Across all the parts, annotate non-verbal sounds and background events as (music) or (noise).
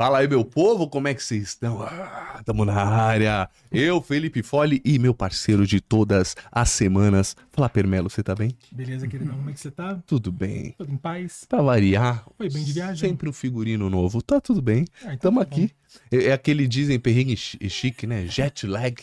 Fala aí, meu povo, como é que vocês estão? Ah, tamo na área. Eu, Felipe Fole e meu parceiro de todas as semanas. Fala, Permelo, você tá bem? Beleza, queridão, como é que você tá? Tudo bem. Tudo em paz? Pra variar. Foi bem de viagem? Sempre um figurino novo. Tá tudo bem. Ah, então Tamo tá aqui. É, é aquele dizem perrengue chi- chique, né? Jet lag.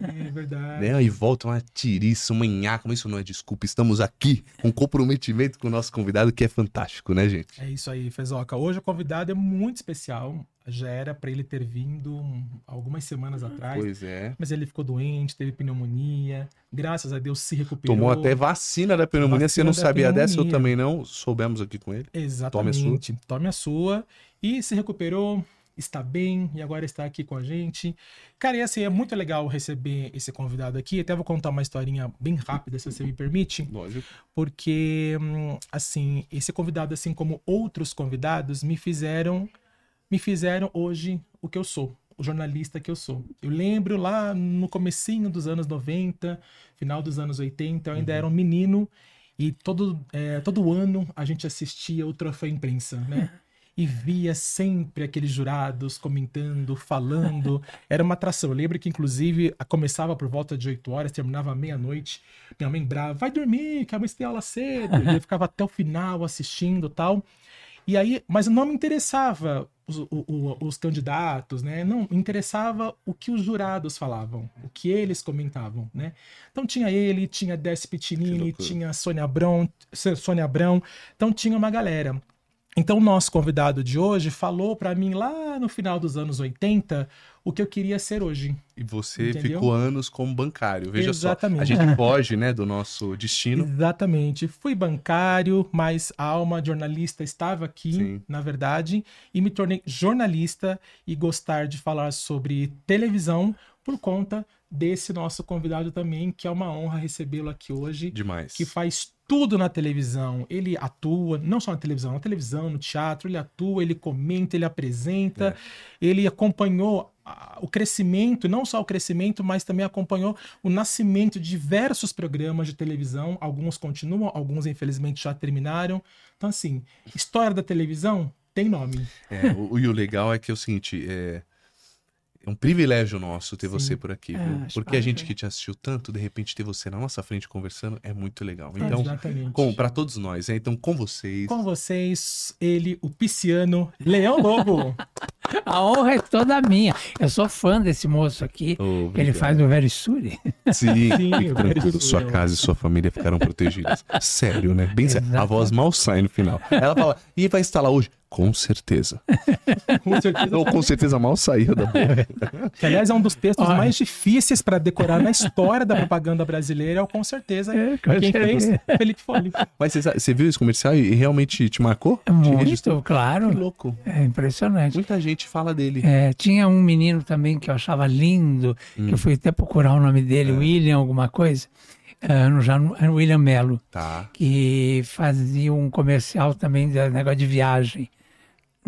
É verdade. Né? E volta uma tiriça, uma nhaca. Mas isso não é desculpa. Estamos aqui com comprometimento com o nosso convidado, que é fantástico, né, gente? É isso aí, Fezoca. Hoje o convidado é muito especial. Já era pra ele ter vindo um- algumas semanas atrás. Pois é. Mas ele ficou doente, teve pneumonia. Graças a Deus se recuperou. Tomou até vacina da pneumonia. Você Vacina não da sabia dessa? Eu pneumonia. também não. Soubemos aqui com ele. Exatamente. Tome a sua. E se recuperou, está bem e agora está aqui com a gente. Cara, e assim, é muito legal receber esse convidado aqui. Até vou contar uma historinha bem rápida, se você me permite. Lógico. porque hum, assim esse convidado assim como outros convidados me fizeram me fizeram hoje o que eu sou o jornalista que eu sou eu lembro lá no comecinho dos anos 90 final dos anos 80 eu ainda era um menino e todo é, todo ano a gente assistia o troféu imprensa né (laughs) e via sempre aqueles jurados comentando, falando. (laughs) Era uma atração. Eu lembro que, inclusive, começava por volta de 8 horas, terminava à meia-noite. Minha mãe brava, vai dormir, que amanhã tem aula cedo. (laughs) E eu ficava até o final assistindo tal. E aí, mas não me interessava os, o- o- os candidatos, né? Não, me interessava o que os jurados falavam, o que eles comentavam, né? Então tinha ele, tinha Que Pitinini, tinha Sônia Abrão, Sônia Abrão, então tinha uma galera. Então o nosso convidado de hoje falou pra mim lá no final dos anos 80 o que eu queria ser hoje. E você Entendeu? ficou anos como bancário. Veja Exatamente. só, a gente foge, né, do nosso destino. Exatamente. Fui bancário, mas a alma jornalista estava aqui, Sim. na verdade, e me tornei jornalista e gostar de falar sobre televisão por conta desse nosso convidado também, que é uma honra recebê-lo aqui hoje, Demais. que faz tudo na televisão. Ele atua, não só na televisão, na televisão, no teatro, ele atua, ele comenta, ele apresenta, ele acompanhou o crescimento, não só o crescimento, mas também acompanhou o nascimento de diversos programas de televisão. Alguns continuam, alguns infelizmente já terminaram. Então, assim, história da televisão tem nome. É, o, e o legal é que é o seguinte, é, é um privilégio nosso ter Sim. você por aqui, Ah, viu? Porque a gente que te assistiu tanto, de repente ter você na nossa frente conversando é muito legal. Então, Exatamente. com, para todos nós, né? Então, com vocês. Com vocês, ele, o pisciano Leão Lobo. (laughs) A honra é toda minha. Eu sou fã desse moço aqui. Que ele faz do Very Suri. Sim, Sim, fique o tranquilo, sua casa e sua família ficarão protegidas. Sério, né? Bem sério. A voz mal sai no final. Ela fala, e vai instalar hoje? Com certeza. (laughs) Com certeza. Ou com certeza mal saiu da boca. (laughs) Que, aliás, é um dos textos Olha. mais difíceis para decorar na história da propaganda brasileira, é o com certeza É, com quem certeza. fez Felipe Folli. Mas você, viu esse comercial e realmente te marcou? Te? Muito, claro. Que louco. É impressionante. Muita gente fala dele. É, tinha um menino também que eu achava lindo, que eu fui até procurar o nome dele, William alguma coisa, é, no, já no- é William Mello, Tá. que fazia um comercial também de negócio de viagem.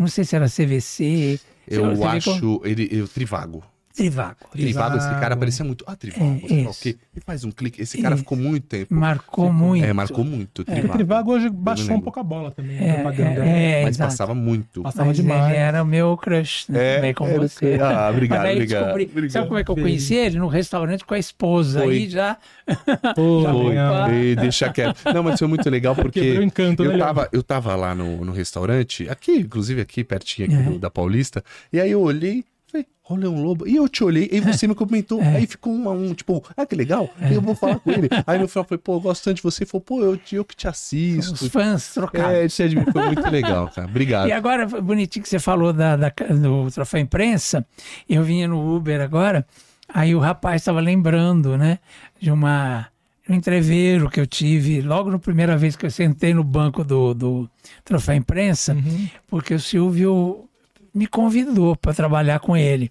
Não sei se era CVC. Eu como- acho ele, eu, Trivago. Trivago. Trivago, esse cara Trivago. parecia muito. Ah, Trivago, É, sei lá o isso. quê. Ele faz um clique. Esse cara Isso. ficou muito tempo. Marcou muito. É, marcou muito. O Trivago. Trivago hoje baixou um pouco a bola também, É, a propaganda. é, é, Mas exato. passava muito. Passava Mas demais. ele era o meu crush, né? também com era- você. Ah, obrigado, Mas aí obrigado. descobri- obrigado. Sabe como é que eu conheci ele? No restaurante com a esposa. Foi. Aí já. (laughs) Pô, Já Foi, e deixa quieto. Não, mas foi muito legal (laughs) porque o encanto, né, eu Leão? tava, eu tava lá no, no restaurante, aqui, inclusive aqui pertinho aqui É. do- da Paulista, e aí eu olhei, falei, ó, Leão Lobo, e eu te olhei, e você me comentou, É. aí ficou um, a um, tipo, ah, que legal, eu vou falar com ele. Aí no final falei, pô, eu gosto tanto de você, ele falou, pô, eu, eu que te Os assisto. fãs trocaram. É, isso é foi muito legal, cara. Obrigado. E agora, foi bonitinho que você falou da, da- do troféu imprensa, eu vinha no Uber agora, aí o rapaz estava lembrando, né, de uma um entreveiro que eu tive logo na primeira vez que eu sentei no banco do, do troféu imprensa, Uhum. porque o Silvio me convidou para trabalhar com ele.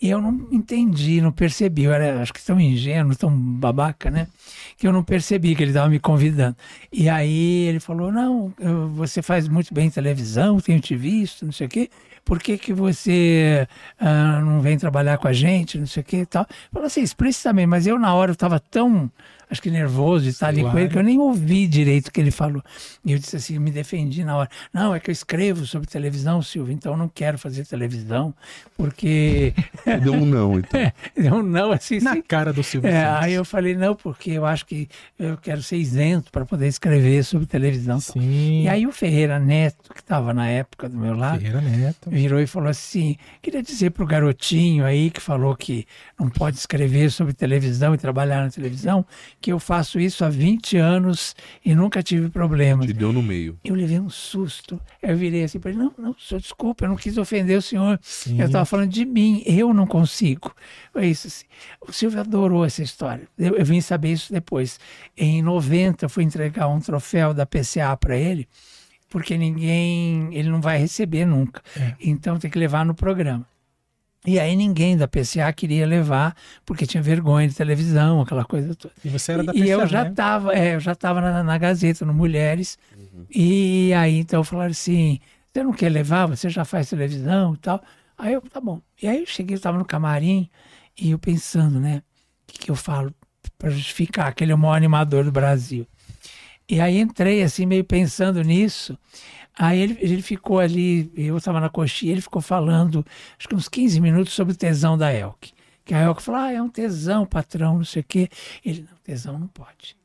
E eu não entendi, não percebi. Eu era, acho que tão ingênuo, tão babaca, né? Que eu não percebi que ele estava me convidando. E aí ele falou: Não, eu- você faz muito bem televisão, tenho te visto, não sei o quê. por que, que você ah, não vem trabalhar com a gente, não sei o que e tal. Falou assim, explicitamente, mas eu na hora eu estava tão acho que nervoso de estar ali com ele, que eu nem ouvi direito o que ele falou. E eu disse assim, eu me defendi na hora. Não, é que eu escrevo sobre televisão, Silvio, então eu não quero fazer televisão, porque... Deu um não, então. (laughs) É, deu um não, assim... Na assim. cara do Silvio É, aí eu falei, não, porque eu acho que eu quero ser isento para poder escrever sobre televisão. Sim. E aí o Ferreira Neto, que estava na época do meu lado, Ferreira Neto. virou e falou assim: queria dizer pro garotinho aí que falou que não pode escrever sobre televisão e trabalhar na televisão, que eu faço isso há 20 anos e nunca tive problema. Te deu no meio. Eu levei um susto. Eu virei assim para ele: não, não, senhor, desculpa, eu não quis ofender o senhor. Sim. Eu estava falando de mim, eu não consigo. Foi isso. Assim. O Silvio adorou essa história. Eu, eu vim saber isso depois. Em 90, eu fui entregar um troféu da PCA para ele, porque ninguém, ele não vai receber nunca. É. Então tem que levar no programa. E aí ninguém da PCA queria levar, porque tinha vergonha de televisão, aquela coisa toda. E você era da E eu PCA, já né? estava, é, eu já estava na, na Gazeta, no Mulheres. E aí então falaram assim: você não quer levar? Você já faz televisão e tal. Aí eu, tá bom. E aí eu cheguei, eu estava no camarim e eu pensando, né? O que, que eu falo para justificar que ele é o maior animador do Brasil? E aí entrei assim, meio pensando nisso. Aí ele, ele ficou ali, eu estava na coxinha, ele ficou falando, acho que uns 15 minutos sobre o tesão da Elke. Que a Elke falou, ah, é um tesão, patrão, não sei o quê. Ele, não, tesão não pode.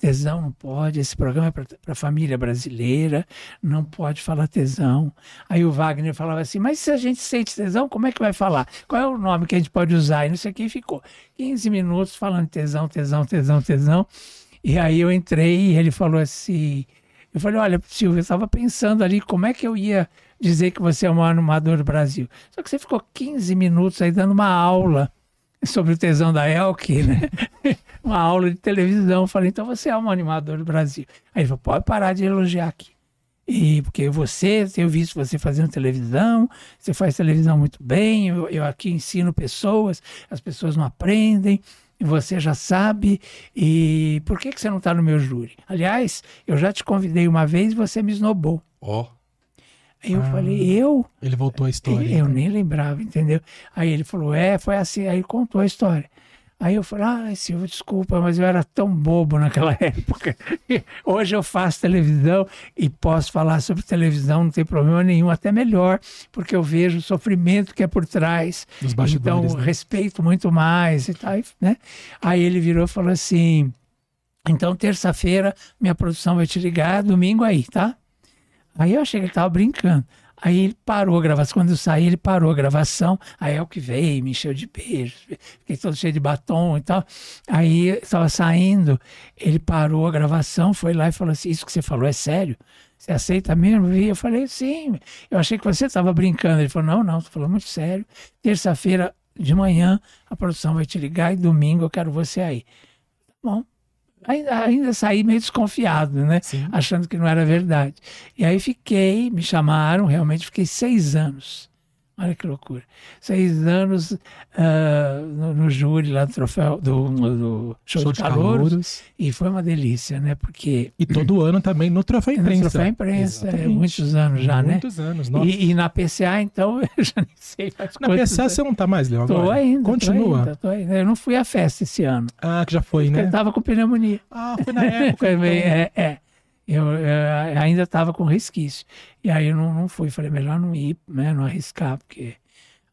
Tesão não pode, esse programa é para a família brasileira, não pode falar tesão. Aí o Wagner falava assim, mas se a gente sente tesão, como é que vai falar? Qual é o nome que a gente pode usar? E não sei o que, ficou 15 minutos falando tesão, tesão, tesão, tesão. E aí eu entrei e ele falou assim, eu falei, olha, Silvio, eu estava pensando ali como é que eu ia dizer que você é maior animador do Brasil. Só que você ficou 15 minutos aí dando uma aula sobre o tesão da Elke, né? (laughs) uma aula de televisão. Eu falei, então você é um animador do Brasil. Aí ele falou, pode parar de elogiar aqui. E porque você, tenho visto você fazendo televisão, você faz televisão muito bem, eu, eu aqui ensino pessoas, as pessoas não aprendem, você já sabe, e por que, que você não está no meu júri? Aliás, eu já te convidei uma vez e você me esnobou. Ó. Aí eu Ah. falei, eu? Ele voltou a história. Eu nem lembrava, entendeu? Aí ele falou, é, foi assim, aí ele contou a história. Aí eu falei, ah, Silvio, desculpa, mas eu era tão bobo naquela (laughs) época. Hoje eu faço televisão e posso falar sobre televisão, não tem problema nenhum, até melhor, porque eu vejo o sofrimento que é por trás. Dos bastidores, Então, né? respeito muito mais e tal, né? Aí ele virou e falou assim, então terça-feira minha produção vai te ligar, domingo aí, tá? Aí eu achei que ele tava brincando. Aí ele parou a gravação. Quando eu saí, ele parou a gravação. Aí é o que veio, me encheu de beijos. Fiquei todo cheio de batom e tal. Aí estava saindo, ele parou a gravação, foi lá e falou assim: Isso que você falou é sério? Você aceita mesmo? E eu falei: Sim. Eu achei que você estava brincando. Ele falou: Não, não, você falou muito sério. Terça-feira de manhã a produção vai te ligar e domingo eu quero você aí. Tá bom. Ainda, ainda saí meio desconfiado, né? Sim. achando que não era verdade. E aí fiquei, me chamaram, realmente fiquei seis anos. Olha que loucura. Seis anos ah, no, no júri lá do troféu do, do show, Show de de calouros. calouros. E foi uma delícia, né? Porque E todo ano também no Troféu no Imprensa. troféu imprensa, é, muitos anos já, né? Muitos anos. Nossa. E, e na PCA, então, (laughs) eu já nem sei Na PSA anos. você não tá mais, Léo, agora? Tô ainda. tô Continua. ainda, tô ainda. Eu não fui à festa esse ano. Ah, que já foi, Porque né? eu tava com pneumonia. Ah, foi na época. (laughs) Então. é, é. Eu, eh, ainda estava com resquício. E aí eu não, não fui. Falei, melhor não ir, né? Não arriscar, porque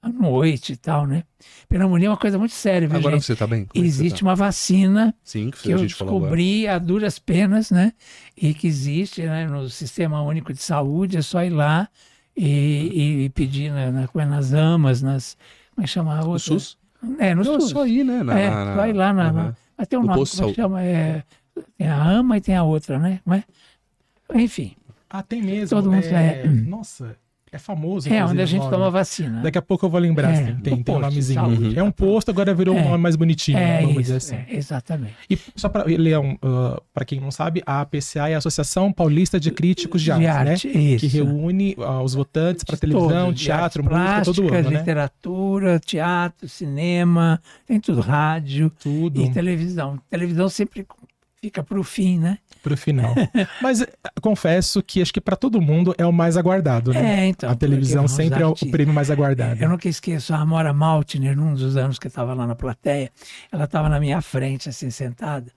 à noite e tal, né? Pneumonia é uma coisa muito séria, viu, Agora gente? você tá bem? Como é Existe tá? uma vacina Sim, que, que a eu descobri a duras penas, né? E que existe né, no Sistema Único de Saúde, é só ir lá e, e pedir na, na, é, nas AMAs, nas. Como é que chama a outra? O SUS? É, no Não, SUS. só ir, né? Na, é, na- vai lá na. Na mas tem um No nome, como é chama? É, tem a AMA e tem a outra, né? Enfim, Ah, tem mesmo. Todo mundo é... é- Nossa, é famoso. é onde a gente nome. toma vacina. Daqui a pouco eu vou lembrar, É, sim. Tem, tem um posto nomezinho. saúde. É um posto, agora virou um É. nome mais bonitinho, É vamos isso, dizer assim. é, exatamente. E só para Leão, uh, para quem não sabe, a APCA é a Associação Paulista de Críticos de, De Arte, arte, né? isso. Que reúne uh, os votantes para televisão, todos, teatro, música, todo ano, né? literatura, teatro, cinema, tem tudo, rádio Tudo. e televisão. Televisão sempre fica pro fim, né? Pro final. (laughs) Mas eh, confesso que acho que pra todo mundo é o mais aguardado, né? É, então. a televisão sempre é o artistas- prêmio mais aguardado. Eu nunca esqueço, a Amora Maltner, num dos anos que eu estava lá na plateia, ela estava na minha frente, assim, sentada.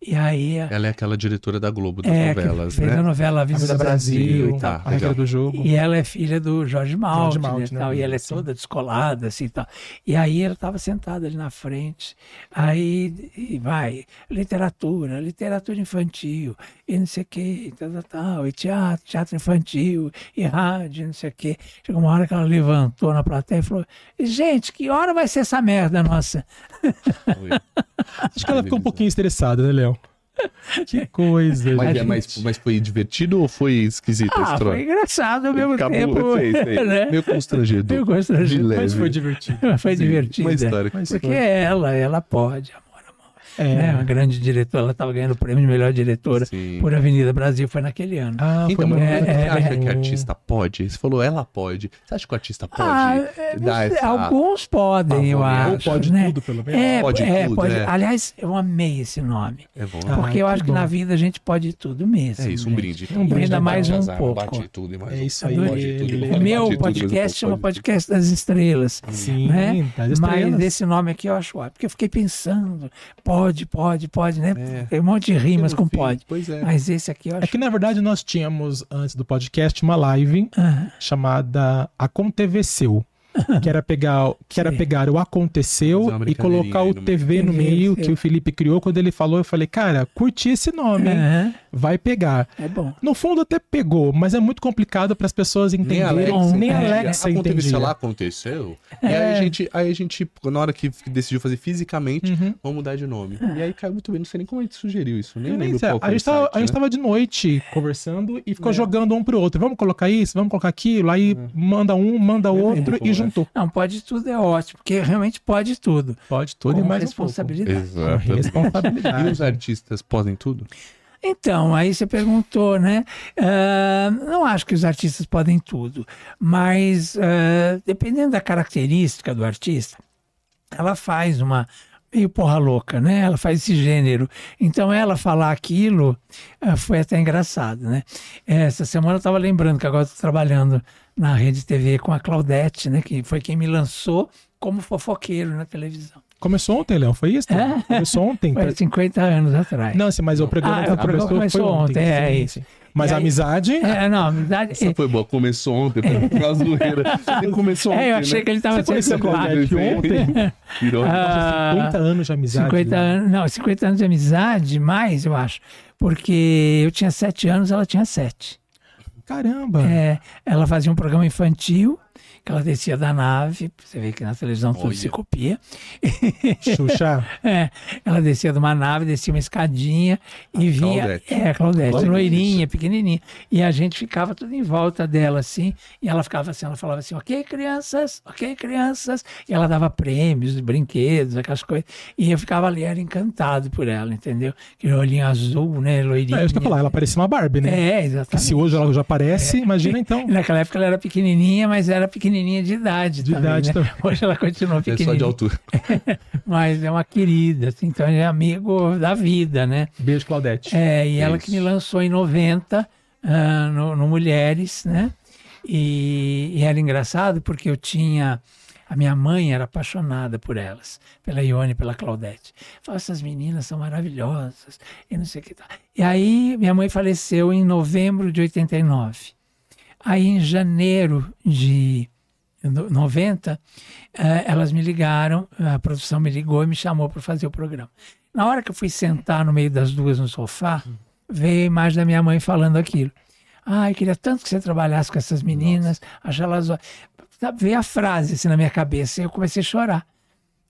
E aí, Ela é aquela diretora da Globo das é, que novelas, fez né? a novela A Vida Vida do Brasil, e tá. tal. a regra do jogo. E ela é filha do Jorge Maltner, Maltner, e tal, e ela é toda descolada, assim, e tal. E aí ela estava sentada ali na frente, aí e vai, literatura, literatura infantil, e não sei o que, tal, tal, tal, e teatro, teatro infantil, e rádio, não sei o que. Chegou uma hora que ela levantou na plateia e falou, gente, que hora vai ser essa merda nossa? Acho que ela ficou um pouquinho estressada, né, Léo? Que coisa, Mas, gente. é, mas, mas foi divertido ou foi esquisito Ah, foi engraçado ao mesmo Acabou, tempo. sei, sei. né? Meio constrangedor. Meio constrangedor. Mas foi divertido. Foi Sim, divertido. Uma é. história Mas Porque foi. ela, ela pode. É. Né? Uma grande diretora, ela estava ganhando o prêmio de melhor diretora Sim. por Avenida Brasil, foi naquele ano. Ah, Então, foi mas é, você é, acha é. que artista pode? Você falou, ela pode. Você acha que o artista pode Ah, dar essa... Alguns podem, eu Ou acho. pode né? tudo, pelo menos. É, Pode é, tudo, pode. é. Aliás, eu amei esse nome. É bom. Ah, Porque eu acho que bom. na vida a gente pode tudo mesmo. é isso, um gente. brinde. Um brinde Ainda é mais um pouco. Bate tudo e mais É isso aí. Pode Meu podcast chama Podcast das Estrelas. Sim, né? das Mas estrelas. esse nome aqui eu acho ótimo. Porque eu fiquei pensando, pode, pode, pode, né? É. Tem um monte de rimas com fiz. pode. Pois é. Mas esse aqui eu É acho. que na verdade nós tínhamos antes do podcast uma live Ah, chamada Aconteceu. Que era pegar, que era pegar o aconteceu e colocar o no TV no meio. meio TV, que o Felipe criou. Quando ele falou, eu falei, cara, curti esse nome, aham, vai pegar. é bom. No fundo até pegou, mas é muito complicado para as pessoas Nem entenderem. Alexa, nem a é. Alexa aconteceu entendia. lá, aconteceu. E É. aí a gente, aí a gente, na hora que decidiu fazer fisicamente, Uhum. vamos mudar de nome. E aí caiu muito bem, não sei nem como a gente sugeriu isso, nem Eu nem lembro a, gente tava, site, a gente né? tava de noite conversando e ficou É. jogando um pro outro. Vamos colocar isso, vamos colocar aquilo. Aí manda um, manda Eu outro e é. Juntou. Não, pode tudo é ótimo, porque realmente pode tudo. Pode tudo e com mais responsabilidade. um Exato. E responsabilidade. os artistas podem tudo? Então, aí você perguntou, né? Ah, não acho que os artistas podem tudo, mas ah, dependendo da característica do artista, ela faz uma meio porra louca, né? Ela faz esse gênero. Então, ela falar aquilo ah, foi até engraçado, né? Essa semana eu estava lembrando que agora estou trabalhando na Rede TV com a Claudete, né? Que foi quem me lançou como fofoqueiro na televisão. Começou ontem, Léo, foi isso? É. Começou ontem. Foi 50 anos atrás. Não, mas o programa, Ah, o programa começou, foi ontem. ontem, é sim, isso. Mas a aí- amizade. É, não, a amizade. Essa foi boa, começou ontem, zoeira. (laughs) Você começou ontem, É, eu achei né? que ele estava Você conheceu a Claudete ontem? (laughs) Virou. Ah, 50 anos de amizade. 50 né? anos, não, 50 anos de amizade, mais, eu acho. Porque eu tinha 7 anos, ela tinha 7. Caramba. É, ela fazia um programa infantil, que ela descia da nave, você vê que na televisão tudo Olha. se copia. (laughs) Xuxa. É, ela descia de uma nave, descia uma escadinha e vinha. Claudete. É, Claudete, Claudete. loirinha, pequenininha. E a gente ficava tudo em volta dela, assim. E ela ficava assim, ela falava assim: ok, crianças, ok, crianças. E ela dava prêmios, brinquedos, aquelas coisas. E eu ficava ali, era encantado por ela, entendeu? Aquele olhinho azul, né, loirinha. É, que eu ia falar, ela parecia uma Barbie, né? É, Que exatamente. se hoje ela já aparece, imagina então. E naquela época ela era pequenininha, mas era pequenininha de idade De também, idade né? também. Hoje ela continua É só pequenininha. de altura. (laughs) Mas é uma querida, assim, então é amigo da vida, né? Beijo, Claudete. É, e ela que me lançou em 90 ah, no, no Mulheres, né? E, e era engraçado porque eu tinha. A minha mãe era apaixonada por elas, pela Ione pela Claudete. Falava, essas meninas são maravilhosas, e não sei o que tal. E aí, minha mãe faleceu em novembro de 89. Aí, em janeiro de 90, eh, elas me ligaram, a produção me ligou e me chamou para fazer o programa. Na hora que eu fui sentar no meio das duas no sofá, veio a imagem da minha mãe falando aquilo. Ah, eu queria tanto que você trabalhasse com essas meninas, achar elas. ó-" Sabe, Veio a frase assim na minha cabeça e eu comecei a chorar.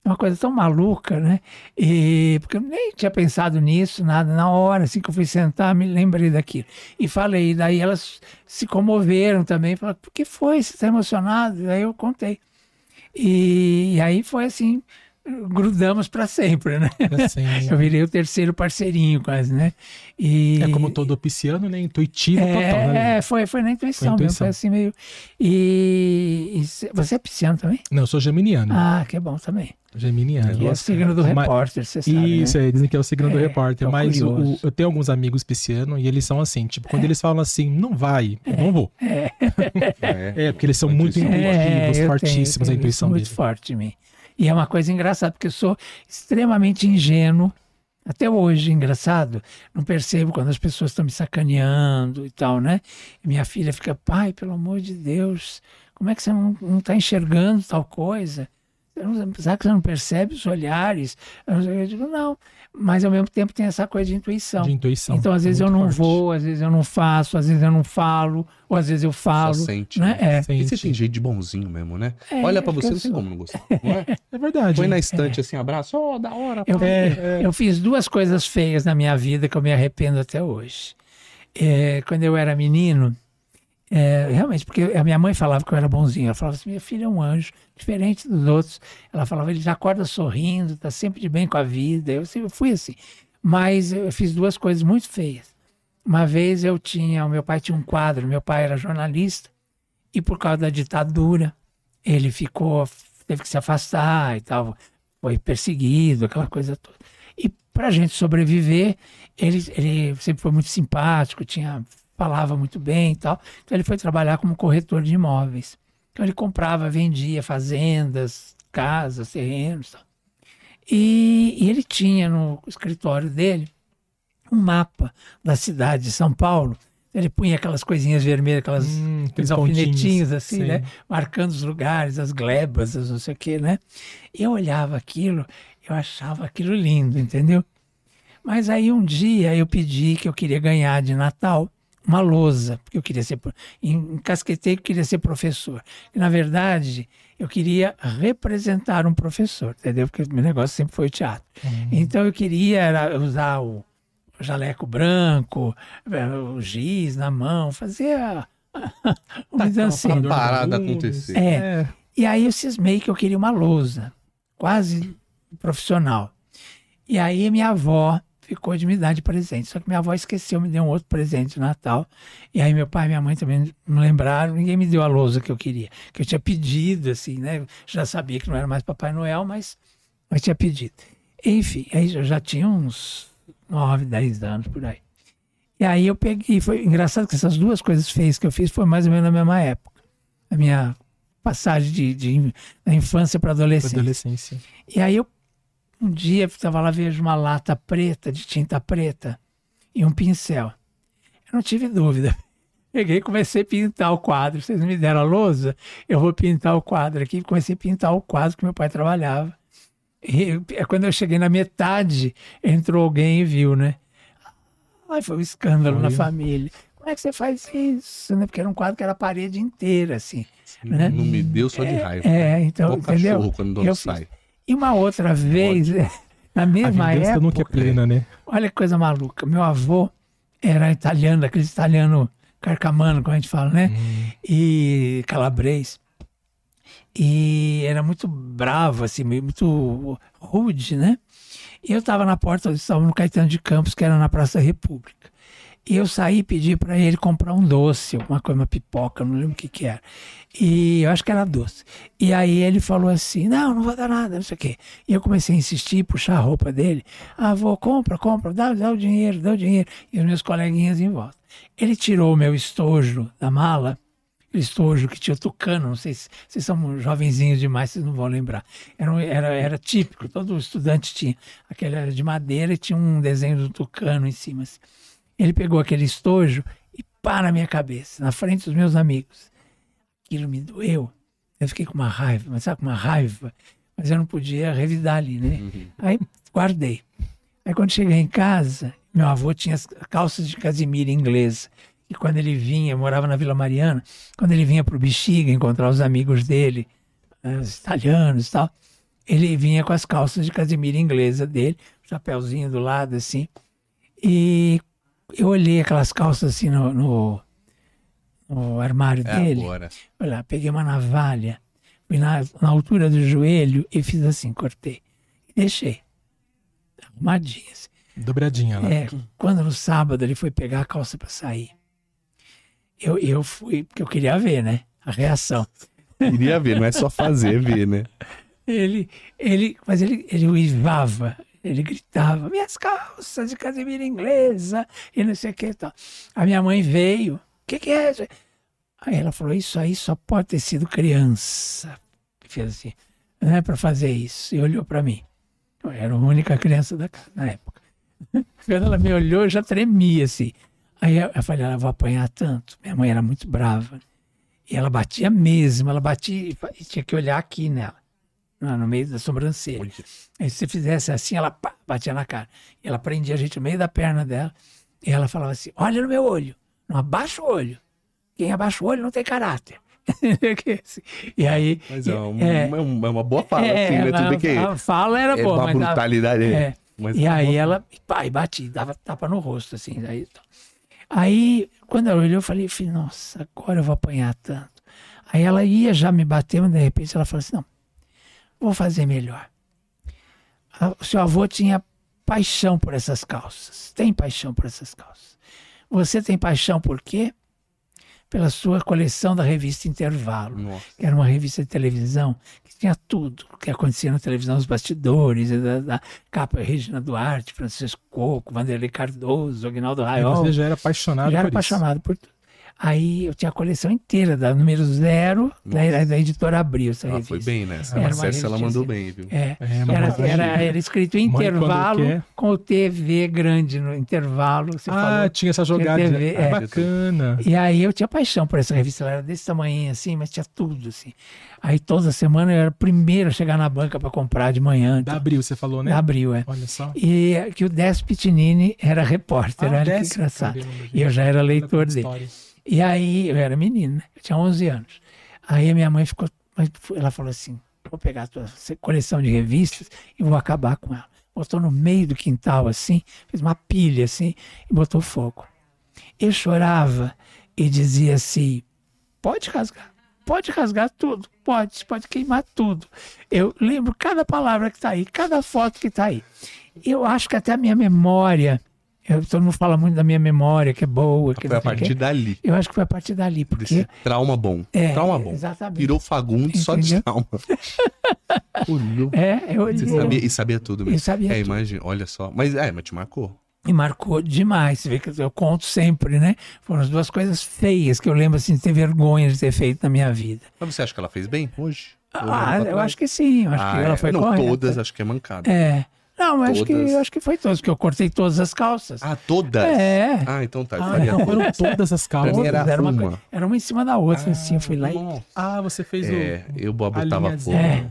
Uma coisa tão maluca, né? E, porque eu nem tinha pensado nisso, nada. Na hora, assim que eu fui sentar, me lembrei daquilo. E falei, daí elas se comoveram também. Falaram, por que foi? Você está emocionado? Daí eu contei. E, e aí foi assim, grudamos para sempre, né? Assim, (laughs) Eu virei o terceiro parceirinho quase, né? E, é como todo pisciano, né? Intuitivo total, né? é, foi, foi na intuição, Foi mesmo, intuição. foi assim meio. E, e cê- você é pisciano também? Não, eu sou geminiano. Ah, que bom também. Geminiano. Que é o signo do Mas- repórter, você sabe. Isso, né? é, dizem que é o signo do É, repórter. é o mas o- eu tenho alguns amigos piscianos e eles são assim, tipo, quando eles falam assim, não vai, eu não vou. É. (laughs) É, porque eles são muito intuitivos, É, fortíssimos tenho, a intuição muito deles. forte em mim. E é uma coisa engraçada, porque eu sou extremamente ingênuo, até hoje, engraçado. Não percebo quando as pessoas estão me sacaneando e tal, né? E minha filha fica, pai, pelo amor de Deus, como é que você não está enxergando tal coisa? Não- Será que você não percebe os olhares? Eu digo, não. Mas ao mesmo tempo tem essa coisa de intuição. De intuição. Então, às vezes eu não forte. vou, às vezes eu não faço, às vezes eu não falo, ou às vezes eu falo. Só sente. né? né? É. E você Sente. tem jeito de bonzinho mesmo, né? É, Olha pra você, não sou. como não gostar. Não é? (laughs) É verdade. Põe na estante assim, abraço, ó, da hora. Eu. É, eu fiz duas coisas feias na minha vida que eu me arrependo até hoje. É, quando eu era menino, é, realmente, porque a minha mãe falava que eu era bonzinho. Ela falava assim: minha filha é um anjo, diferente dos outros. Ela falava: ele já acorda sorrindo, está sempre de bem com a vida. Eu sempre fui assim. Mas eu fiz duas coisas muito feias. Uma vez eu tinha, o meu pai tinha um quadro, meu pai era jornalista, e por causa da ditadura, ele ficou, teve que se afastar e tal, foi perseguido, aquela coisa toda. E para a gente sobreviver, ele, ele sempre foi muito simpático, tinha, falava muito bem e tal. Então ele foi trabalhar como corretor de imóveis. Então ele comprava, vendia fazendas, casas, terrenos. e Tal. E, e ele tinha no escritório dele um mapa da cidade de São Paulo. Ele punha aquelas coisinhas vermelhas, aquelas Hum, aqueles alfinetinhos assim, sim. né? Marcando os lugares, as glebas, as não sei o quê, né? Eu olhava aquilo, eu achava aquilo lindo, entendeu? Mas aí um dia eu pedi que eu queria ganhar de Natal uma lousa, porque eu queria ser, encasquetei que eu queria ser professor. E na verdade, eu queria representar um professor, entendeu? Porque o meu negócio sempre foi o teatro. Então eu queria era usar o jaleco branco, eh, o giz na mão, fazer a, vamos dizer assim. Aparador de parada acontecer. É. E aí eu cismei que eu queria uma lousa, quase profissional. E aí minha avó ficou de me dar de presente. Só que minha avó esqueceu, me deu um outro presente de Natal. E aí meu pai e minha mãe também não lembraram, ninguém me deu a lousa que eu queria. Que eu tinha pedido, assim, né? Já sabia que não era mais Papai Noel, mas, mas tinha pedido. Enfim, aí eu já tinha uns 9, 10 anos por aí. E aí eu peguei, foi engraçado que essas duas coisas feias que eu fiz foi mais ou menos na mesma época. A minha passagem de, de da infância para adolescência. adolescência. E aí eu um dia estava lá, vejo uma lata preta, de tinta preta, e um pincel. Eu não tive dúvida. (laughs) Peguei e comecei a pintar o quadro. Vocês me deram a lousa, eu vou pintar o quadro aqui. Comecei a pintar o quadro que meu pai trabalhava. E é quando eu cheguei na metade, entrou alguém e viu, né? Ai, foi um escândalo na família. Como é que você faz isso? Né? Porque era um quadro que era a parede inteira, assim. né? Não me deu só de raiva. É, então, Igual entendeu? cachorro quando o dono Eu fiz. E uma outra vez, (laughs) na A mesma vingança época, nunca é plena, né? olha que coisa maluca. Meu avô era italiano, aquele italiano carcamano, como a gente fala, né? E calabrês. E era muito bravo, assim, muito rude, né? E eu estava na porta, eles estavam no Caetano de Campos, que era na Praça República. E eu saí e pedi para ele comprar um doce, alguma coisa, uma pipoca, não lembro o que que era. E eu acho que era doce. E aí ele falou assim: não, não vou dar nada, não sei o quê. E eu comecei a insistir, puxar a roupa dele. Ah, vou, compra, compra, dá, dá o dinheiro, dá o dinheiro. E os meus coleguinhas em volta. Ele tirou o meu estojo da mala, aquele estojo que tinha tucano, não sei se vocês são jovenzinhos demais, vocês não vão lembrar. Era, era, era típico, todo estudante tinha. Aquele era de madeira e tinha um desenho do tucano em cima. assim. Ele pegou aquele estojo e pá na minha cabeça, na frente dos meus amigos. Aquilo me doeu. Eu fiquei com uma raiva, mas sabe, com uma raiva. Mas eu não podia revidar ali, né? Aí guardei. Aí quando cheguei em casa, meu avô tinha as calças de casimira inglesa. E quando ele vinha, eu morava na Vila Mariana, quando ele vinha para o Bexiga encontrar os amigos dele, eh, os italianos e tal, ele vinha com as calças de casimira inglesa dele, chapéuzinho do lado assim. E eu olhei aquelas calças assim no, no, no armário É dele. agora. Olha lá, peguei uma navalha, fui na, na altura do joelho e fiz assim, cortei. E deixei. Arrumadinha. Assim. Dobradinha lá. É, quando no sábado ele foi pegar a calça para sair, eu, eu fui, porque eu queria ver, né? A reação. (laughs) Iria ver, não é só fazer, ver, né? Ele, ele, mas ele, ele uivava, ele gritava, minhas calças de casemira inglesa, e não sei o que tal. A minha mãe veio, o que, que é? isso?" Aí ela falou, isso aí só pode ter sido criança. Fez assim, não é para fazer isso. E olhou para mim. Eu era a única criança da casa na época. (laughs) Quando ela me olhou, eu já tremia assim. Aí eu eu falei, ela vai apanhar tanto. Minha mãe era muito brava. E ela batia mesmo, ela batia e tinha que olhar aqui nela, no meio da sobrancelha. Aí se você fizesse assim, ela pá, batia na cara. E ela prendia a gente no meio da perna dela. E ela falava assim: olha no meu olho, não abaixa o olho. Quem abaixa o olho não tem caráter. (laughs) e aí. Mas é, um- é, é uma, é uma boa fala, é, assim, né? Tudo ela- que a fala era é boa, uma mas dava- brutalidade. é. Mas e tá aí ela, pai, bati, dava tapa no rosto, assim. Aí, aí quando ela olhou, eu falei, nossa, agora eu vou apanhar tanto. Aí ela ia já me bater, mas de repente ela falou assim, não, vou fazer melhor. O seu avô tinha paixão por essas calças, tem paixão por essas calças. Você tem paixão por quê? Pela sua coleção da revista Intervalo Nossa. que era uma revista de televisão que tinha tudo o que acontecia na televisão, os bastidores, da, da capa Regina Duarte, Francisco Coco, Vanderlei Cardoso, Aguinaldo Aí Raiol. você já era apaixonado já era por isso. apaixonado por tudo. Aí eu tinha a coleção inteira, da número zero, da, da editora Abril, essa Ela revista. foi bem nessa. Uma Cécia, ela mandou bem, viu? É, É, era, mas- era, era escrito quando intervalo com o TV grande no intervalo. Você Ah, falou. tinha essa jogada. TV, Ah, é. Bacana. E aí eu tinha paixão por essa revista, ela era desse tamanho assim, mas tinha tudo assim. Aí toda semana eu era o primeiro a chegar na banca para comprar de manhã. Da então, Abril, você falou, né? da Abril, é. Olha só. E que o Décio Pitinini era repórter, Ah, olha que engraçado. E eu já era leitor dele. história. E aí, eu era menino, né? Eu tinha 11 anos. Aí a minha mãe ficou, ela falou assim, vou pegar a tua coleção de revistas e vou acabar com ela. Botou no meio do quintal, assim, fez uma pilha, assim, e botou fogo. Eu chorava e dizia assim, pode rasgar, pode rasgar tudo, pode, pode queimar tudo. Eu lembro cada palavra que está aí, cada foto que está aí. Eu acho que até a minha memória, eu, todo mundo fala muito da minha memória, que é boa, que Foi a partir dali. Eu acho que foi a partir dali, Desse porque. trauma bom. É, trauma bom. exatamente. Virou Fagundes só de trauma. (laughs) Olhou. É, eu olhei. Sabia, e sabia tudo mesmo. Eu sabia é, tudo. imagina, olha só. Mas é, mas te marcou. E marcou demais. Você vê que eu conto sempre, né? Foram as duas coisas feias que eu lembro assim de ter vergonha de ter feito na minha vida. Mas você acha que ela fez bem hoje? Ah, eu acho que sim. Eu acho Ah, que ela é. foi Não, correta. todas, acho que é mancada. É. Não, mas acho que, acho que foi todas, porque eu cortei todas as calças. Ah, todas? É. Ah, então tá. eu Ah, Não, todas. foram todas as calças. era Era uma, uma. era uma em cima da outra, assim. Eu fui lá e. Ah, você fez É, o. eu botava fogo. É.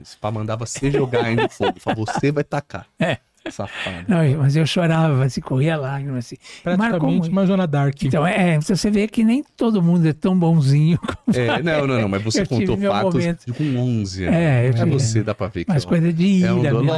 Esse pá mandava você jogar ainda fogo. Falava, você vai tacar. É. Safado. Não, mas eu chorava, assim, corria lágrimas, assim. Marcou Praticamente muito. uma Joana Dark. Então, é, é, você vê que nem todo mundo é tão bonzinho como É, não, não, não, mas você (laughs) contou fatos momento. de com 11 anos. É, eu É tive. você, dá pra ver que Mas ó, coisa de ira é um mesmo. é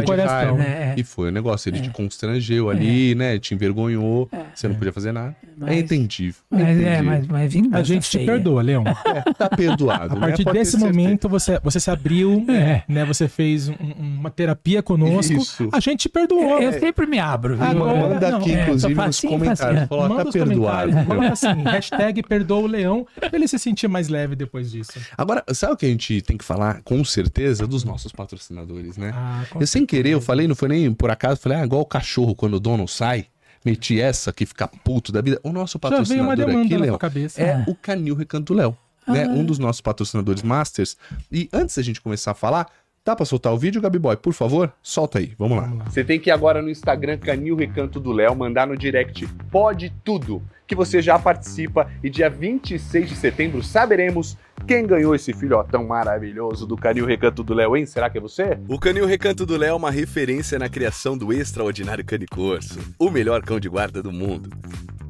um coração. né? É. E foi o negócio, ele te constrangeu ali, né? Te envergonhou, você não podia fazer nada. Mas- É entendível. Mas é, mas, mas vingança A gente te feia. perdoa, Leão. (laughs) Tá perdoado. A né? partir ter desse momento, você, você se abriu, É. né? Você fez um- um- uma terapia conosco. Isso. A gente te perdoou. Eu sempre me abro, viu? Agora- Manda não, aqui, é, inclusive, nos facinho, comentários. facinho. Falou, Manda tá os perdoado. comentários. Coloca assim, hashtag perdoa o leão, pra ele se sentir mais leve depois disso. Agora, sabe o que a gente tem que falar com certeza dos nossos patrocinadores, né? Ah, Eu sem querer, eu falei, não foi nem por acaso, falei, ah, igual o cachorro quando o dono sai, meti essa que fica puto da vida. O nosso patrocinador aqui, Léo, é Ah. o Canil Recanto Léo, né? Um dos nossos patrocinadores masters. E antes da gente começar a falar, dá pra soltar o vídeo, Gabi Boy? Por favor, solta aí, vamos lá. Você tem que ir agora no Instagram Canil Recanto do Léo, mandar no direct Pode Tudo, que você já participa e dia 26 de setembro saberemos quem ganhou esse filhotão maravilhoso do Canil Recanto do Léo, hein? Será que é você? O Canil Recanto do Léo é uma referência na criação do extraordinário canicorso, o melhor cão de guarda do mundo.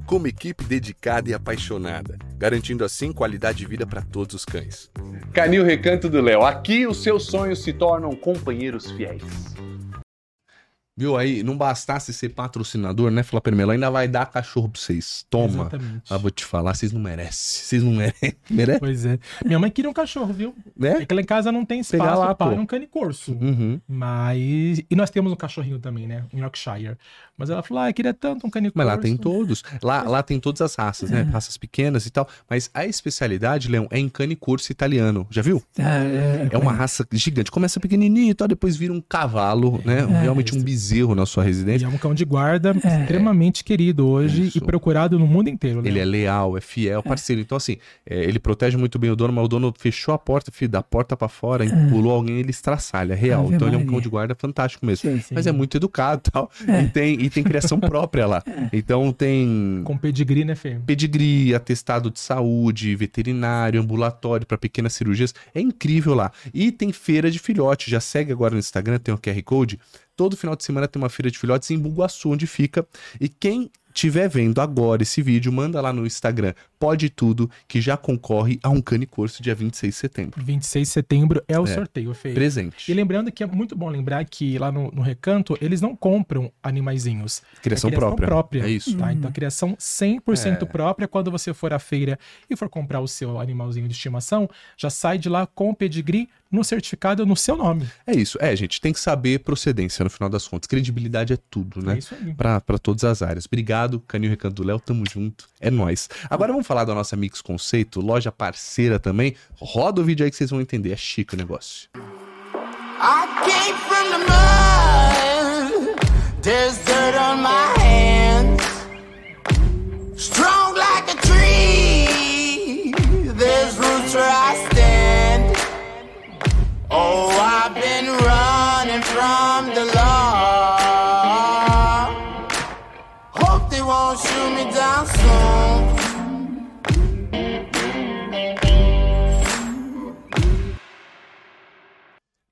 Com uma equipe dedicada e apaixonada, garantindo assim qualidade de vida para todos os cães. Canil Recanto do Léo, aqui os seus sonhos se tornam companheiros fiéis. Viu aí? Não bastasse ser patrocinador, né, Flá Permelo? Ainda vai dar cachorro pra vocês. Toma. Exatamente. Ah, vou te falar, vocês não merecem. Vocês não merecem. (laughs) Merece? Pois é. Minha mãe queria um cachorro, viu? Né? É que lá em casa não tem espaço lá, para pô. um cane corso. Uhum. Mas. E nós temos um cachorrinho também, né? Um Yorkshire. Mas ela falou: ah, eu queria tanto um cane Mas lá tem todos. Lá, lá tem todas as raças, né? Raças pequenas e tal. Mas a especialidade, Leão, é em cane corso italiano. Já viu? Ah, É uma raça gigante. Começa pequenininho e tal, depois vira um cavalo, né? Realmente um bezerro na sua E residência. é um cão de guarda extremamente querido hoje Isso. e procurado no mundo inteiro. né? Ele é leal, é fiel, parceiro. Então, assim, é, ele protege muito bem o dono, mas o dono fechou a porta, filho, da porta pra fora, pulou alguém, ele estraçalha, real. Ave então, ele é um cão de guarda fantástico mesmo. Sim, sim. Mas é muito educado e tal. E, tem, e tem criação própria lá. (laughs) Então, tem Com pedigree, né, Fê? pedigree, atestado de saúde, veterinário, ambulatório para pequenas cirurgias. É incrível lá. E tem feira de filhote. Já segue agora no Instagram, tem o QR Code. Todo final de semana tem uma feira de filhotes em Bugaçu, onde fica. E quem estiver vendo agora esse vídeo, manda lá no Instagram, pode tudo, que já concorre a um cane corso dia 26 de setembro. 26 de setembro é o É. sorteio, Fê. Presente. E lembrando que é muito bom lembrar que lá no, no recanto eles não compram animaizinhos. Criação, é criação própria. própria. É isso. Tá? Então, a criação 100% É. própria. Quando você for à feira e for comprar o seu animalzinho de estimação, já sai de lá com o pedigree no certificado no seu nome. É isso. É, gente, tem que saber procedência no final das contas. Credibilidade é tudo, né? É isso aí. Pra pra todas as áreas. Obrigado, Canil Recanto do Léo, tamo junto. É nóis. Agora vamos falar da nossa Mix Conceito, loja parceira também. Roda o vídeo aí que vocês vão entender. É chique o negócio. I came from the mud. On my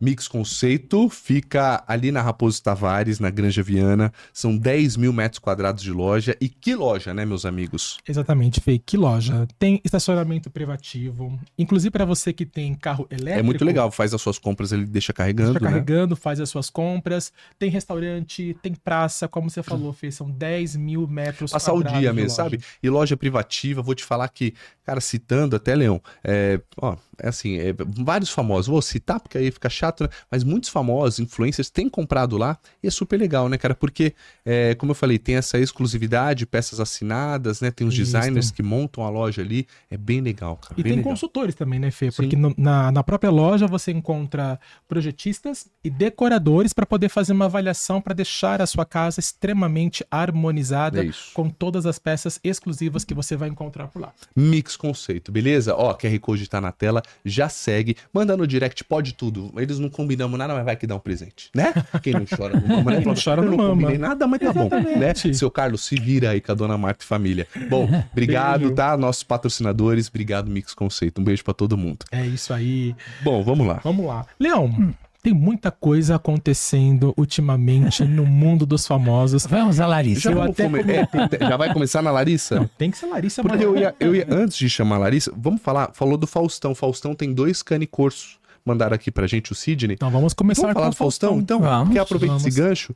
Mix Conceito fica ali na Raposo Tavares, na Granja Viana. São 10 mil metros quadrados de loja. E que loja, né, meus amigos? Exatamente, Fê. Que loja. Tem estacionamento privativo. Inclusive para você que tem carro elétrico. É muito legal. Faz as suas compras, ele deixa carregando, Está né? carregando, faz as suas compras. Tem restaurante, tem praça, como você falou, Fê. São 10 mil metros Passar o quadrados dia de mesmo, loja. sabe? E loja privativa, vou te falar que, cara, citando até, Leão, é, ó, é assim, é, vários famosos, vou citar porque aí fica chato, né? Mas muitos famosos, influencers, têm comprado lá e é super legal, né, cara? Porque, é, como eu falei, tem essa exclusividade, peças assinadas, né? Tem os Isso. designers que montam a loja ali, é bem legal, cara. E tem legal. consultores também, né, Fê? Porque no- na, na própria loja você encontra projetistas e decoradores para poder fazer uma avaliação para deixar a sua casa extremamente harmonizada É com todas as peças exclusivas que você vai encontrar por lá. Mix Conceito, beleza? Ó, QR Code tá na tela, já segue, manda no direct, pode tudo. Eles não combinamos nada, mas vai que dá um presente, né? Quem não chora não mama, né? Quem não chora não não mama. combinei nada, mas tá bom, né? Exatamente. Seu Carlos, se vira aí com a dona Marta e família. Bom, (laughs) obrigado, Beijo. tá? Nossos patrocinadores, obrigado Mix Conceito. Um beijo pra todo mundo. É isso aí. Bom, vamos lá. Vamos lá. Leão, tem muita coisa acontecendo ultimamente no mundo dos famosos. Vamos a Larissa. Já, Eu vamos até come- é, (laughs) já vai começar na Larissa? Tem que ser Larissa Porque eu ia, eu ia, antes de chamar a Larissa, vamos falar, falou do Faustão. Faustão tem dois cane corsos. Mandaram aqui pra gente o Sidney. Então vamos começar Vamos falar com do Faustão, então? Vamos, Porque aproveita vamos. esse gancho.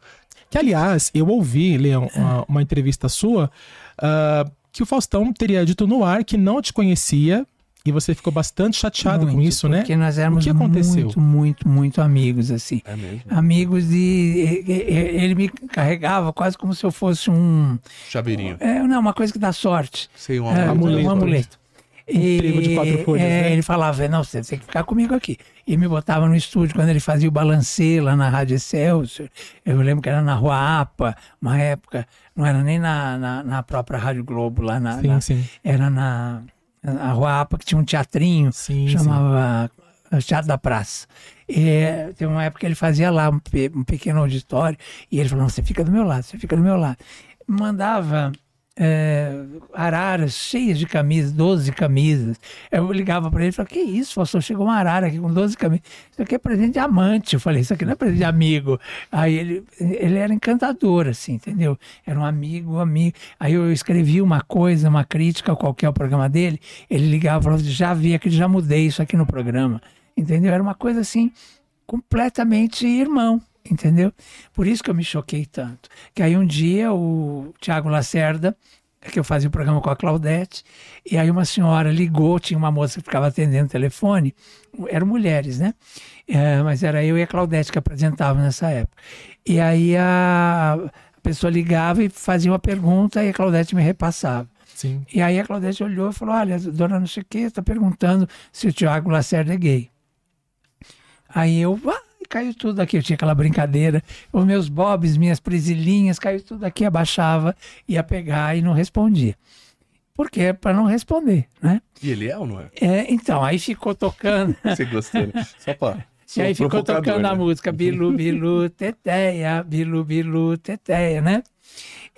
Que, aliás, eu ouvi, Leão, uma, uma entrevista sua, ah, que o Faustão teria dito no ar que não te conhecia e você ficou bastante chateado com Muito, isso, né? Porque nós éramos O que aconteceu? muito, muito, muito amigos, assim. É mesmo. Amigos de. Ele me carregava quase como se eu fosse um. Chaveirinho. É, não, uma coisa que dá sorte. Sei um É, amuleto. um amuleto. Um trigo de quatro folhas, é, né? Ele falava, não, você tem que ficar comigo aqui. E me botava no estúdio quando ele fazia o balancê lá na Rádio Excelsior. Eu lembro que era na Rua APA, uma época, não era nem na, na, na própria Rádio Globo, lá na. Sim, na- sim. Era na, na Rua APA, que tinha um teatrinho, Sim, chamava Teatro da Praça. E, tem uma época que ele fazia lá um, um pequeno auditório, e ele falou, não, você fica do meu lado, você fica do meu lado. Mandava é, araras cheias de camisas, 12 camisas. Eu ligava para ele e falava, que isso, Faustão, chegou uma arara aqui com 12 camisas. Isso aqui é presente de amante. Eu falei, isso aqui não é presente de amigo. Aí ele, ele era encantador, assim, entendeu? Era um amigo, amigo. Aí eu escrevi uma coisa, uma crítica qualquer ao programa dele, ele ligava e falava, já vi aqui, já mudei isso aqui no programa. Entendeu? Era uma coisa assim, completamente irmão. Entendeu? Por isso que eu me choquei tanto. Que aí um dia o Tiago Lacerda, que eu fazia o programa com a Claudete, e aí uma senhora ligou, tinha uma moça que ficava atendendo o telefone, eram mulheres, né? É, mas era eu e a Claudete que apresentavam nessa época. E aí a, a pessoa ligava e fazia uma pergunta e a Claudete me repassava. Sim. E aí a Claudete olhou e falou: Olha, dona não sei o que, está perguntando se o Tiago Lacerda é gay. Aí eu, ah, caiu tudo aqui. Eu tinha aquela brincadeira, os meus bobs, minhas prisilinhas, caiu tudo aqui, abaixava, ia pegar e não respondia. Por quê? Para não responder, né? E ele é ou não é? É, então, aí ficou tocando. (laughs) Você gostou, né? Só pra. E aí ficou tocando a né? música Bilu, Bilu, (laughs) Teteia, Bilu, Bilu, Teteia, né?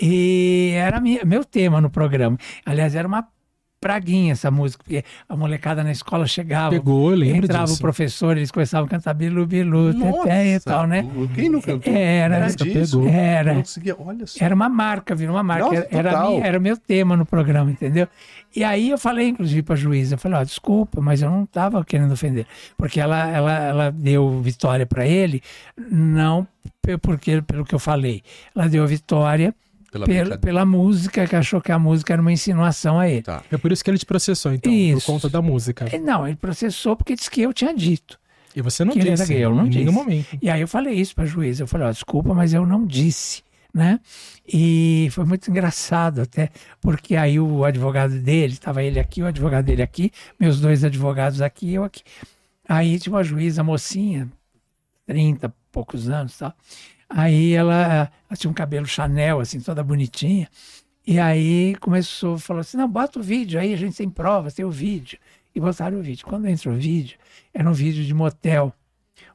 E era minha, meu tema no programa. Aliás, era uma praguinha essa música, porque a molecada na escola chegava, Pegou, eu lembro entrava disso. o professor, eles começavam a cantar Bilu, Bilu, Teteia e tal, né? Quem não cantou? Era, Era disso? Era. Não conseguia- Olha só. Era uma marca, virou uma marca. Nossa, era, era, a minha- era o meu tema no programa, entendeu? E aí eu falei, inclusive, para a juíza, eu falei, ó, desculpa, mas eu não estava querendo ofender. Porque ela, ela, ela deu vitória para ele, não porque, pelo que eu falei. Ela deu vitória Pela pela, pela música, que achou que a música era uma insinuação a ele. Tá. É por isso que ele te processou, então, Isso. por conta da música. E Não, ele processou porque disse que eu tinha dito. E você não disse, eu não em nenhum disse. momento. E aí eu falei isso para a juíza, eu falei, ó, desculpa, mas eu não disse, né? E foi muito engraçado até, porque aí o advogado dele, estava ele aqui, o advogado dele aqui, meus dois advogados aqui, eu aqui. Aí tinha uma juíza, mocinha, 30 poucos anos e tal. Aí ela, ela tinha um cabelo Chanel, assim, toda bonitinha. E aí começou, falou assim, não, bota o vídeo aí, a gente tem provas, tem o vídeo. E botaram o vídeo. Quando entra o vídeo, era um vídeo de motel.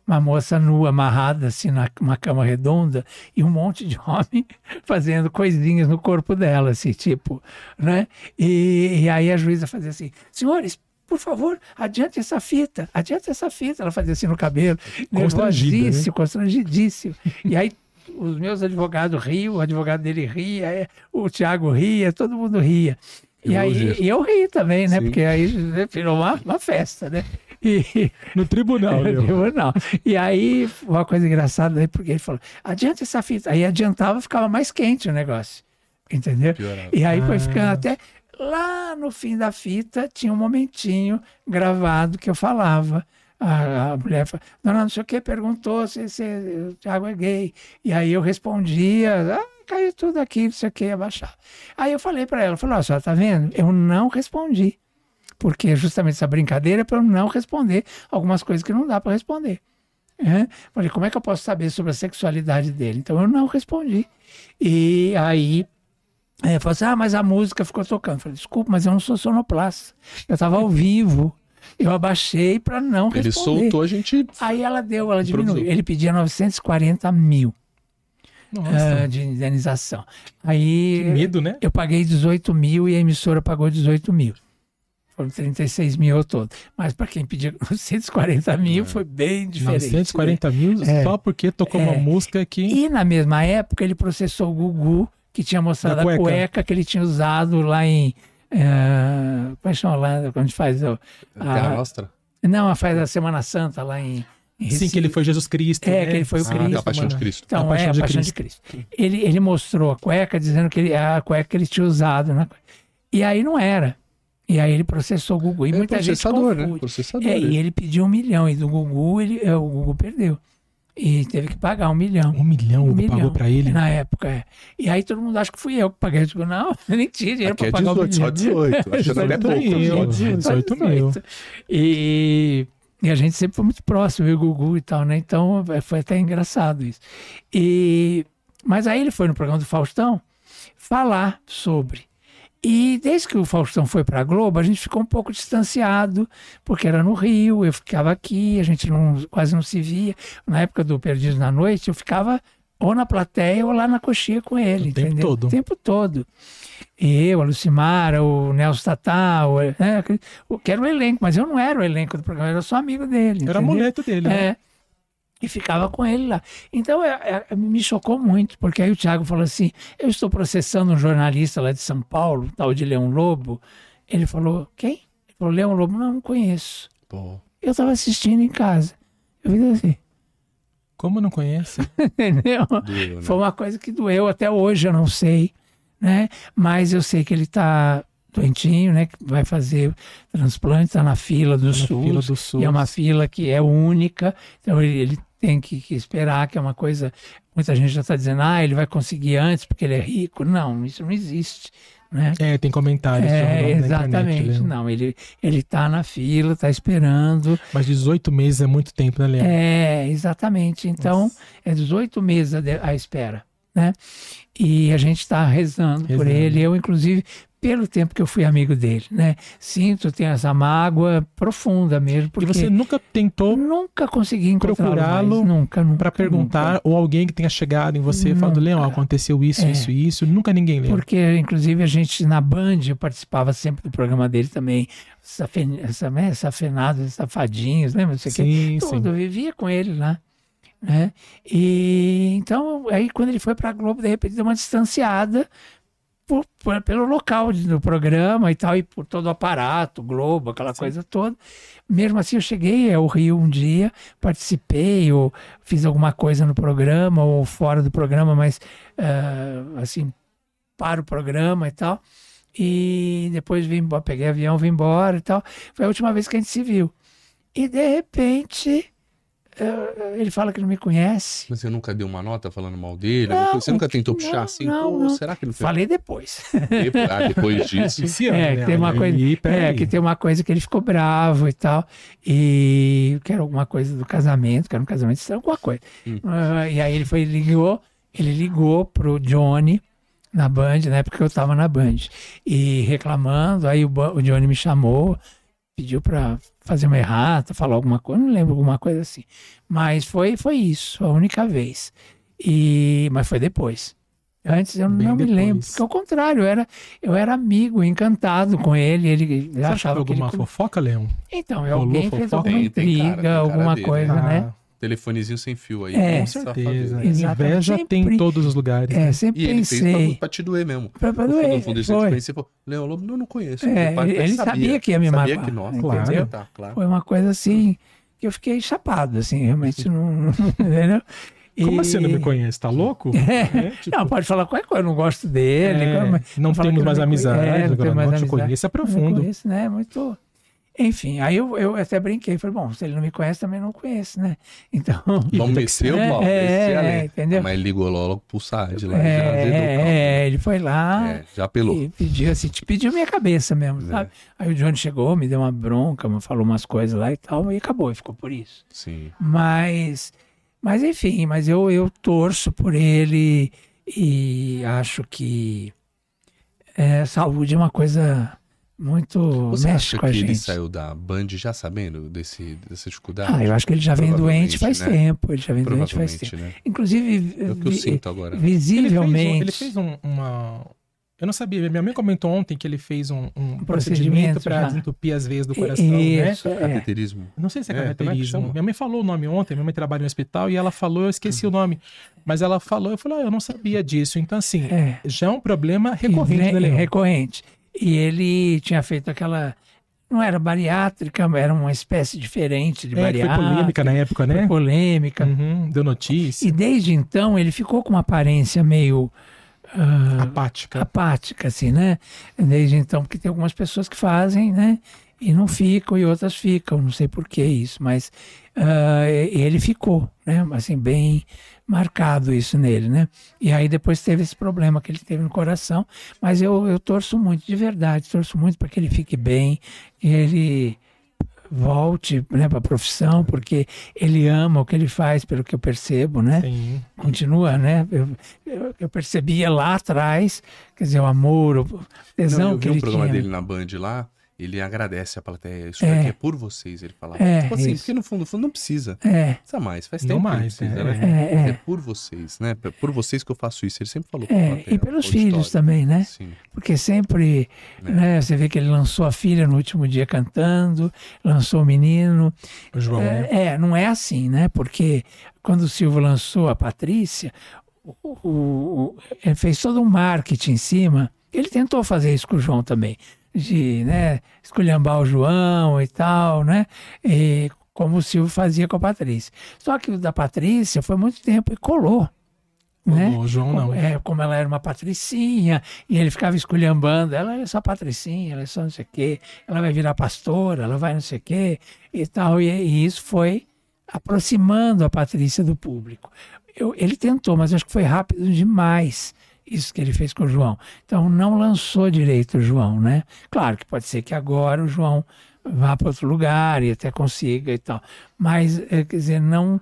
Uma moça nua, amarrada assim na uma cama redonda e um monte de (laughs) homem fazendo coisinhas no corpo dela, assim, tipo, né? E, e aí a juíza fazia assim, senhores, por favor, adiante essa fita, adiante essa fita. Ela fazia assim no cabelo, Constrangida, né? constrangidíssimo. E aí os meus advogados riam, o advogado dele ria, é, o Tiago ria, todo mundo ria. E aí e eu ri também, né? Sim. Porque aí virou uma, uma festa, né? E, (laughs) No tribunal, é, meu. tribunal. E aí, uma coisa engraçada aí, porque ele falou, adianta essa fita. Aí adiantava, ficava mais quente o negócio. Entendeu? Piorava. E aí foi Ah. ficando até. Lá no fim da fita tinha um momentinho gravado que eu falava. A, a mulher falou, dona não sei o que, perguntou se, se o Thiago é gay. E aí eu respondia, ah, caiu tudo aqui, não sei o que, ia baixar. Aí eu falei para ela, falei, ó, tá vendo? Eu não respondi. Porque justamente essa brincadeira é para eu não responder algumas coisas que não dá para responder. É? Falei, como é que eu posso saber sobre a sexualidade dele? Então eu não respondi. E aí é, falou assim: ah, mas a música ficou tocando. Falei, desculpa, mas eu não sou sonoplasta. Eu estava ao vivo. Eu abaixei para não Ele responder. soltou, a gente. Aí ela deu, ela Improvisou. diminuiu. Ele pedia 940 mil ah, de indenização. Aí que medo, né? eu paguei 18 mil e a emissora pagou 18 mil. Foram 36 mil ao todo. Mas para quem pediu (laughs) 940 mil foi bem diferente. 940 mil É. só porque tocou uma É. música que... E na mesma época ele processou o Gugu, que tinha mostrado Da a cueca. cueca que ele tinha usado lá em. eh, como é que chama lá? Quando a gente faz. o- Terra a, Nostra? não, faz a Semana Santa lá em. Sim, que ele foi Jesus Cristo. É, né? que ele foi o Ah, Cristo, a Paixão de. Cristo. Então, A Paixão é a de Paixão de Cristo. Ele, ele mostrou a cueca dizendo que ele, a cueca que ele tinha usado. Né? E aí não era. E aí ele processou o Gugu. E É muita gente processador, né? confunde. Processador. É, e ele pediu um milhão. E do Gugu, ele, é, o Gugu perdeu. E teve que pagar um milhão. Um milhão, Um o milhão. pagou pra ele. Na época, é. E aí todo mundo acha que fui eu que paguei. Digo, não, nem tinha dinheiro Aqui para é pagar 18, o só milhão. 18. Achando até 18 pouco. mil. só 18. 18 mil. E, e a gente sempre foi muito próximo, eu e o Gugu e tal, né? Então é, foi até engraçado isso. E, mas aí ele foi no programa do Faustão falar sobre. E desde que o Faustão foi para a Globo, a gente ficou um pouco distanciado, porque era no Rio, eu ficava aqui, a gente não, quase não se via. Na época do Perdidos na Noite, eu ficava ou na plateia ou lá na coxinha com ele, O tempo entendeu? todo. O tempo todo. Eu, a Lucimara, o Nelson Tatal, né, o- que era o elenco, mas eu não era o elenco do programa, eu era só amigo dele. Era entendeu? amuleto dele. né? É. E ficava com ele lá. Então é- é- me chocou muito, porque aí o Thiago falou assim: eu estou processando um jornalista lá de São Paulo, tal de Leão Lobo. Ele falou: quem? Ele falou: Leão Lobo, não, não conheço. Pô. Eu estava assistindo em casa. Eu vi assim. Como não conhece? (laughs) Entendeu? Doeu, né? Foi uma coisa que doeu até hoje, eu não sei, né? Mas eu sei que ele tá doentinho, né? Que vai fazer transplante, está na fila do Na SUS. fila do SUS. E é uma fila que é única, então ele, ele tem que, que esperar, que é uma coisa. Muita gente já está dizendo, ah, ele vai conseguir antes porque ele é rico. Não, isso não existe. Né? É, tem comentários. É, exatamente. internet, não, ele, ele tá na fila, tá esperando. Mas 18 meses é muito tempo, né, Leão? É, exatamente. Então, Nossa. é 18 meses a, de- a espera, né? E a gente está rezando, por Rezando. ele. Eu, inclusive, pelo tempo que eu fui amigo dele, né? Sinto, tenho essa mágoa profunda mesmo, E porque você nunca tentou nunca consegui procurá-lo. Nunca, nunca. pra perguntar, nunca. ou alguém que tenha chegado em você e Nunca. Leão, aconteceu isso, É. isso, isso. Nunca ninguém lembra. Porque, inclusive, a gente na Band, eu participava sempre do programa dele também, safen, né, safenados, safadinhos, lembra? Não sei o quê. Sim, sim. Tudo, eu vivia com ele lá. Né? E então, aí quando ele foi para a Globo, de repente deu uma distanciada por- por- pelo local do programa e tal, e por todo o aparato, Globo, aquela coisa toda. Mesmo assim, eu cheguei ao Rio um dia, participei, ou fiz alguma coisa no programa, ou fora do programa, mas ah, assim, para o programa e tal. E depois vim embora, peguei avião, vim embora e tal. Foi a última vez que a gente se viu. E de repente, ele fala que não me conhece. Mas você nunca deu uma nota falando mal dele? coisa? você nunca tentou puxar não, assim? não, não. será que ele fez? Falei depois. Depois, ah, depois (laughs) disso. Esse ano, É, né? que tem uma coisa, aí, é, que tem uma coisa que ele ficou bravo e tal. E que era alguma coisa do casamento, que era um casamento estranho, alguma coisa. Hum. Ah, e aí ele foi ligou, ele ligou pro Johnny na Band, na época que eu tava na Band, e reclamando, aí o, o Johnny me chamou, pediu pra fazer uma errata, falar alguma coisa, não lembro, alguma coisa assim. Mas foi, foi isso, a única vez. E, mas foi depois. Antes eu Bem não me depois. lembro, porque ao contrário, eu era, eu era amigo, encantado com ele, ele Você que achava foi que ele... alguma fofoca, Leão? Então, Rolou alguém fez fofoca? alguma Tem, tem cara, intriga, tem cara alguma dele, coisa, né? né? Ah, Telefonezinho sem fio aí. É. com Essa certeza. safadeza. Exatamente. Inveja tem em Sempre- todos os lugares. É, né? sempre E ele fez pra, pra te doer mesmo. Pra, pra doer, no fundo, ele foi. conhecia e falou, Leão Lobo, não, não conheço. É, pai ele- sabia que ia me sabia magoar, que nós, entendeu? claro. Tá, claro. Foi uma coisa assim que eu fiquei chapado, assim, realmente não. (laughs) entendeu? Como E- assim não me conhece? Tá louco? (laughs) É. tipo, Não, pode falar qualquer coisa, eu não gosto dele. é, como- não fala temos mais não amizade, é, não mais não te amizade. conheço, é Não profundo. conheço, né? Muito. Enfim, aí eu, eu até brinquei, falei, bom, se ele não me conhece, também não conheço, né? (laughs) Então. Vamos descer o É, pau, é, é, entendeu? Mas ele ligou logo pro SAD lá, É, o é, é, ele foi lá É, já apelou. e pediu assim, te pediu minha cabeça mesmo, É. sabe? Aí o Johnny chegou, me deu uma bronca, me falou umas coisas lá e tal, e acabou, e ficou por isso. Sim. Mas, mas enfim, mas eu, eu torço por ele e acho que é, saúde é uma coisa muito Você mexe acha com a que ele gente. saiu da Band já sabendo desse, dessa dificuldade? Ah, eu acho que ele já vem doente faz né? tempo, ele já vem doente faz tempo. Né? Inclusive, É o que eu vi- sinto agora. Ele fez, um- visivelmente, ele fez um- uma. Eu não sabia. Minha mãe comentou ontem que ele fez um, um procedimento procedimento para desentupir as veias do coração, né? isso, é. Cateterismo. Não sei se é É, é caracterismo. chama? minha mãe falou o nome ontem, minha mãe trabalha no hospital e ela falou, eu esqueci o nome. Mas ela falou, eu falei, ah, eu não sabia disso. Então, assim, É. já é um problema recorrente, vem- né, recorrente. E ele tinha feito aquela. Não era bariátrica, era uma espécie diferente de É, que foi bariátrica. polêmica na época, foi né? polêmica. Uhum, deu notícia. E desde então ele ficou com uma aparência meio ah, Apática. apática, assim, né? Desde então, porque tem algumas pessoas que fazem, né? E não ficam, e outras ficam, não sei por que isso, mas e- ele ficou, né? Assim, bem marcado isso nele, né? E aí depois teve esse problema que ele teve no coração, mas eu, eu torço muito, de verdade, torço muito para que ele fique bem, que ele volte né, para a profissão, porque ele ama o que ele faz, pelo que eu percebo, né? Sim. continua, né? Eu, eu, eu percebia lá atrás, quer dizer, o amor, o Não, tesão eu que vi um ele programa tinha. dele na Band lá, ele agradece a plateia. Isso É. aqui é por vocês, ele falava. É, tipo assim, isso. porque no fundo, no fundo não precisa. É, Precisa mais, faz Não tempo mais, que não é. precisa, né? é, É é. por vocês, né? É Por vocês que eu faço isso. Ele sempre falou É, plateia, e pelos filhos também, né? Sim. Porque sempre, É. né? Você vê que ele lançou a filha no último dia cantando, lançou o menino. O João, né? É, é, não é assim, né? Porque quando o Silvio lançou a Patrícia, o, o- o- ele fez todo um marketing em cima. Ele tentou fazer isso com o João também, de né, esculhambar o João e tal, né? E como o Silvio fazia com a Patrícia. Só que o da Patrícia foi muito tempo e colou. Né? O João não. É, como ela era uma patricinha, e ele ficava esculhambando, ela é só patricinha, ela é só não sei o quê, ela vai virar pastora, ela vai não sei o quê, e tal, e, e isso foi aproximando a Patrícia do público. Eu- ele tentou, mas acho que foi rápido demais isso que ele fez com o João. Então não lançou direito o João, né? Claro que pode ser que agora o João vá para outro lugar e até consiga e tal, mas eh, quer dizer, não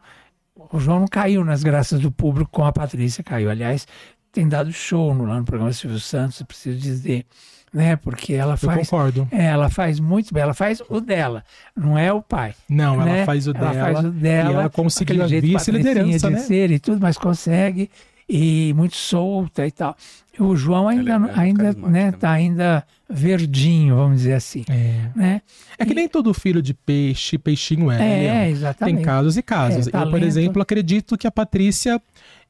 o João não caiu nas graças do público como a Patrícia caiu. Aliás, tem dado show no, lá no programa Silvio Santos, eu preciso dizer, né? Porque ela Eu faz. concordo. É, ela faz muito bem, ela faz o dela, não é o pai. Não, né? ela faz o Ela dela. faz o dela, e ela conseguiu a vice-liderança, né? ser e tudo, mas consegue e muito solta e tal. E o João ainda, é- ainda, né, tá ainda verdinho, vamos dizer assim, É. né? É que nem todo filho de peixe, peixinho é. né, É, exatamente. Tem casos e casos. É, eu, por exemplo, acredito que a Patrícia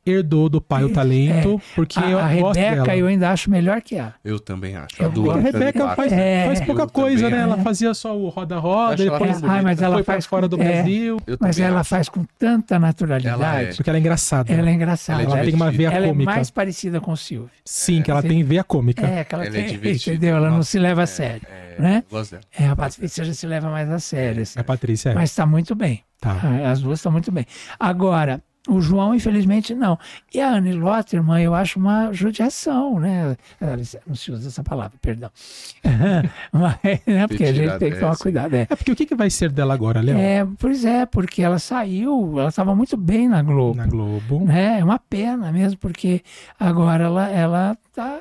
herdou do pai o talento, porque A, eu a gosto Rebeca dela. eu ainda acho melhor que ela. Eu também acho. Eu. A Fernando Rebeca faz, É. faz pouca Eu coisa, né? Ela acho. fazia só o roda-roda, Acho ela depois bonita. Ah, mas ela foi faz fora do é, Brasil, Mas ela acho. faz com tanta naturalidade. Ela é. porque ela é engraçada. Ela é engraçada. Ela é Ela tem uma veia Ela é cômica. mais parecida com o Silvio. Sim, que ela tem veia cômica. É, que ela, Ela é tem, entendeu? Ela não se leva a sério, né? É, a Patrícia já se leva mais a sério, assim. A Patrícia é. Mas está muito bem. Tá. As duas estão muito bem. Agora, o João, infelizmente, não. E a Anne Lotterman, eu acho uma judiação, né? Não se usa essa palavra, perdão. (laughs) Mas, né? Porque a gente tem que tomar cuidado. É. É porque o que, que vai ser dela agora, Léo? É, pois é, porque ela saiu, ela estava muito bem na Globo. Na Globo. né? É uma pena mesmo, porque agora ela ela está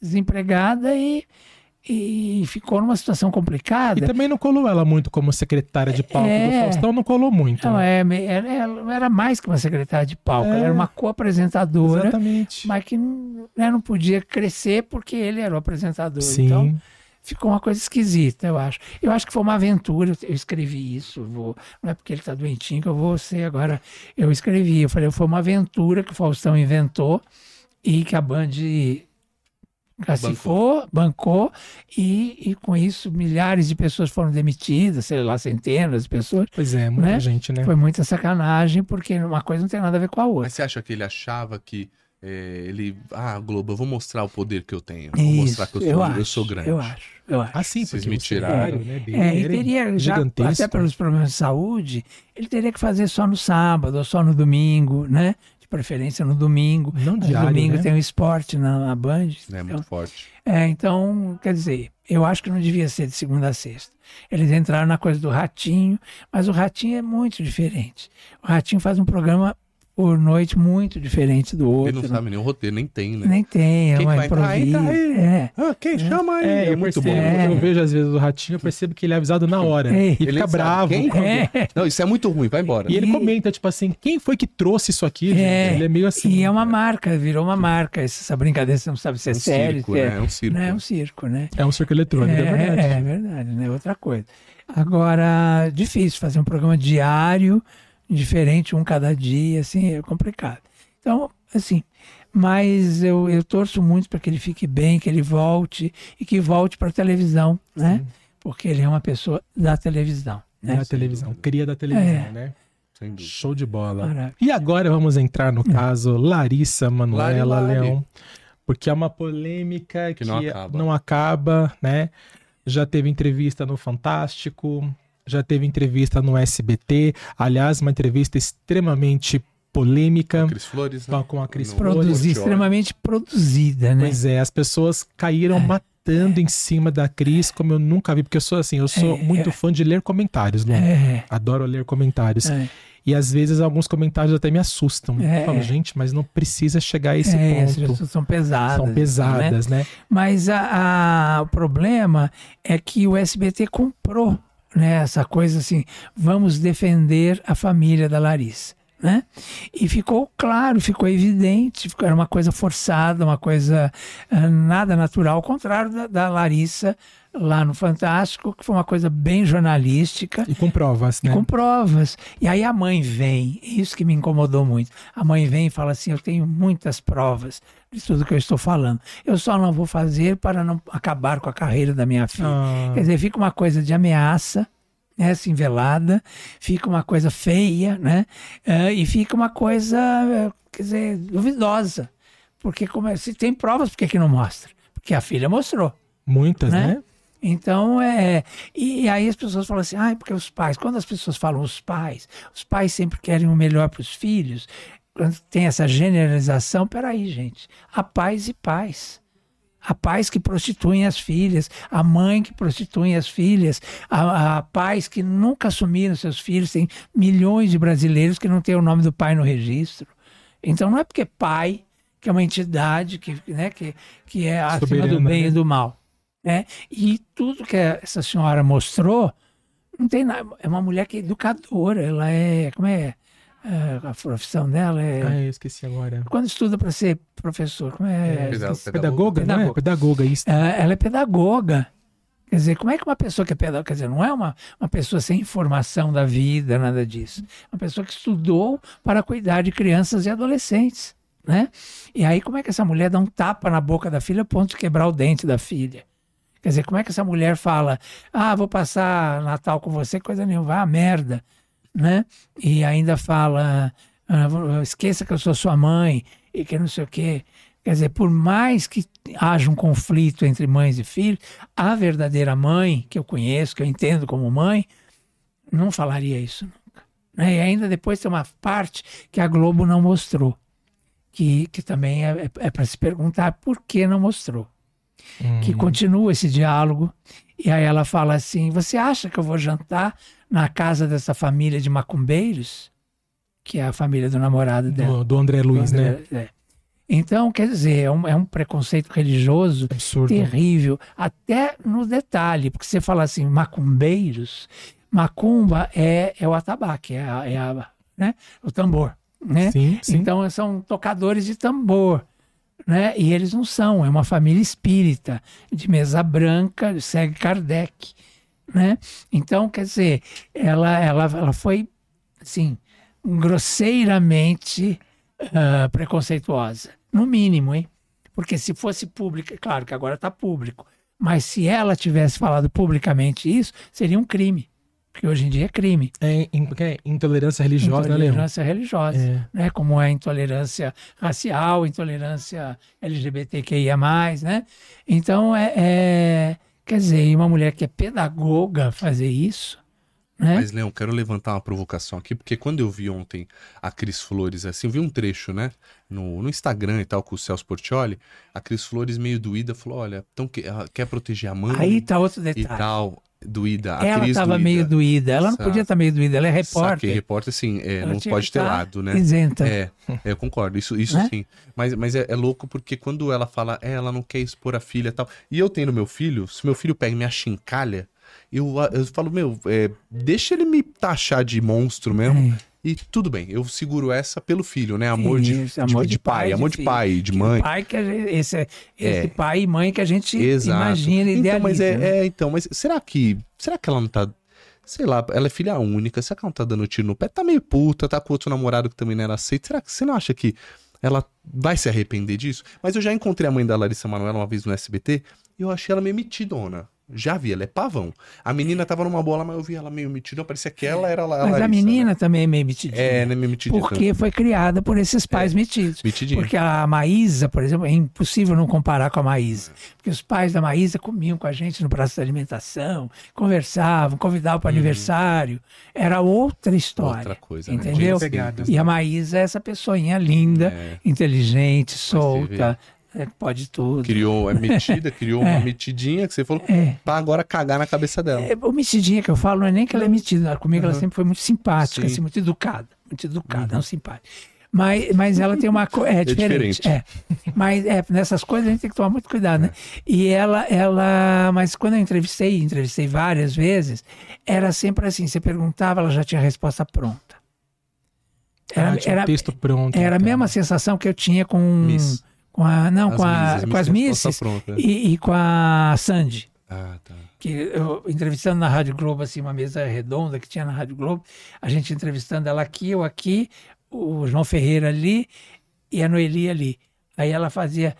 desempregada e, e ficou numa situação E complicada. também não colou ela muito como secretária de palco do É. Faustão, não colou muito. Não, né? é, ela, ela era mais que uma secretária de palco, É. ela era uma co-apresentadora, Exatamente. mas que não, né, não podia crescer porque ele era o apresentador. Sim. Então ficou uma coisa esquisita, eu acho. Eu acho que foi uma aventura, eu- eu escrevi isso, vou, não é porque ele está doentinho que eu vou ser agora. Eu escrevi, eu falei, foi uma aventura que o Faustão inventou e que a Band cacifou, bancou, e, e com isso milhares de pessoas foram demitidas, sei lá, centenas de pessoas. Pois é, muita Né? gente, né? Foi muita sacanagem, porque uma coisa não tem nada a ver com a outra. Mas você acha que ele achava que é, ele. Ah, Globo, eu vou mostrar o poder que eu tenho. Vou Isso, mostrar que eu sou, eu, eu acho, sou grande. Eu acho, eu acho. Ah, sim, Vocês me tiraram. cenário, né, dele É, e era teria, já, gigantesco. até pelos problemas de saúde, ele teria que fazer só no sábado ou só no domingo, né? De preferência no domingo. Não diário, domingo né? tem o esporte na, na Band. É então- muito forte. É, então, quer dizer, eu acho que não devia ser de segunda a sexta. Eles entraram na coisa do Ratinho, mas o Ratinho é muito diferente. O Ratinho faz um programa por noite muito diferente do outro. Ele não sabe nem o roteiro, nem tem, né? Nem tem, é Quem uma que vai entrar? Entra improviso. aí. É. Ah, quem chama aí? É, É, eu muito bom. percebo, É. Eu vejo às vezes o ratinho, eu percebo que ele é avisado na hora. É. E Ele fica bravo. quem? É. Não, isso é muito ruim, vai embora. E ele E- comenta, tipo assim, quem foi que trouxe isso aqui? É, Ele é meio assim. E é uma marca, virou uma marca. Essa brincadeira, você não sabe se é, É um sério, circo, se é, né? É um circo. Não, é um circo, né? É um circo eletrônico, é, verdade. É, é verdade, né? Outra coisa. Agora, difícil fazer um programa diário, diferente, um cada dia, assim, é complicado. Então, assim, mas eu, eu torço muito para que ele fique bem, que ele volte e que volte para a televisão, né? Porque ele é uma pessoa da televisão. Né? Da televisão, cria da televisão, É. né? Show de bola. Maravilha. E agora vamos entrar no caso Larissa Manuela Lari, Lari. Leão, porque é uma polêmica que, Que não acaba. não acaba, né? Já teve entrevista no Fantástico, já teve entrevista no SBT, aliás, uma entrevista extremamente polêmica Cris Flores, né? com- a Cris No- Flores. Extremamente produzida, né? Pois é, as pessoas caíram matando em cima da Cris, como eu nunca vi, porque eu sou assim, eu sou É, muito é. fã de ler comentários, Lu. É, Adoro ler comentários. é, E às vezes alguns comentários até me assustam. É. Eu falo, gente, mas não precisa chegar a esse é, ponto. pessoas são pesadas. São né? pesadas, né? Mas a- a- o problema é que o SBT comprou né, essa coisa assim, vamos defender a família da Larissa. Né? E ficou claro, ficou evidente, era uma coisa forçada, uma coisa ah, nada natural, ao contrário da, da Larissa lá no Fantástico, que foi uma coisa bem jornalística E com provas, e né? com provas. E aí a mãe vem, isso que me incomodou muito. A mãe vem e fala assim: Eu tenho muitas provas de tudo que eu estou falando. Eu só não vou fazer para não acabar com a carreira da minha filha. Ah, Quer dizer, fica uma coisa de ameaça, né, assim, velada, fica uma coisa feia, né? eh, e fica uma coisa, quer dizer, duvidosa. Porque como é- se tem provas, por que, que não mostra? Porque a filha mostrou. Muitas, Né? né? Então, é. E aí as pessoas falam assim, ah, porque os pais, quando as pessoas falam os pais, os pais sempre querem o melhor para os filhos, quando tem essa generalização, peraí, gente, há pais e pais. Há pais que prostituem as filhas, há mãe que prostituem as filhas, há, há pais que nunca assumiram seus filhos, tem milhões de brasileiros que não têm o nome do pai no registro. Então não é porque pai, que é uma entidade que, né, que, que é acima do Soberana, bem né? e do mal. Né? E tudo que essa senhora mostrou, não tem nada. É uma mulher que é educadora, ela é. Como é? é, a profissão dela é. Ah, eu esqueci agora. Quando estuda para ser professor, como é? Peda- Esqueci. Pedagoga, não é? Pedagoga. Pedagoga, isso. É, ela é pedagoga. Quer dizer, como é que uma pessoa que é pedagoga, quer dizer, não é uma, uma pessoa sem informação da vida, nada disso. Uma pessoa que estudou para cuidar de crianças e adolescentes, né? E aí como é que essa mulher dá um tapa na boca da filha a ponto de quebrar o dente da filha? Quer dizer, como é que essa mulher fala, ah, vou passar Natal com você, coisa nenhuma, vai a merda, né? E ainda fala, ah, esqueça que eu sou sua mãe e que não sei o quê. Quer dizer, por mais que haja um conflito entre mães e filhos, a verdadeira mãe, que eu conheço, que eu entendo como mãe, não falaria isso nunca. né? E ainda depois tem uma parte que a Globo não mostrou, que, que também é, é para se perguntar por que não mostrou. Que continua esse diálogo, e aí ela fala assim: Você acha que eu vou jantar na casa dessa família de macumbeiros? Que é a família do namorado dela. Do, do André Luiz, né? É. Então, quer dizer, é um, é um preconceito religioso Absurdo. terrível, até no detalhe, porque você fala assim, macumbeiros, macumba é, é o atabaque, é, a, é a, né? o tambor, né? Sim, sim. Então são tocadores de tambor, né? E eles não são, é uma família espírita, de mesa branca, segue Kardec, né? Então, quer dizer, ela, ela, ela foi, assim, grosseiramente ah, preconceituosa, no mínimo, hein? Porque se fosse pública, claro que agora está público, mas se ela tivesse falado publicamente isso, seria um crime. Porque hoje em dia é crime. É, in- que é intolerância religiosa, né, Leon? Intolerância religiosa, É. né? Como é a intolerância racial, intolerância LGBTQIA+, né? Então, é, é- quer dizer, e uma mulher que é pedagoga fazer isso, né? Mas, Leão, quero levantar uma provocação aqui, porque quando eu vi ontem a Cris Flores, assim, eu vi um trecho, né, no, no Instagram e tal, com o Celso Portioli, a Cris Flores meio doída falou, olha, então, que- ela quer proteger a mãe Aí tá outro e detalhe. tal, doída, a ela estava meio doída, ela não podia estar meio doída, ela é Saquei, repórter. repórter, assim, é, não pode ter tá lado, né? Isenta. É, é, eu concordo, isso, isso Né? sim. Mas, mas é, é louco porque quando ela fala, é, ela não quer expor a filha e tal. E eu tenho meu filho, se meu filho pega e me achincalha, eu, eu falo, meu, é, deixa ele me taxar de monstro mesmo. E tudo bem, eu seguro essa pelo filho, né? Amor, de, Isso, de, amor de de pai, pai, amor de de pai, de mãe. pai que gente- esse, é- esse É. pai e mãe que a gente Exato. imagina e então, mas é, né? é, então, mas será que, será que ela não tá, sei lá, ela é filha única, será que ela não tá dando tiro no pé? Tá meio puta, tá com outro namorado que também não era aceito, será que, você não acha que ela vai se arrepender disso? Mas eu já encontrei a mãe da Larissa Manoela uma vez no SBT e eu achei ela meio metidona. Já vi, ela é pavão. A menina tava numa bola, mas eu vi ela meio metidona, parecia que ela era a Mas Larissa, a menina também é meio metidinha. Né? É, né, meio metidinha. Porque foi criada por esses pais metidos. Metidinha. Porque a Maísa, por exemplo, é impossível não comparar com a Maísa. Porque os pais da Maísa comiam com a gente no praça da alimentação, conversavam, convidavam para aniversário. Era outra história. Uhum. Outra coisa, né? Entendeu? Sempre, E a Maísa é essa pessoinha linda, É. inteligente, solta, é, pode tudo. Criou, (laughs) é metida, criou uma metidinha que você falou, É. pra agora cagar na cabeça dela. É, o metidinha que eu falo não é nem que ela é metida. Comigo ela sempre foi muito simpática, Sim. assim, muito educada. Muito educada, não simpática. Mas, mas ela tem uma coisa. É, diferente. diferente. É. Mas é, nessas coisas a gente tem que tomar muito cuidado, né? E ela, ela. Mas quando eu entrevistei, entrevistei várias vezes, era sempre assim: você perguntava, ela já tinha a resposta pronta. Era, Ah, tinha era, um texto pronto. era a então. mesma sensação que eu tinha com. Miss. Com a, não, As com, a, com as misses Pronta. e, e com a Sandy Ah, tá. que eu entrevistando na Rádio Globo, assim, uma mesa redonda que tinha na Rádio Globo, a gente entrevistando ela aqui, eu aqui, o João Ferreira ali e a Noeli ali. Aí ela fazia.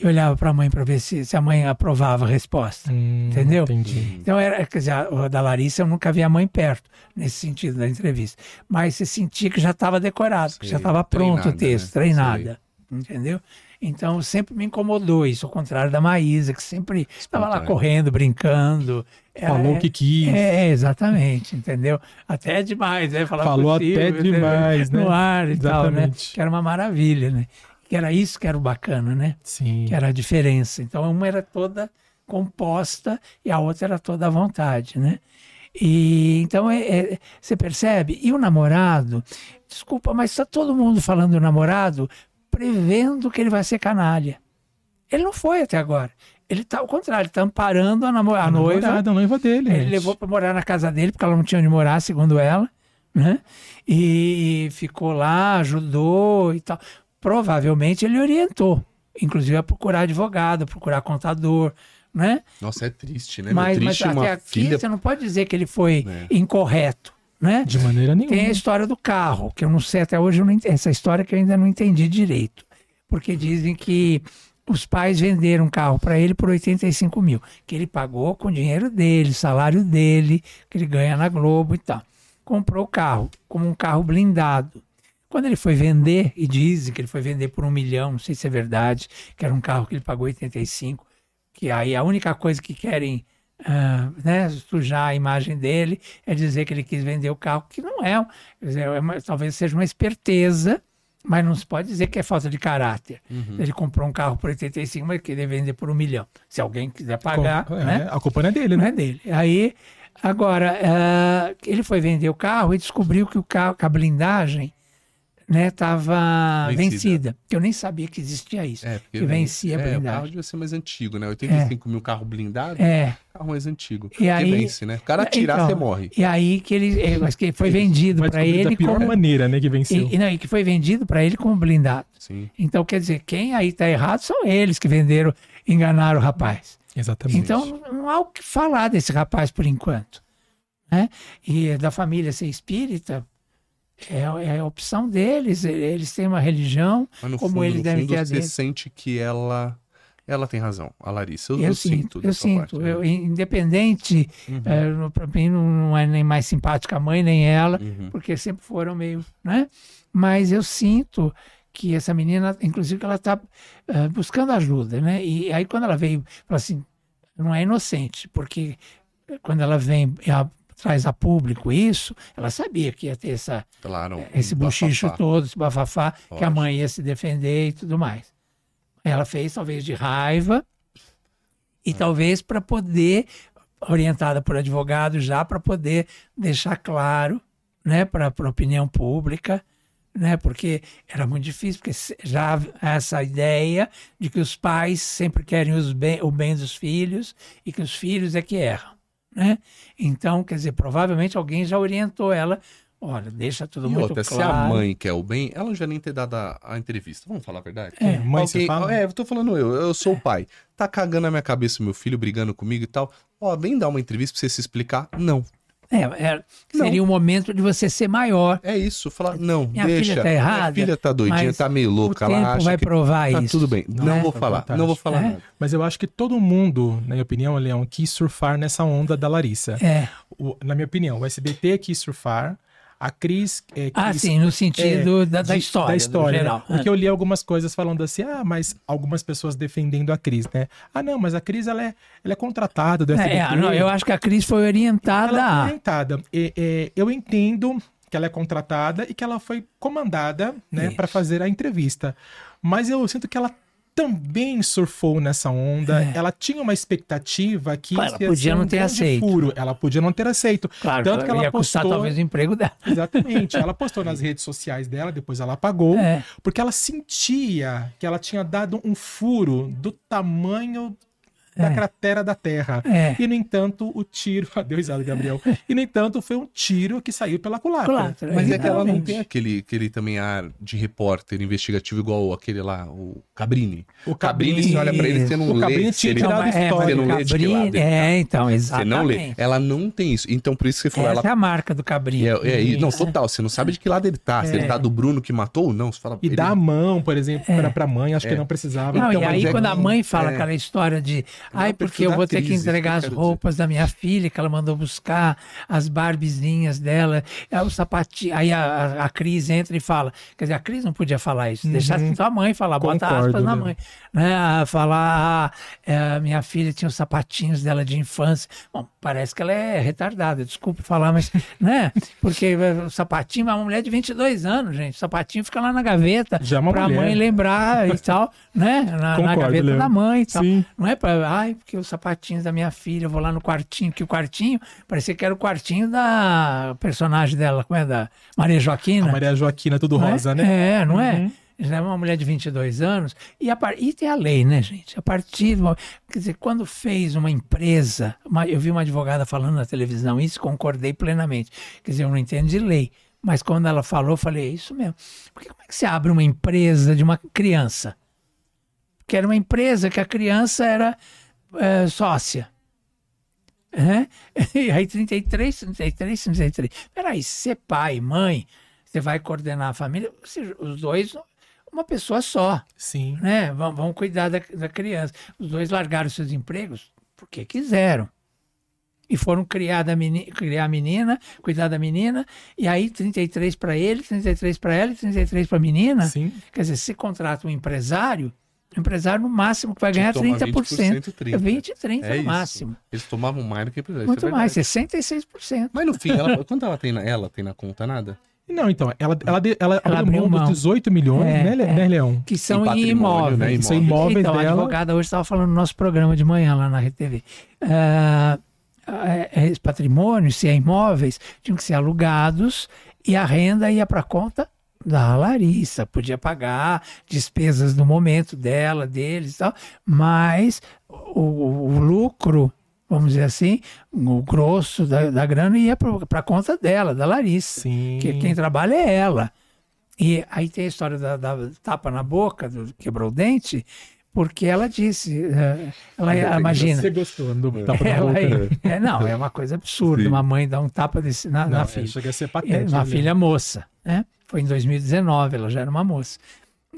e olhava para a mãe para ver se, se a mãe aprovava a resposta. Hum, Entendeu? Entendi. Então, era, quer dizer, a- da Larissa eu nunca vi a mãe perto, nesse sentido da entrevista. Mas você sentia que já estava decorado, que Sei, já estava pronto o texto, né? treinada. Entendeu? Então, sempre me incomodou isso, ao contrário da Maísa, que sempre estava lá correndo, brincando. Falou o que quis. É, exatamente, entendeu? Até demais, né? Falar Falou possível, até entendeu? demais, né? No ar e tal, né? Exatamente. Que era uma maravilha, né? Que era isso que era o bacana, né? Sim. que era a diferença. Então, uma era toda composta e a outra era toda à vontade, né? E então é, é- você percebe? E o namorado, desculpa, mas está todo mundo falando do namorado prevendo que ele vai ser canalha. Ele não foi até agora. Ele está ao contrário, ele está amparando a, namo- a noiva. namorada, a noiva dele. Ele gente. levou para morar na casa dele, porque ela não tinha onde morar, segundo ela, né? E ficou lá, ajudou e tal. Provavelmente ele orientou, inclusive a procurar advogado, procurar contador, né? Nossa, é triste, né? mas, Meu, mas triste até uma aqui filha. você não pode dizer que ele foi É. incorreto, né? De maneira nenhuma. Tem a história do carro, que eu não sei até hoje, eu não ent- essa história que eu ainda não entendi direito. Porque dizem que os pais venderam um carro para ele por 85 mil, que ele pagou com o dinheiro dele, salário dele, que ele ganha na Globo e tal. Comprou o carro, como um carro blindado. Quando ele foi vender, e dizem que ele foi vender por um milhão, não sei se é verdade, que era um carro que ele pagou 85, que aí a única coisa que querem ah, né, sujar a imagem dele é dizer que ele quis vender o carro, que não é, dizer, é uma- talvez seja uma esperteza, mas não se pode dizer que é falta de caráter. Ele comprou um carro por 85, mas queria vender por um milhão. Se alguém quiser pagar, Com- é, né? A culpa não é dele, não né? é dele. Aí, agora, ah, ele foi vender o carro e descobriu que o carro, que a blindagem estava Vencida. vencida. Que eu nem sabia que existia isso. É, que vencia a é, o carro devia ser mais antigo, né? 85 mil carro blindado, É. carro mais antigo. E aí- que vence, né? O cara atirar, Então, você morre. E aí que ele, é, mas que foi vendido para descobrir da ele pior como maneira, né, que venceu. e, não, e que foi vendido para ele como blindado. Sim. Então quer dizer, quem aí está errado são eles que venderam, enganaram o rapaz. Exatamente. Então não, não há o que falar desse rapaz por enquanto, né? E da família ser espírita é, é a opção deles. Eles têm uma religião, Mas no como fundo, eles no devem fundo, ter a você sente que ela, ela tem razão, a Larissa. Eu, Eu, eu sinto, eu sinto. parte, né? Eu, independente, Uhum. para mim não, não é nem mais simpática a mãe nem ela, Uhum. porque sempre foram meio, né? Mas eu sinto que essa menina, inclusive, que ela está buscando ajuda, né? E aí quando ela veio, falou assim, não é inocente, porque quando ela vem e a- traz a público isso, ela sabia que ia ter essa, Claro. esse um bochicho bafafá. todo, esse bafafá, que a mãe ia se defender e tudo mais. Ela fez talvez de raiva É. e talvez para poder, orientada por advogado já, para poder deixar claro né, para a opinião pública, né, porque era muito difícil, porque já essa ideia de que os pais sempre querem os bem, o bem dos filhos e que os filhos é que erram. Né? Então, quer dizer, provavelmente alguém já orientou ela, olha, deixa tudo E muito outra, se claro. a mãe quer o bem, ela não já nem ter dado a, a entrevista. Vamos falar a verdade? É. Mãe, você Alguém- fala? É, eu tô falando eu, eu sou o pai. Tá cagando na minha cabeça meu filho, brigando comigo e tal. Ó, vem dar uma entrevista pra você se explicar. Não. É, é, seria um momento de você ser maior. É isso, falar, não, Minha deixa. filha tá errada, Minha filha tá doidinha, tá meio louca, o ela tempo acha vai que provar tá isso. tudo bem. Não, né? vou falar, Fantástico. não vou falar É. nada. Mas eu acho que todo mundo, na minha opinião, Leão, quis surfar nessa onda da Larissa. É. O- na minha opinião, o SBT quis surfar, a Cris é, Ah, sim, no sentido é, da, da história. Da história, geral. né? Porque eu li algumas coisas falando assim, ah, mas algumas pessoas defendendo a Cris, né? Ah, não, mas a Cris, ela é, ela é contratada do SBT. É, é, não, eu acho que a Cris foi orientada ela foi orientada. E, é, eu entendo que ela é contratada e que ela foi comandada, né, para fazer a entrevista. Mas eu sinto que ela também surfou nessa onda. Ela tinha uma expectativa que É. Ela podia não um ter aceito. Furo. Ela podia não ter aceito. Claro, Tanto que ela ia custar postou- talvez o emprego dela. (laughs) Exatamente. Ela postou nas (laughs) redes sociais dela, depois ela apagou, É. porque ela sentia que ela tinha dado um furo do tamanho da É. cratera da Terra. É. E, no entanto, o tiro. (laughs) Deu risada, Gabriel. E, no entanto, foi um tiro que saiu pela culatra. Culatra. Mas é que ela não tem aquele, aquele também ar de repórter investigativo igual aquele lá, o Cabrini. O Cabrini, você olha pra ele, você não O lê. Cabrini se tinha ele- tirado é, história. Você o não lê de que Cabrini- lado tá. É, então, Você exatamente. não lê. Ela não tem isso. Então, por isso que você falou, Essa ela é a marca do Cabrini. É, é, e- não, total. Você não sabe de que lado ele tá. Se É. ele tá do Bruno que matou ou não. Você fala. E ele- dar a mão, por exemplo, É. pra, pra mãe, acho que É. não precisava. Não, Então, e aí é quando a mãe fala é. aquela história de ai, o porque eu vou ter que que entregar eu as roupas da minha filha, que ela mandou buscar, as barbizinhas dela, é, o sapatinho. Aí a, a, a Cris entra e fala. Quer dizer, a Cris não podia falar isso. Deixar Uhum. tua mãe falar, bota Concordo, aspas na mãe. Né? Ah, Falar, ah, é, minha filha tinha os sapatinhos dela de infância. Bom, parece que ela é retardada, desculpe falar, mas, (laughs) né? Porque é, o sapatinho, é uma mulher de 22 anos, gente. O sapatinho fica lá na gaveta Já é uma pra mulher. mãe lembrar e tal, né? Na, na Concordo, gaveta Leandro. da mãe e tal. Sim. Não é pra, ai, porque os sapatinhos da minha filha, eu vou lá no quartinho, que o quartinho, parecia que era o quartinho da personagem dela, como é, da Maria Joaquina. A Maria Joaquina, tudo não é? rosa, né? É, não é? Uhum. Ela é uma mulher de 22 anos. E, a, e tem a lei, né, gente? A partir do. Quer dizer, quando fez uma empresa. uma- eu vi uma advogada falando na televisão isso, concordei plenamente. Quer dizer, eu não entendo de lei. Mas quando ela falou, eu falei, é isso mesmo. Porque como é que você abre uma empresa de uma criança? Porque era uma empresa que a criança era eh, sócia. Né? (laughs) E aí 33, 33, 33. Peraí, ser pai, mãe, você vai coordenar a família, os dois, uma pessoa só, Sim. né? Vão, vão cuidar da, da criança. Os dois largaram seus empregos porque quiseram. E foram criar, da meni- criar a menina, cuidar da menina, e aí 33 para ele, 33 para ela e 33 para a menina. Sim. Quer dizer, se contrata um empresário, o empresário no máximo que vai ganhar Tinha que 30%. tomar 30%, 20, 30 É no isso. máximo. Eles tomavam mais do que isso é Muito verdade. mais, 66%. Mas no fim, ela, (laughs) quanto ela tem na, ela tem na conta? Nada? Não, então, ela, ela, ela, Ela abriu abriu mão mão. dos 18 milhões, É, né, é. né, Leão? que são Em patrimônio, imóveis. né, São imóveis. imóveis então, a dela. advogada hoje estava falando no nosso programa de manhã lá na RTV. Ah, é, é, esse patrimônio, se é imóveis, tinham que ser alugados e a renda ia para conta da Larissa. Podia pagar despesas no momento dela, deles e tal, mas o, o lucro, vamos dizer assim, o grosso da, da grana ia para a conta dela, da Larissa. Sim. Que quem trabalha é ela. E aí tem a história da, da tapa na boca, do quebrou o dente, porque ela disse, eh, ela imagina. Você gostou do tapa na Ela, boca? é, não, é uma coisa absurda, Sim. uma mãe dar um tapa desse, na, na Não, é, filha. chega a ser É, patético. uma né? filha moça, né? Foi em 2019, ela já era uma moça.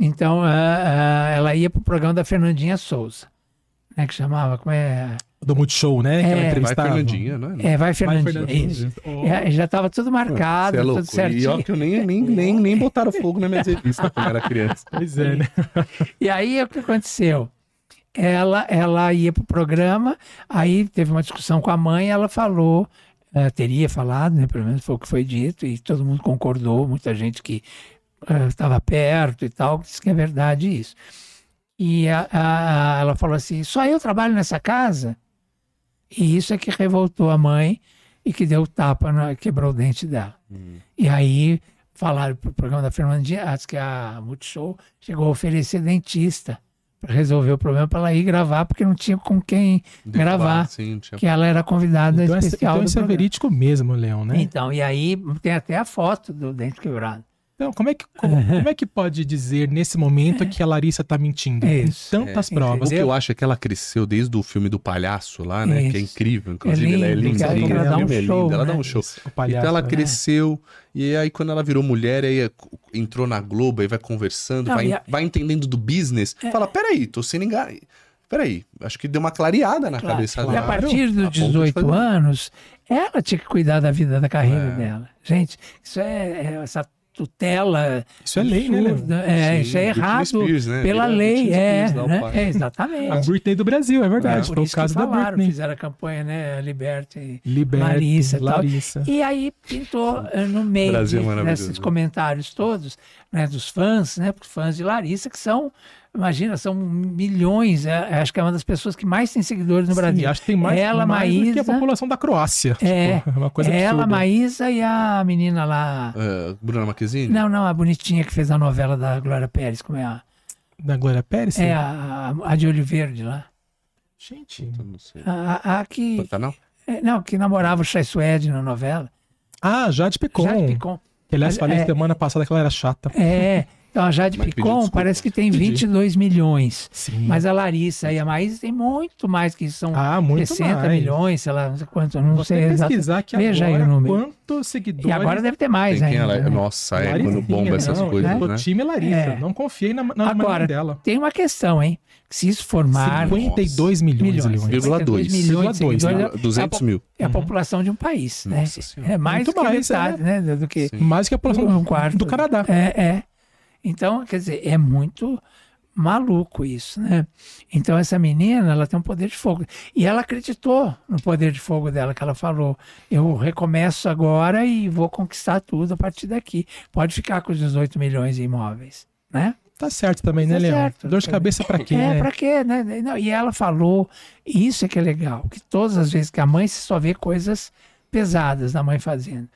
Então, ah, ah, ela ia pro programa da Fernandinha Souza, né? Que chamava, como é? Do Multishow, né? que ela É. Vai entrevistava. Fernandinha, não é? É, vai Vai, Fernandinha. Fernandinha. isso. Oh. É, já estava tudo marcado, é tudo louco. E certinho. ó, que eu nem, nem, nem, nem botaram fogo na minha revista quando era criança. Pois é, né? E aí o que aconteceu? Ela, ela ia para o programa, aí teve uma discussão com a mãe, ela falou, eh, teria falado, né, pelo menos foi o que foi dito, e todo mundo concordou, muita gente que eh, estava perto e tal, disse que é verdade isso. E a- a- ela falou assim: só eu trabalho nessa casa? E isso é que revoltou a mãe e que deu tapa, na, quebrou o dente dela. E aí falaram pro programa da Fernandinha, acho que a Multishow chegou a oferecer dentista para resolver o problema para ela ir gravar, porque não tinha com quem gravar, Sim, tinha... que ela era convidada Então, é, especial então do isso é programa. verídico mesmo, Leão, né? Então, e aí tem até a foto do dente quebrado. Então, como é que, como, como é que pode dizer nesse momento que a Larissa tá mentindo? É isso. Com tantas É. provas. O que eu acho é que ela cresceu desde o filme do palhaço lá, né? Que é Isso. incrível. Inclusive, É ela é lindo, linda. ela linda, dá um filme é show, lindo, Ela né? dá um show. O palhaço, então ela né? cresceu, e aí quando ela virou mulher, aí é, entrou na Globo, aí vai conversando, Não, vai, a- vai entendendo do business. Fala, peraí, tô sendo enganado. Peraí, acho que deu uma clareada na Claro. cabeça E dela. a partir A dos ponto de 18 fazer- anos, ela tinha que cuidar da vida, da carreira É. dela. Gente, isso é, é essa tutela. Isso é lei, né, absurda. É, Sim, isso é errado Spears, né? pela lei. Britney É, Spears, o né? é, A exatamente. Britney do Brasil, é verdade. É, Foi por o isso que caso da falaram, Britney. fizeram a campanha, né? Liberte Liberto, Larissa, e. Larissa. E aí pintou eh, no meio Brasil é desses comentários todos, né, dos fãs, né, porque fãs de Larissa, que são, imagina, são milhões, é, acho que é uma das pessoas que mais tem seguidores no Sim, Brasil. acho que tem mais, Ela, mais do que a Maísa- população da Croácia. É, Tipo, uma coisa ela, absurda. Maísa e a menina lá. Ah, Bruna Marquezine? Não, não, a bonitinha que fez a novela da Glória Pérez, como é a. Da Glória Pérez? É a, a de Olho Verde lá. Gente. Eu não sei. A, a, a que, Pantanal? é, não, que namorava o Chay Suede na novela. Ah, Jade Picon. Jade Picon. Que, aliás, falei é- semana passada que ela era chata. É, então a Jade Mas Picon parece que tem Pedi. 22 milhões. Sim. Mas a Larissa e a Maísa tem muito mais, que são ah, muito 60 mais. milhões, sei lá, não sei quanto, eu não Vou sei exatamente. pesquisar aqui Veja aí o número. quantos seguidores... E agora deve ter mais Tem quem ainda. ela é? né? Nossa, é quando bomba essas não, coisas, eu tô né? time Larissa. É. Não confiei na, na Agora, mãe dela. Tem uma questão, hein? Que se isso formar 52 milhões, milhões, milhões. Vírgula 52 dois. milhões de Vírgula dois, seguidores, né? 200 mil. é a população de um país, né? Nossa. É mais Muito do que mais, metade, né? Do que Sim. Mais que a população um quarto do Canadá. É, é. Então, quer dizer, é muito maluco isso, né? Então essa menina, ela tem um poder de fogo. E ela acreditou no poder de fogo dela, que ela falou, eu recomeço agora e vou conquistar tudo a partir daqui. Pode ficar com os 18 milhões de imóveis, né? Tá certo também, né, Tá Leão? certo. Dor de cabeça pra quê, é, né? pra quê, né? Não, e ela falou, e isso é que é legal, que todas as vezes que a mãe se só vê coisas pesadas da mãe fazendo.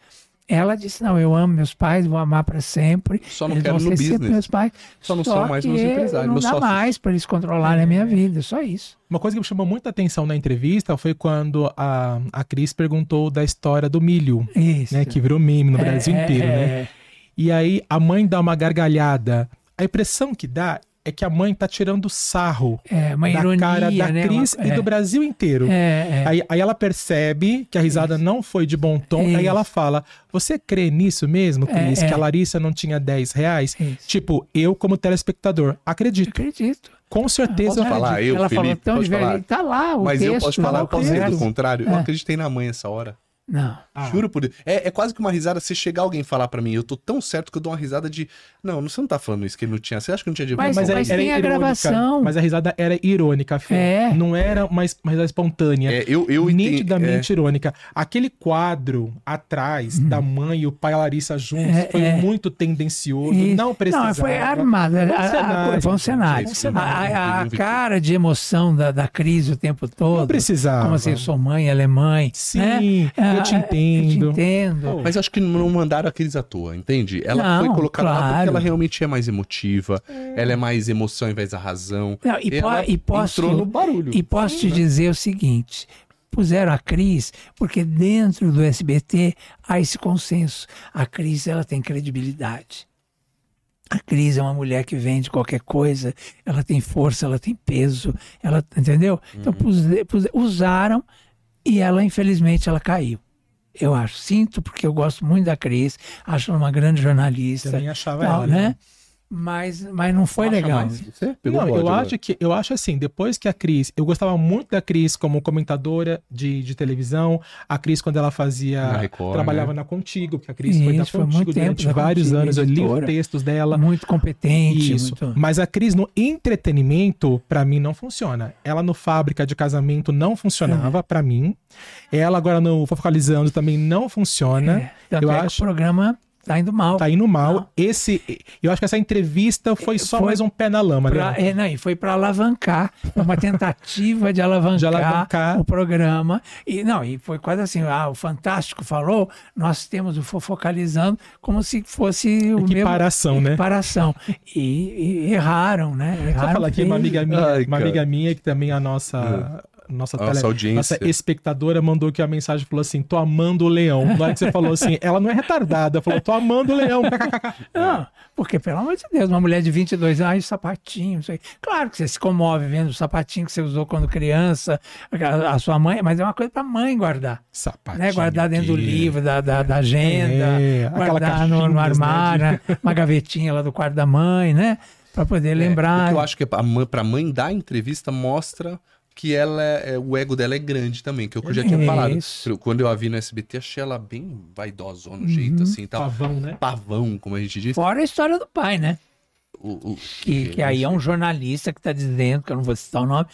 Ela disse: Não, eu amo meus pais, vou amar para sempre. Só não eles quero vão no ser sempre business. meus pais. Só não são mais meus empresários, Não meus dá sócios. mais para eles controlarem a minha vida, só isso. Uma coisa que me chamou muita atenção na entrevista foi quando a, a Cris perguntou da história do milho, Isso. né? Que virou meme no É, Brasil é, inteiro, né? é. E aí a mãe dá uma gargalhada. A impressão que dá é que a mãe tá tirando sarro É, uma da ironia, cara da né? Cris Uma- e é. do Brasil inteiro. É, é. Aí, aí ela percebe que a risada não foi de bom tom, aí ela fala: Você crê nisso mesmo, Cris? É, é. Que a Larissa não tinha 10 reais? Tipo, eu, como telespectador, acredito. Acredito. Com certeza. Posso falar? acredito. Eu, Ela falou Felipe, tão verdade. falar? Tá lá o Mas eu texto, posso falar, lá eu o posso dizer do contrário? Eu É. acreditei na mãe essa hora. Não. Ah. Juro por Deus. É, é quase que uma risada. Se chegar alguém e falar pra mim, eu tô tão certo que eu dou uma risada de. Não, você não tá falando isso que ele não tinha. Você acha que não tinha de Mas- Mas, mas era tem a irônica. gravação. Mas a risada era irônica, Fê. É. Não era uma, risada espontânea. É, eu, eu entendi- Nitidamente irônica. Aquele quadro atrás da mãe e o pai e a Larissa juntos. É, foi é. muito tendencioso. Isso. Não precisava. Não, foi armado. a- a- cenário, Foi um cenário. foi um cenário. A, a- a cara de emoção da, da crise o tempo todo. Não precisava. Como assim, eu sou mãe, ela é mãe. Sim, né? Eu te Ah, entendo. Eu te entendo. Mas eu acho que não mandaram a Cris à toa, entende? Ela Não, foi colocada lá porque claro. ela realmente é mais emotiva, ela é mais emoção ao invés da razão. Não, e, po- ela e posso, entrou no barulho. e posso te dizer o seguinte: puseram a Cris, porque dentro do SBT há esse consenso. A Cris ela tem credibilidade. A Cris é uma mulher que vende qualquer coisa, ela tem força, ela tem peso, ela entendeu? Então puse- puse- usaram e ela infelizmente ela caiu. Eu acho, sinto porque eu gosto muito da Cris, acho ela uma grande jornalista, Também achava tal, ela. né? Mas, mas não foi Acha legal. mais? Você pegou Não, eu agora. acho que eu acho assim, depois que a Cris, eu gostava muito da Cris como comentadora de, de televisão, a Cris quando ela Na fazia Record, trabalhava né? na Contigo, porque a Cris foi foi Contigo muito tempo durante da vários Contigo, anos, eu li os textos dela. muito competente. Isso. muito- Mas a Cris no entretenimento, pra mim, não funciona. Ela no Fábrica de Casamento não funcionava, pra mim. Ela agora no Focalizando também não funciona. É, eu é que acho- o programa tá indo mal. Tá indo mal. Não. Esse, eu acho que essa entrevista foi só Foi mais um pé na lama, Pra, né? é, não, e foi para alavancar, uma tentativa de alavancar, De alavancar. o programa. E não, e foi quase assim, ah, o Fantástico falou, nós temos o Fofocalizando como se fosse o Equiparação, mesmo né? equiparação. E, e erraram, né? Só Erraram falar aqui, uma amiga minha, Ai, uma cara. amiga minha que também é a nossa. Nossa, Nossa tele- audiência. nossa espectadora mandou aqui a mensagem falou assim: tô amando o leão. Na hora que você falou assim, ela não é retardada, falou: tô amando o leão. (laughs) Não, porque, pelo amor de Deus, uma mulher de 22 anos, sapatinho, não sei. Claro que você se comove vendo o sapatinho que você usou quando criança, a, a sua mãe, mas é uma coisa para mãe guardar. Sapatinho. Né, guardar dentro do aqui. livro, da, da, da agenda, É, guardar no, no armário, né, uma gavetinha lá do quarto da mãe, né? Para poder É, lembrar. o que eu acho que a mãe, pra mãe dar entrevista mostra que ela é, o ego dela é grande também, que é o que eu já tinha Isso. falado. Quando eu a vi no SBT, achei ela bem vaidosona, no jeito assim, tal. Pavão, né? Pavão, como a gente diz. Fora a história do pai, né? O, o- Que, que aí é um jornalista que está dizendo, que eu não vou citar o nome,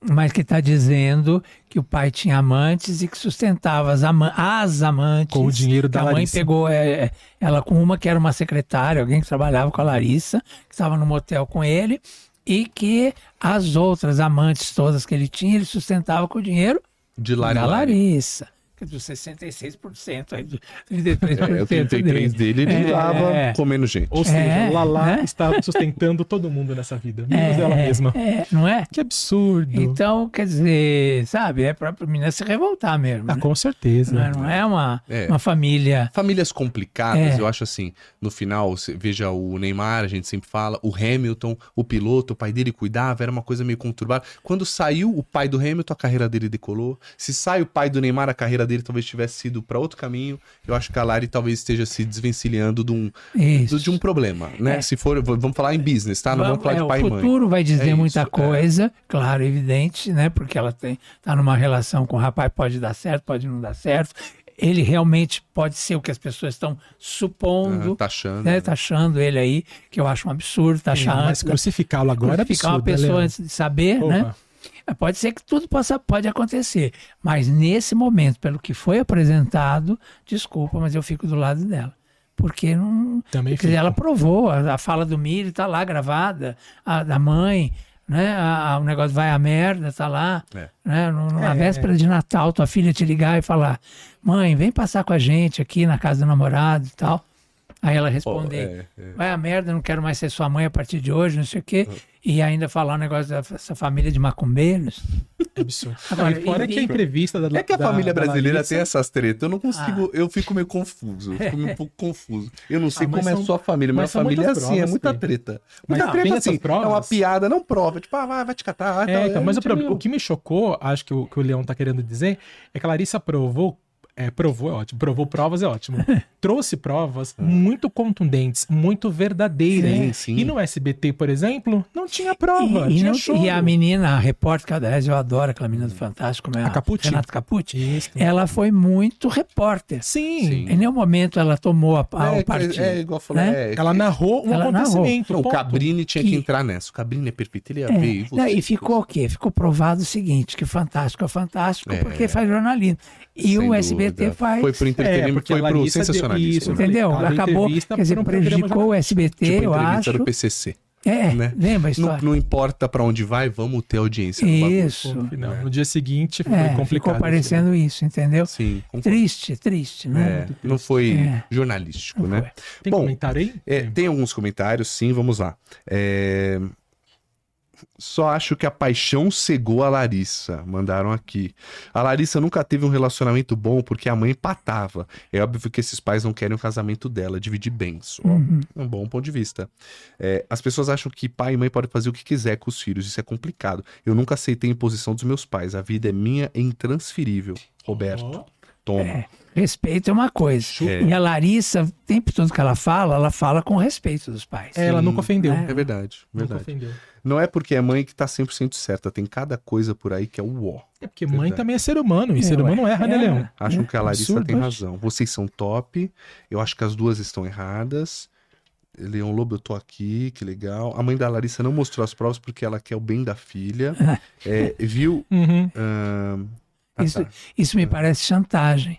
mas que está dizendo que o pai tinha amantes e que sustentava as, ama as amantes. Com o dinheiro da A mãe pegou é, é, ela com uma que era uma secretária, alguém que trabalhava com a Larissa, que estava no motel com ele, e que as outras amantes todas que ele tinha, ele sustentava com o dinheiro de Lari da Lari. Larissa. É dos 66%, aí, do 33% É, o 33 dele, ele É, tava é. comendo gente. Ou seja, É, Lala né? está sustentando todo mundo nessa vida, menos ela mesma. É, não é? Que absurdo. Então, quer dizer, sabe, é pra menina se revoltar mesmo. Ah, né? com certeza. Não é, não é uma, É. uma família. Famílias complicadas, É. eu acho assim, no final, você veja o Neymar, a gente sempre fala, o Hamilton, o piloto, o pai dele cuidava, era uma coisa meio conturbada. Quando saiu o pai do Hamilton, a carreira dele decolou. Se sai o pai do Neymar, a carreira dele talvez tivesse sido para outro caminho. Eu acho que a Lari talvez esteja se desvencilhando de um, Isso. de um problema, né? É. Se for, vamos falar em business, tá? Não vamos, falar é, de pai o e mãe. futuro vai dizer É muita isso, é. coisa, claro, evidente, né? Porque ela tem, tá numa relação com o rapaz, pode dar certo, pode não dar certo. Ele realmente pode ser o que as pessoas estão supondo, Ah, tá achando. né? Tá achando ele aí, que eu acho um absurdo, tá Sim, achando. mas crucificá-lo agora é ficar uma absurdo, né, pessoa Leandro? antes de saber, Porra. né? Pode ser que tudo possa, pode acontecer, mas nesse momento, pelo que foi apresentado, desculpa, mas eu fico do lado dela. Porque não. Também dizer, ela provou, a, a fala do Miri tá lá gravada, a da mãe, né? A- a- o negócio vai a merda, tá lá. É. Né? No- Na É. véspera de Natal, tua filha te ligar e falar: mãe, vem passar com a gente aqui na casa do namorado e tal. Aí ela responder: é, é. vai a merda, não quero mais ser sua mãe a partir de hoje, não sei o quê. E ainda falar um negócio dessa família de macumbeiros. É absurdo. (laughs) Agora, e fora e- que a entrevista da É que a da- família brasileira tem essas tretas. Eu não consigo, eu fico meio confuso. Eu fico meio um (laughs) pouco confuso. Eu não sei Ah, mas como é a são- sua família. Mas são família é assim, é provas, muita Fê. treta. Mas Muita tem treta assim. É uma provas? piada, não prova. Tipo, ah, vai, vai te catar. tá, É, então, mas o, a gente prob- meio- o que me chocou, acho que o, que o Leão tá querendo dizer, é que a Larissa provou. É, provou é ótimo, provou provas é ótimo. (laughs) Trouxe provas muito contundentes, muito verdadeiras. Sim, sim. E no SBT, por exemplo, não tinha prova. E, e tinha não- choro. e a menina, a repórter, que aliás eu adoro aquela menina do Fantástico, como é A Capucci? Renata Capucci. Isso. Ela foi muito repórter. Sim. Sim. Em nenhum momento ela tomou a, a, É, o partido. é, igual falou. né? É, Ela narrou um Ela narrou. acontecimento. Não, o. Cabrini tinha que Que- entrar nessa. O Cabrini é perfeito, ele ia É, ver. E, não, você? e ficou o quê? Ficou provado o seguinte, que fantástico é fantástico É. porque faz jornalismo. E Sem o SBT dúvida. faz... Foi pro É, entretenimento, porque foi pro Larissa deu- sensacionalismo. isso, né? Entendeu? Cada Acabou, quer dizer, por um prejudicou o SBT, Tipo, eu acho. do PCC. É, né? lembra a Não, não importa pra onde vai, vamos ter audiência. no. Isso. Pô, não, no dia seguinte foi É, complicado. ficou parecendo isso, entendeu? Sim, concordo. Triste, triste, né? É, não foi É. jornalístico, Não né? foi. Tem Bom, comentário aí? É, tem alguns comentários, sim, vamos lá. É, Só acho que a paixão cegou a Larissa. Mandaram aqui. A Larissa nunca teve um relacionamento bom porque a mãe empatava. É óbvio que esses pais não querem o casamento dela, dividir bens. Uhum. Um bom ponto de vista. É, as pessoas acham que pai e mãe podem fazer o que quiser com os filhos. Isso é complicado. Eu nunca aceitei a imposição dos meus pais. A vida é minha e intransferível. Roberto, toma. É, respeito é uma coisa. É. E a Larissa, o tempo todo que ela fala, ela fala com respeito dos pais. É, ela nunca ofendeu. É. É verdade, Nunca verdade. ofendeu. Não é porque é mãe que tá 100% certa. Tem cada coisa por aí que é o ó. É porque mãe Verdade. também é ser humano, e É, ser humano ué. erra, né, É. Leão? Acho que a Larissa absurdo, tem razão. Vocês são top. Eu acho que as duas estão erradas. Leão Lobo, eu tô aqui, que legal. A mãe da Larissa não mostrou as provas porque ela quer o bem da filha. É, viu? Uhum. ahn, ah, Isso, tá. isso me parece chantagem.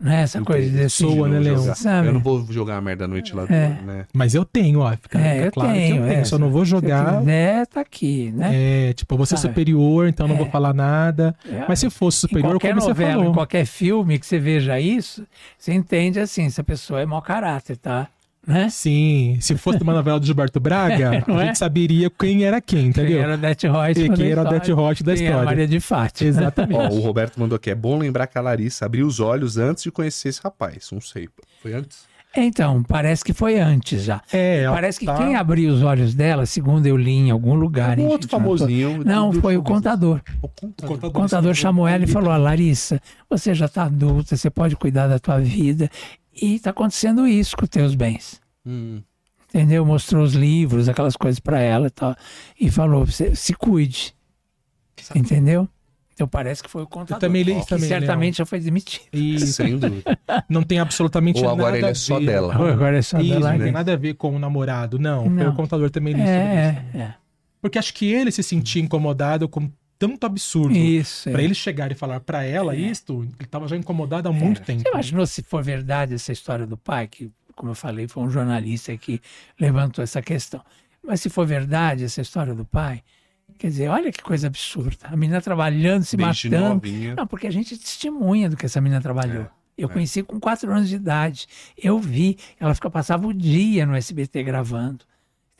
Né? Essa coisa de Soa, né, Eu Leão? Eu não vou jogar a merda no ventilador, É. né? Mas eu tenho, ó. Fica, É, fica eu claro que tenho, eu tenho. é. Só não vou jogar. quiser, tá aqui, né? É, tipo, eu vou ser Sabe? superior, então eu não vou falar nada. É. Mas se fosse superior, qualquer como você novela, falou. em qualquer filme que você veja isso, você entende assim, se a pessoa é mau caráter, tá? Né? Sim, se fosse uma novela do Gilberto Braga, (laughs) não a é? gente saberia quem era quem, entendeu? Quem era o Odete Reutemann E da quem era o Roth da quem era a história. Maria de Fátima. (laughs) Exatamente. Ó, o Roberto mandou aqui. É bom lembrar que a Larissa abriu os olhos antes de conhecer esse rapaz. Não sei. Foi antes? Então, parece que foi antes já. É, Parece que tá- quem abriu os olhos dela, segundo eu li em algum lugar. Um outro não famosinho. Não, do- foi o contador. O contador. contador, O contador chamou ela e falou: "Ó, Larissa, você já está adulta, você pode cuidar da tua vida. E está acontecendo isso com os teus bens. Hum. Entendeu? Mostrou os livros, aquelas coisas para ela e tal. E falou: "Você- se cuide. Entendeu? Então parece que foi o contador. também li- que também, certamente já foi demitido. Isso. Sem dúvida. (laughs) Não tem absolutamente Ou nada agora ele a é só ver. dela. Agora é só Isso, dela. não né? tem nada a ver com o namorado, não. Foi Não. o contador também li isso. É, é, é. Porque acho que ele se sentia incomodado com tanto absurdo. Isso. é. Pra ele chegar e falar pra ela isto, ele tava já incomodado há muito tempo. Você imaginou se for verdade essa história do pai, que, como eu falei, foi um jornalista que levantou essa questão. Mas se for verdade essa história do pai, Quer dizer, olha que coisa absurda. A menina trabalhando, se Desde matando. novinha. Não, porque a gente testemunha do que essa menina trabalhou. É, eu é. conheci com quatro anos de idade. Eu vi. Ela fica, passava o dia no SBT gravando.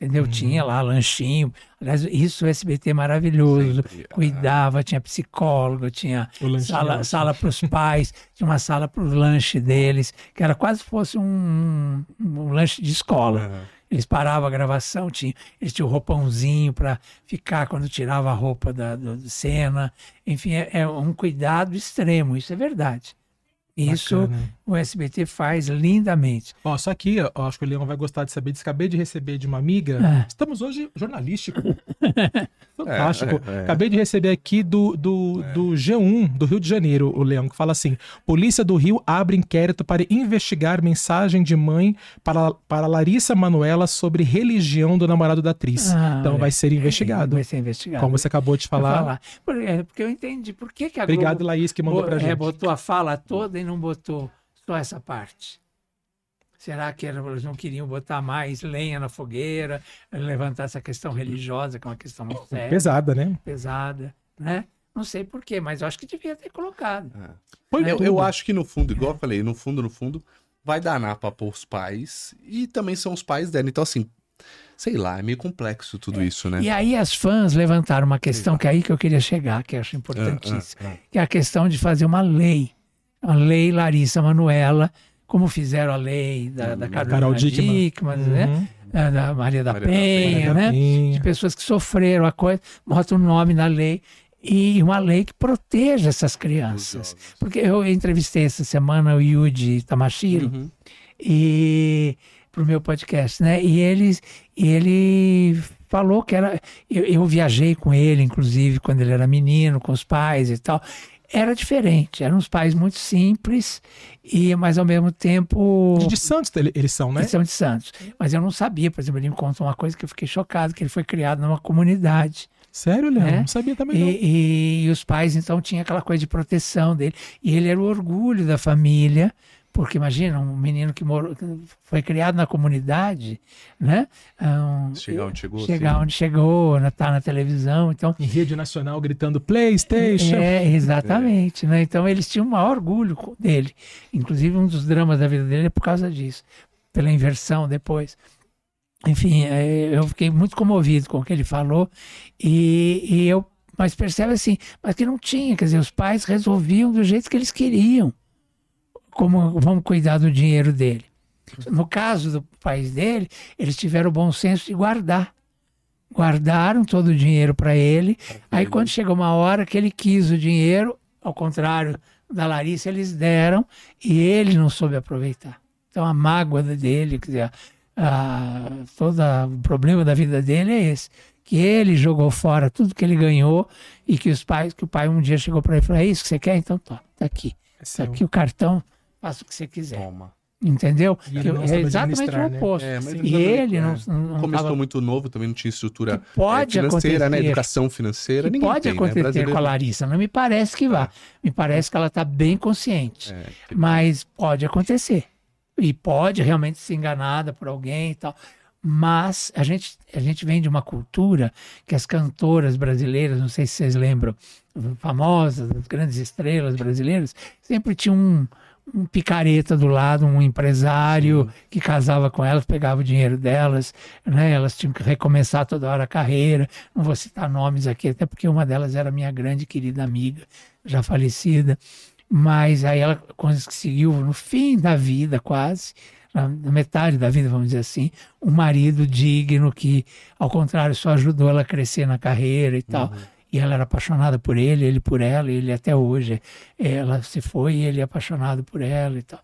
Entendeu? Tinha lá lanchinho. Aliás, isso o SBT é maravilhoso. Sempre, ah. Cuidava, tinha psicólogo, tinha lanchinho. sala, sala para os pais, (laughs) tinha uma sala para o lanche deles, que era quase fosse um, um lanche de escola. Aham. Eles paravam a gravação, tinha, eles tinham o roupãozinho para ficar quando tirava a roupa da, do cena. Enfim, é, é um cuidado extremo, isso é verdade. Isso Bacana. O SBT faz lindamente. Ó, só aqui, ó, acho que o Leão vai gostar de saber disso. Acabei de receber de uma amiga. Ah. Estamos hoje jornalístico. (laughs) Fantástico. É, é, é. Acabei de receber aqui do, do, do G1 do Rio de Janeiro, o Leão, que fala assim: Polícia do Rio abre inquérito para investigar mensagem de mãe para, para Larissa Manuela sobre religião do namorado da atriz. Ah, então vai ser investigado. Vai ser investigado. Como você acabou de falar. Por- é, Porque eu entendi. Por que, que a Obrigado, Globo Laís, que mandou pra é, gente. botou a fala toda e não botou só essa parte? Será que eles não queriam botar mais lenha na fogueira, levantar essa questão religiosa, que é uma questão muito séria, Pesada, né? pesada, né? Não sei por quê, mas eu acho que devia ter colocado. Põe Eu, tudo. eu acho que no fundo, igual eu falei, no fundo, no fundo, vai danar pra pôr os pais e também são os pais dela. Então, assim, sei lá, é meio complexo tudo isso, né? E aí as fãs levantaram uma questão que é aí que eu queria chegar, que eu acho importantíssima, Ah, ah, que é a questão de fazer uma lei, a lei Larissa Manuela, como fizeram a lei da, da Carolina Carol né? Uhum. Da, da Maria da Maria da Penha, da né? Penha. de pessoas que sofreram a coisa, bota o nome na lei e uma lei que proteja essas crianças. Porque eu entrevistei essa semana o Yuji Tamashiro Uhum. e pro meu podcast, né? E ele, ele falou que era. Eu, eu viajei com ele, inclusive, quando ele era menino, com os pais e tal. Era diferente, eram uns pais muito simples, e mas ao mesmo tempo. De Santos ele- eles são, né? Eles são de Santos. Mas eu não sabia, por exemplo, ele me contou uma coisa que eu fiquei chocado, que ele foi criado numa comunidade. Sério, Leão? É. Não sabia também não. E, e os pais, então, tinham aquela coisa de proteção dele. E ele era o orgulho da família, porque imagina, um menino que morou, que foi criado na comunidade, né? Um, Chegar onde chegou. chegar assim. onde chegou, né? tá na televisão, então. Em rede nacional gritando PlayStation. É, exatamente, né? Então eles tinham o maior orgulho dele. Inclusive, um dos dramas da vida dele é por causa disso, pela inversão depois. Enfim, é, eu fiquei muito comovido com o que ele falou e, e eu, mas percebe assim, mas que não tinha, quer dizer, os pais resolviam do jeito que eles queriam, como vamos cuidar do dinheiro dele. No caso do país dele, eles tiveram o bom senso de guardar. Guardaram todo o dinheiro para ele. Aí quando chegou uma hora que ele quis o dinheiro, ao contrário da Larissa, eles deram e ele não soube aproveitar. Então a mágoa dele, quer dizer, a, todo o problema da vida dele é esse, que ele jogou fora tudo que ele ganhou e que os pais, que o pai um dia chegou para ele e falou: "É isso que você quer? Então tá, tá aqui, É tá aqui o cartão, faça o que você quiser". Toma. Entendeu? E não é exatamente o né? oposto. É, mas Sim. ele E também, ele é, não, não Começou tava- muito novo, também não tinha estrutura Que pode é, financeira, né? acontecer. Educação financeira. que pode tem, né? acontecer Brasileiro- com a Larissa. Não me parece que vá. Me parece que ela está bem consciente. É, Mas pode acontecer. E pode realmente ser enganada por alguém e tal. Mas a gente, a gente vem de uma cultura que as cantoras brasileiras, não sei se vocês lembram, famosas, as grandes estrelas brasileiras, sempre tinham um, um picareta do lado, um empresário que casava com elas, pegava o dinheiro delas, né? Elas tinham que recomeçar toda hora a carreira. Não vou citar nomes aqui, até porque uma delas era minha grande querida amiga, já falecida. Mas aí ela conseguiu, no fim da vida, quase, na metade da vida, vamos dizer assim, um marido digno que, ao contrário, só ajudou ela a crescer na carreira e tal. E ela era apaixonada por ele, ele por ela, e ele até hoje. Ela se foi e ele é apaixonado por ela e tal.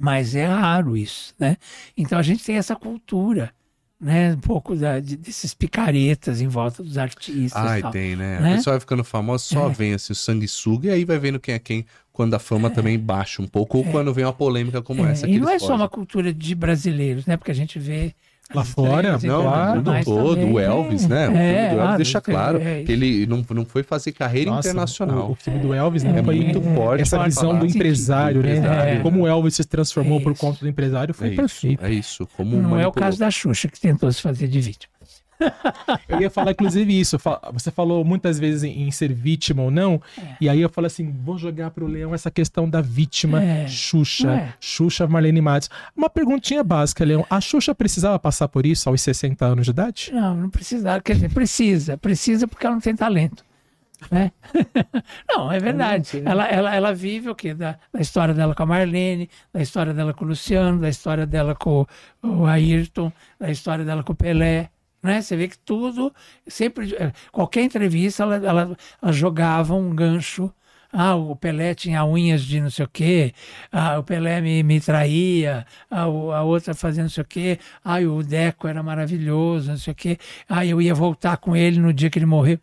Mas é raro isso, né? Então a gente tem essa cultura, né? Um pouco da, de- desses picaretas em volta dos artistas. Ai, tal. tem, né? Né? A pessoa vai ficando famosa, só É. vem assim o sanguessuga e aí vai vendo quem é quem quando a fama também baixa um pouco ou quando vem uma polêmica como É, essa. e não é eles só uma fogem. cultura de brasileiros, né? Porque a gente vê. Lá fora, Não, Claro, no mundo todo, também. o Elvis, né? O filme É, do Elvis ah, deixa claro é que ele não, não foi fazer carreira Nossa, internacional. O, o filme do Elvis, né? É foi muito forte. Essa visão falar. do empresário, né? empresário. Como o Elvis se transformou É por conta do empresário foi É isso, perfeito. é isso. Como Não é o caso da Xuxa, que tentou se fazer de vítima. (laughs) Eu ia falar, inclusive, isso. Você falou muitas vezes em, ser vítima ou não. E aí eu falo assim: vou jogar pro Leão essa questão da vítima É. Xuxa. É. Xuxa Marlene Matos. Uma perguntinha básica, Leão. A Xuxa precisava passar por isso aos 60 anos de idade? Não, não precisa. Quer dizer, precisa. Precisa porque ela não tem talento. Né? (laughs) não, é verdade. Ela, ela, ela vive o quê? Da, da história dela com a Marlene, da história dela com o Luciano, da história dela com o Ayrton, da história dela com o Pelé. Né? Você vê que tudo, sempre, eh, qualquer entrevista, ela, ela, ela jogava um gancho. Ah, o Pelé tinha unhas de não sei o quê. Ah, o Pelé me, me traía. Ah, a outra fazia não sei o quê. Ah, o Deco era maravilhoso, não sei o quê. Ah, eu ia voltar com ele no dia que ele morreu.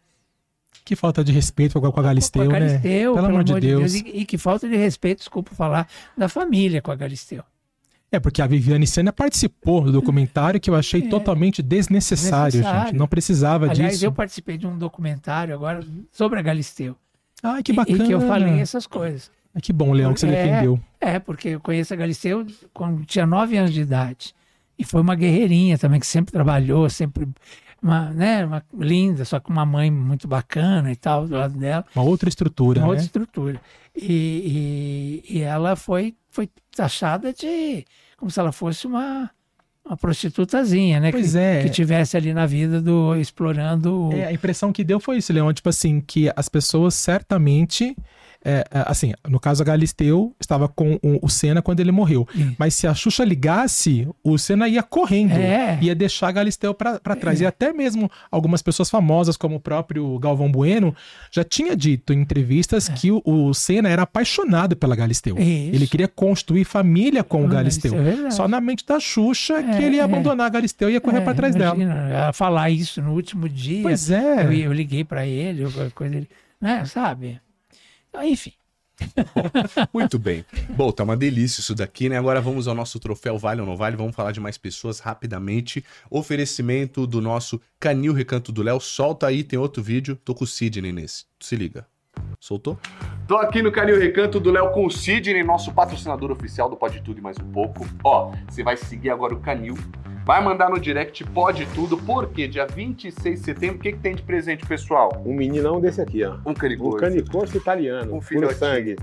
Que falta de respeito com a Galisteu, com a né? Galisteu, Pelo amor de Deus. E, e que falta de respeito, desculpa falar, da família com a Galisteu. É, porque a Viviane Senna participou do documentário que eu achei totalmente desnecessário, Desnecessário. gente. Não precisava Aliás, disso. eu participei de um documentário agora sobre a Galisteu. Ai, que E- bacana. E que eu falei essas coisas. Ai, que bom, Leão, que você É, defendeu. É, porque eu conheço a Galisteu quando tinha nove anos de idade. E foi uma guerreirinha também, que sempre trabalhou, sempre uma, né, uma linda, só com uma mãe muito bacana e tal, do lado dela. Uma outra estrutura, uma né? outra estrutura. E, e, e ela foi, foi taxada de como se ela fosse uma, uma prostitutazinha, né? Pois que, é. que tivesse ali na vida do explorando. É, a impressão que deu foi isso, Leão. Tipo assim, que as pessoas certamente. É, é, assim, no caso a Galisteu estava com o, Senna quando ele morreu. Mas se a Xuxa ligasse, o Senna ia correndo. É. Ia deixar a Galisteu pra trás. E até mesmo algumas pessoas famosas, como o próprio Galvão Bueno, já tinha dito em entrevistas que o, o Senna era apaixonado pela Galisteu. É. Ele queria construir família com o Ah, Galisteu. é. Só na mente da Xuxa que É, ele ia é. abandonar a Galisteu e ia correr É, pra trás dela. imagina, Ela falar isso no último dia. Pois é. Eu, eu liguei pra ele, coisa né, sabe? Então, enfim. (laughs) Muito bem. Bom, tá uma delícia isso daqui, né? Agora vamos ao nosso troféu Vale ou Não Vale. Vamos falar de mais pessoas rapidamente. Oferecimento do nosso Canil Recanto do Léo. Solta aí, tem outro vídeo. Tô com o Sidney nesse. Se liga. Soltou? Tô aqui no Canil Recanto do Léo com o Sidney, nosso patrocinador oficial do Pode Tudo e mais um pouco. Ó, você vai seguir agora o Canil. Vai mandar no direct Pode Tudo, porque dia 26 de setembro, o que, que tem de presente, pessoal? Um meninão desse aqui, ó. Um Um canicorso. canicorso italiano. Um filhotinho. puro sangue.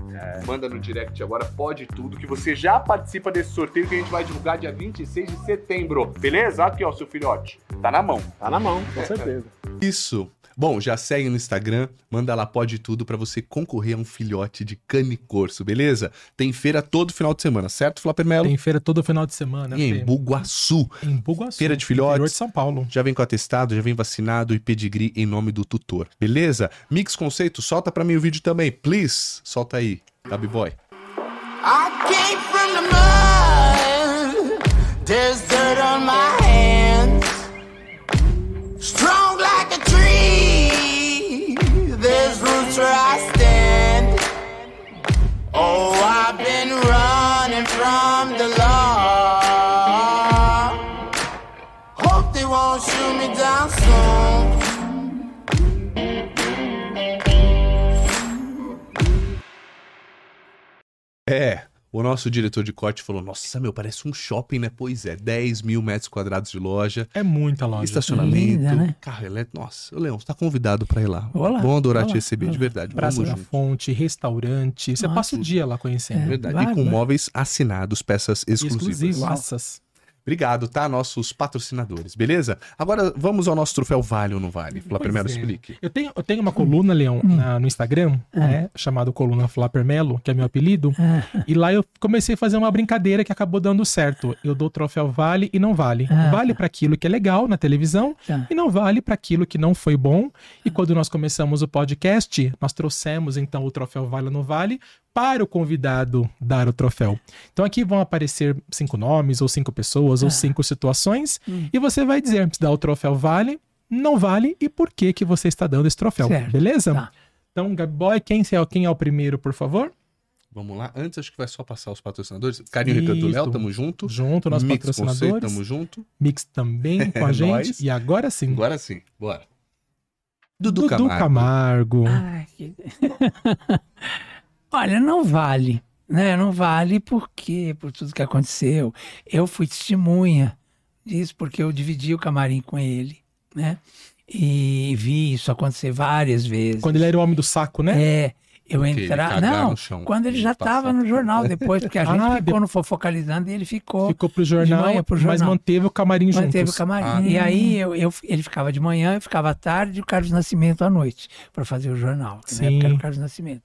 Manda no direct agora, pode tudo, que você já participa desse sorteio que a gente vai divulgar dia 26 de setembro. Beleza? Aqui, ó, seu filhote. Tá na mão. Tá na mão, com certeza. Isso. Bom, já segue no Instagram, manda lá pode tudo pra você concorrer a um filhote de cane corso, beleza? Tem feira todo final de semana, certo, Flapper Melo? Tem feira todo final de semana. E em. Bugaçu. Em Bugaçu. Feira de filhotes. de São Paulo. Já vem com atestado, já vem vacinado e pedigree em nome do tutor, beleza? Mix Conceito, solta pra mim o vídeo também, please. Solta aí, Gabi Boy. I came from the mud. There's dirt on my É, o nosso diretor de corte falou: Nossa, meu, parece um shopping, né? Pois é, 10 mil metros quadrados de loja, É muita loja. estacionamento, Linda, né? carro elétrico. Nossa, Leão, você tá convidado pra ir lá. Vou lá, Vão adorar vou te receber, vou de verdade. Praça Vamos da junto. Fonte, restaurante. Você Nossa. passa o dia lá conhecendo. É. Verdade. Vai, e com vai. móveis assinados, peças exclusivas. Exclusivaças. Obrigado, tá? Nossos patrocinadores, beleza? Agora vamos ao nosso troféu Vale ou não Vale? Primeiro é. explique. Eu tenho, eu tenho uma coluna, Leão, Hum. na- no Instagram, né, chamado Coluna Flapper Melo, que é meu apelido. Ah, E lá eu comecei a fazer uma brincadeira que acabou dando certo. Eu dou troféu vale e não vale. Ah. Vale para aquilo que é legal na televisão tá. e não vale para aquilo que não foi bom. E quando nós começamos o podcast, nós trouxemos então o troféu vale ou não vale para o convidado dar o troféu. Então aqui vão aparecer cinco nomes ou cinco pessoas ou Ah. cinco situações Hum. e você vai dizer se dá o troféu vale, não vale e por que que você está dando esse troféu. Certo. Beleza? Tá. Então, Gabi Boy, quem é, quem é o primeiro, por favor? Vamos lá. Antes, acho que vai só passar os patrocinadores. Carinho Recanto do Léo, Isso. tamo junto. Junto, nossos Mix Conceito, patrocinadores. tamo junto. Mix também (laughs) com a É gente. E agora sim. Agora sim, bora. Dudu, Dudu Camargo. Camargo. Ai, que- (laughs) Olha, não vale, né? Não vale porque por tudo que aconteceu. Eu fui testemunha disso porque eu dividi o camarim com ele, né? E vi isso acontecer várias vezes. Quando ele era o homem do saco, né? É, eu entrar. Não, no chão. quando ele já estava no jornal depois, porque a (laughs) gente Ah, ficou no Fofocalizando e ele ficou. Ficou pro jornal, manhã pro mas jornal. manteve o camarim Manteve juntos. o camarim. Ah. E aí eu, eu- ele ficava de manhã, eu ficava à tarde e o Carlos Nascimento à noite para fazer o jornal. Que na Sim. época era o Carlos Nascimento.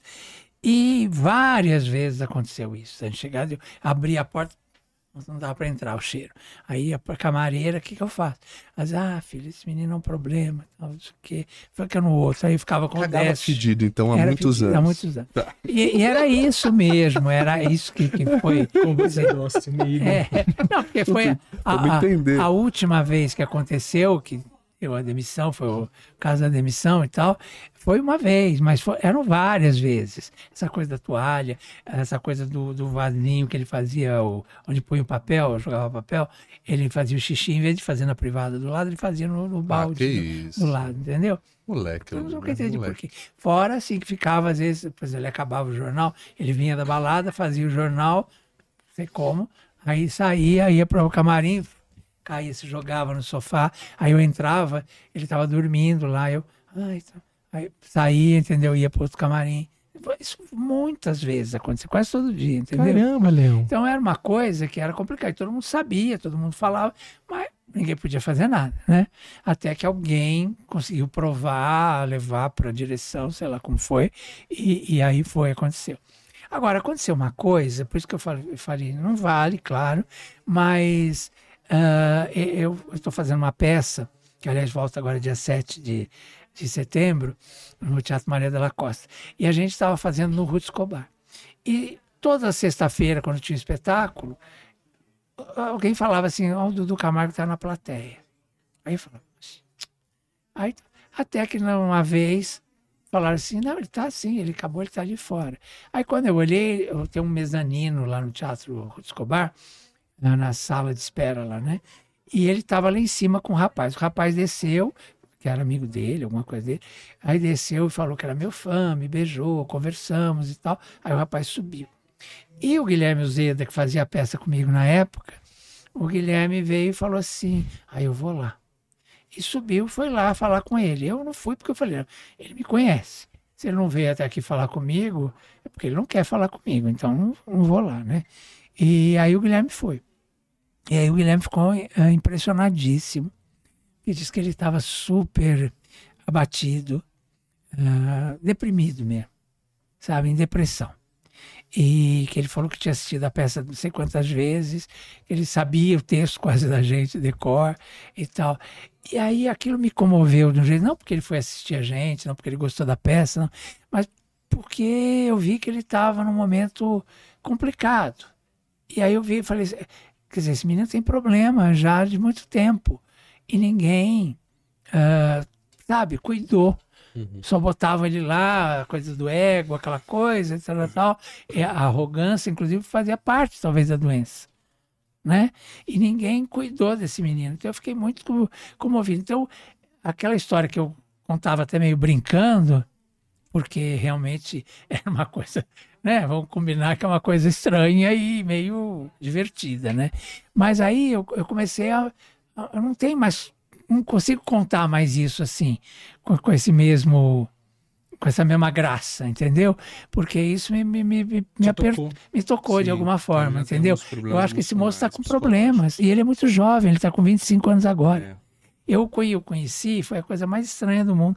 E várias vezes aconteceu isso. A gente chegava, eu abria a porta, não dava para entrar o cheiro. Aí ia para camareira, o que, que eu faço? Mas, ah, filho, esse menino é um problema, não sei o quê. Fica no outro. Aí eu ficava com Cagava 10. fedido, então, há Era muitos pedido anos. Há muitos anos. Tá. E, e era isso mesmo, era isso que, que foi. (laughs) Conversa doce, amigo. É, não, porque foi a, a- a última vez que aconteceu, que deu a demissão, foi o caso da demissão e tal, foi uma vez, mas foi- eram várias vezes. Essa coisa da toalha, essa coisa do, do vasinho que ele fazia, o, onde põe o papel, jogava papel, ele fazia o xixi, em vez de fazer na privada do lado, ele fazia no, no Ah, balde que do- do lado, entendeu? Moleque. Eu eu- nunca entendi por quê. Fora, assim, que ficava, às vezes, por exemplo, ele acabava o jornal, ele vinha da balada, fazia o jornal, não sei como, aí saía, ia para o camarim, caía, se jogava no sofá, aí eu entrava, ele estava dormindo lá, eu, ai, tá. aí saía, entendeu? Ia para outro camarim. Isso muitas vezes aconteceu, quase todo dia, entendeu? Caramba, Leão. Então era uma coisa que era complicada. Todo mundo sabia, todo mundo falava, mas ninguém podia fazer nada, né? Até que alguém conseguiu provar, levar para a direção, sei lá como foi, e, e aí foi, aconteceu. Agora, aconteceu uma coisa, por isso que eu falei, eu falei não vale, claro, mas e- eu estou fazendo uma peça, que aliás volta agora dia 7 de, de setembro, no Teatro Maria da Costa. E a gente estava fazendo no Ruth Escobar. E toda sexta-feira, quando tinha espetáculo, alguém falava assim, ó, o Dudu Camargo está na plateia. Aí eu falava, aí, até que uma vez falaram assim, não, ele está assim, ele acabou, ele está de fora. Aí quando eu olhei, eu tenho um mezanino lá no Teatro Escobar, na, na sala de espera lá, né? E ele estava lá em cima com o rapaz. O rapaz desceu, que era amigo dele, alguma coisa dele. Aí desceu e falou que era meu fã, me beijou, conversamos e tal. Aí o rapaz subiu. E o Guilherme Uzeda, que fazia a peça comigo na época, o Guilherme veio e falou assim: aí eu vou lá. E subiu, foi lá falar com ele. Eu não fui porque eu falei: ele me conhece. Se ele não veio até aqui falar comigo, é porque ele não quer falar comigo, então não, não vou lá, né? E aí o Guilherme foi. E aí o Guilherme ficou eh, impressionadíssimo. E disse que ele estava super abatido, ah, deprimido mesmo, sabe, em depressão. E que ele falou que tinha assistido a peça não sei quantas vezes, que ele sabia o texto quase da gente, de cor e tal. E aí aquilo me comoveu de um jeito, não porque ele foi assistir a gente, não porque ele gostou da peça, não, mas porque eu vi que ele estava num momento complicado. E aí eu vi e falei, quer dizer, esse menino tem problema já de muito tempo. E ninguém, ah, sabe, cuidou. Só botava ele lá, coisa do ego, aquela coisa, etc. Tal. E a arrogância, inclusive, fazia parte, talvez, da doença. Né? E ninguém cuidou desse menino. Então eu fiquei muito co- comovido. Então, aquela história que eu contava até meio brincando, porque realmente (laughs) era uma coisa, né? Vamos combinar que é uma coisa estranha e meio divertida, né? Mas aí eu, eu comecei a, a- eu não tenho mais, não consigo contar mais isso assim, com, com esse mesmo, com essa mesma graça, entendeu? Porque isso me, me, me, me, me apertou, me tocou de Sim, alguma forma, entendeu? Eu acho que esse moço está com problemas e ele é muito jovem, ele está com 25 anos agora. É. Eu o eu conheci, foi a coisa mais estranha do mundo.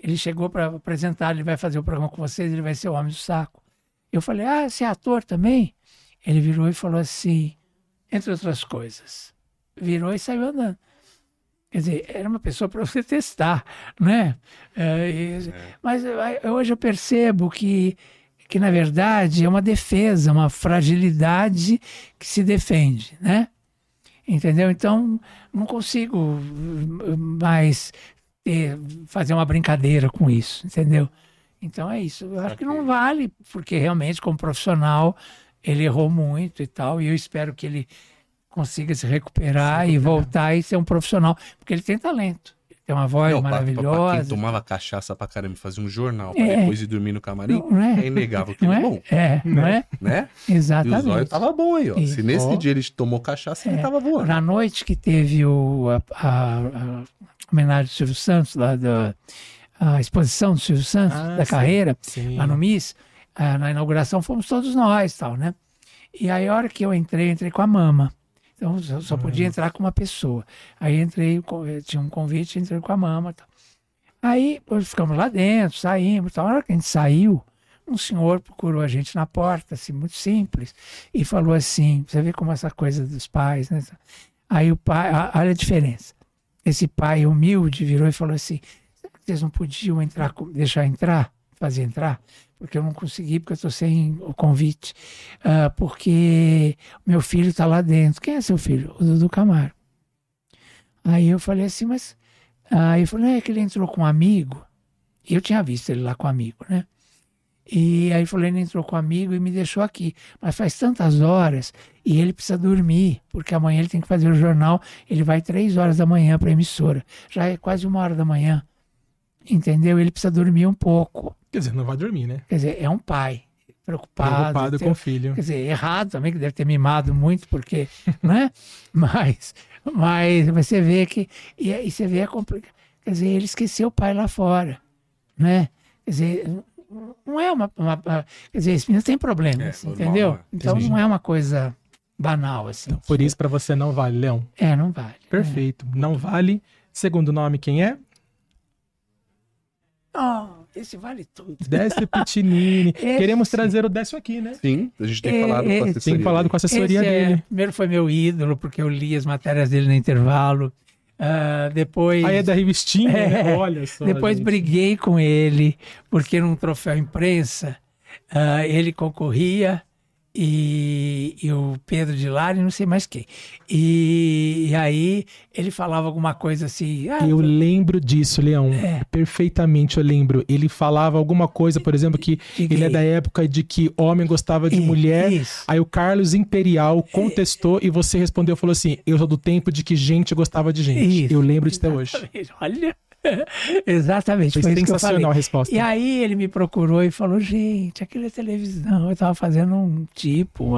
Ele chegou para apresentar, ele vai fazer o programa com vocês, ele vai ser o homem do saco. Eu falei, ah, você é ator também? Ele virou e falou assim, entre outras coisas. Virou e saiu andando. Quer dizer, era uma pessoa para você (laughs) testar, né? É, e- Mas eh, hoje eu percebo que, que, na verdade, é uma defesa, uma fragilidade que se defende, né? Entendeu? Então, não consigo uh, mais ter- fazer uma brincadeira com isso, entendeu? Então é isso. Eu acho que não vale, porque realmente, como profissional, ele errou muito e tal, e eu espero que ele consiga se recuperar e voltar e ser um profissional, porque ele tem talento. tem uma voz Não, pra- pra- Pra quem maravilhosa. tomava cachaça pra caramba e fazia um jornal pra É. depois ir dormir no camarim, Não é? é inegável que Não ele é é? bom, É, não é? né? E o Exatamente. zóio tava bom aí, ó. Isso. Se nesse dia ele tomou cachaça, ele É. tava voando. Na noite que teve o, a, a- a homenagem do Silvio Santos, lá da a exposição do Silvio Santos, Ah, da sim. carreira, Sim. lá no MIS, ah, na inauguração fomos todos nós, tal, né? E aí a hora que eu entrei, eu entrei com a mama. Então eu só podia entrar com uma pessoa. Aí entrei, eh, tinha um convite, entrei com a mama, tal. Aí ficamos lá dentro, saímos, tal. A hora que a gente saiu, um senhor procurou a gente na porta, assim, muito simples, e falou assim: você vê como essa coisa dos pais, né? Aí o pai, olha a diferença. Esse pai humilde virou e falou assim: vocês não podiam entrar, deixar entrar, fazer entrar? Porque eu não consegui, porque eu estou sem o convite. Ah, porque meu filho está lá dentro. Quem é seu filho? O Dudu Camargo. Aí eu falei assim, mas. Aí eu falei, é que ele entrou com um amigo. Eu tinha visto ele lá com um amigo, né? E aí falou, ele entrou com um amigo e me deixou aqui. Mas faz tantas horas e ele precisa dormir, porque amanhã ele tem que fazer o jornal. Ele vai três horas da manhã para a emissora. Já é quase uma hora da manhã. Entendeu? Ele precisa dormir um pouco. Quer dizer, não vai dormir, né? Quer dizer, é um pai preocupado. Preocupado tem- com o filho. Quer dizer, errado também, que deve ter mimado muito, porque, (laughs) né? Mas, mas você vê que. E, e você vê a complicação. Quer dizer, ele esqueceu o pai lá fora, né? Quer dizer, não é uma. uma- uma- quer dizer, esse menino tem problemas, É, normal, entendeu? né? Então Entendi. não é uma coisa banal, assim. Por isso, pra você não vale, Leão. É, não vale. Perfeito. Não vale. Segundo nome, quem é? Oh, esse vale tudo. Décio Pitinini. (laughs) Esse- Queremos trazer o Décio aqui, né? Sim, a gente tem É, falado é, com a assessoria. Tem falado com a assessoria Esse é- dele. primeiro foi meu ídolo, porque eu li as matérias dele no intervalo. Ah, depois. Aí é da revistinha, né? É. Olha só. Depois gente. briguei com ele, porque num troféu imprensa ah, ele concorria e, e o Pedro de Lara e não sei mais quem. E, e aí ele falava alguma coisa assim. ah, Eu lembro disso, Leão. É. Perfeitamente eu lembro. Ele falava alguma coisa, por exemplo, que ele é da época de que homem gostava de Isso, mulher. isso. Aí o Carlos Imperial contestou e você respondeu, falou assim: Eu sou do tempo de que gente gostava de gente. Isso. Eu lembro disso até hoje. Olha. (laughs) Exatamente, Foi foi isso que eu falei. sensacional a resposta. E aí ele me procurou e falou, gente, aquilo é televisão, eu estava fazendo um tipo,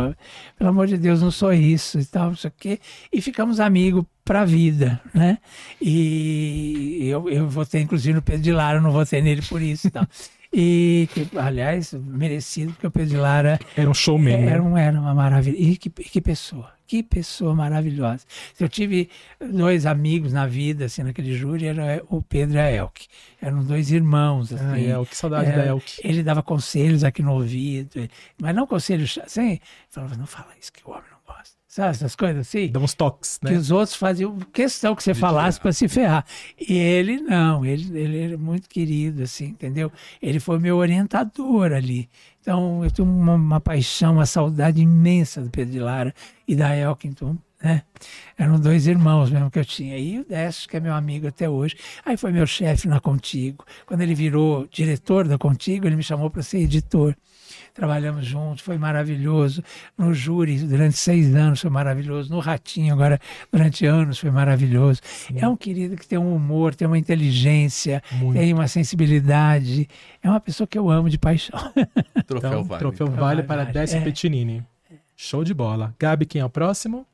pelo amor de Deus, não sou isso e tal, não sei o quê. E ficamos amigos para a vida, né? E eu, eu votei, inclusive, no Pedro de Lara, eu não votei nele por isso e tal. (laughs) E, que, aliás, merecido, porque o Pedro de Lara Era um showman. né? era, era uma maravilha. E que, que pessoa, que pessoa maravilhosa. Eu tive dois amigos na vida, assim, naquele júri, era o Pedro e a Elke. Eram dois irmãos, assim. Ah, Elke, que saudade É, da Elke. Ele dava conselhos aqui no ouvido, mas não conselhos assim. Falava, não fala isso que o homem. Sabe essas coisas assim? Dá uns toques, que né? os outros faziam questão que você falasse para se ferrar. E ele não, ele, ele era muito querido, assim, entendeu? Ele foi meu orientador ali. Então, eu tenho uma, uma paixão, uma saudade imensa do Pedro de Lara e da Elkington, né? Eram dois irmãos mesmo que eu tinha. E o Décio, que é meu amigo até hoje. Aí foi meu chefe na Contigo. Quando ele virou diretor da Contigo, ele me chamou para ser editor. Trabalhamos juntos, foi maravilhoso. No júri, durante seis anos, foi maravilhoso. No Ratinho, agora, durante anos, foi maravilhoso. É um querido que tem um humor, tem uma inteligência, Muito. tem uma sensibilidade. É uma pessoa que eu amo de paixão. (laughs) Troféu Então, vale. troféu Vale, vale para vale. Décio É. Pettinini. Show de bola. Gabi, quem é o próximo?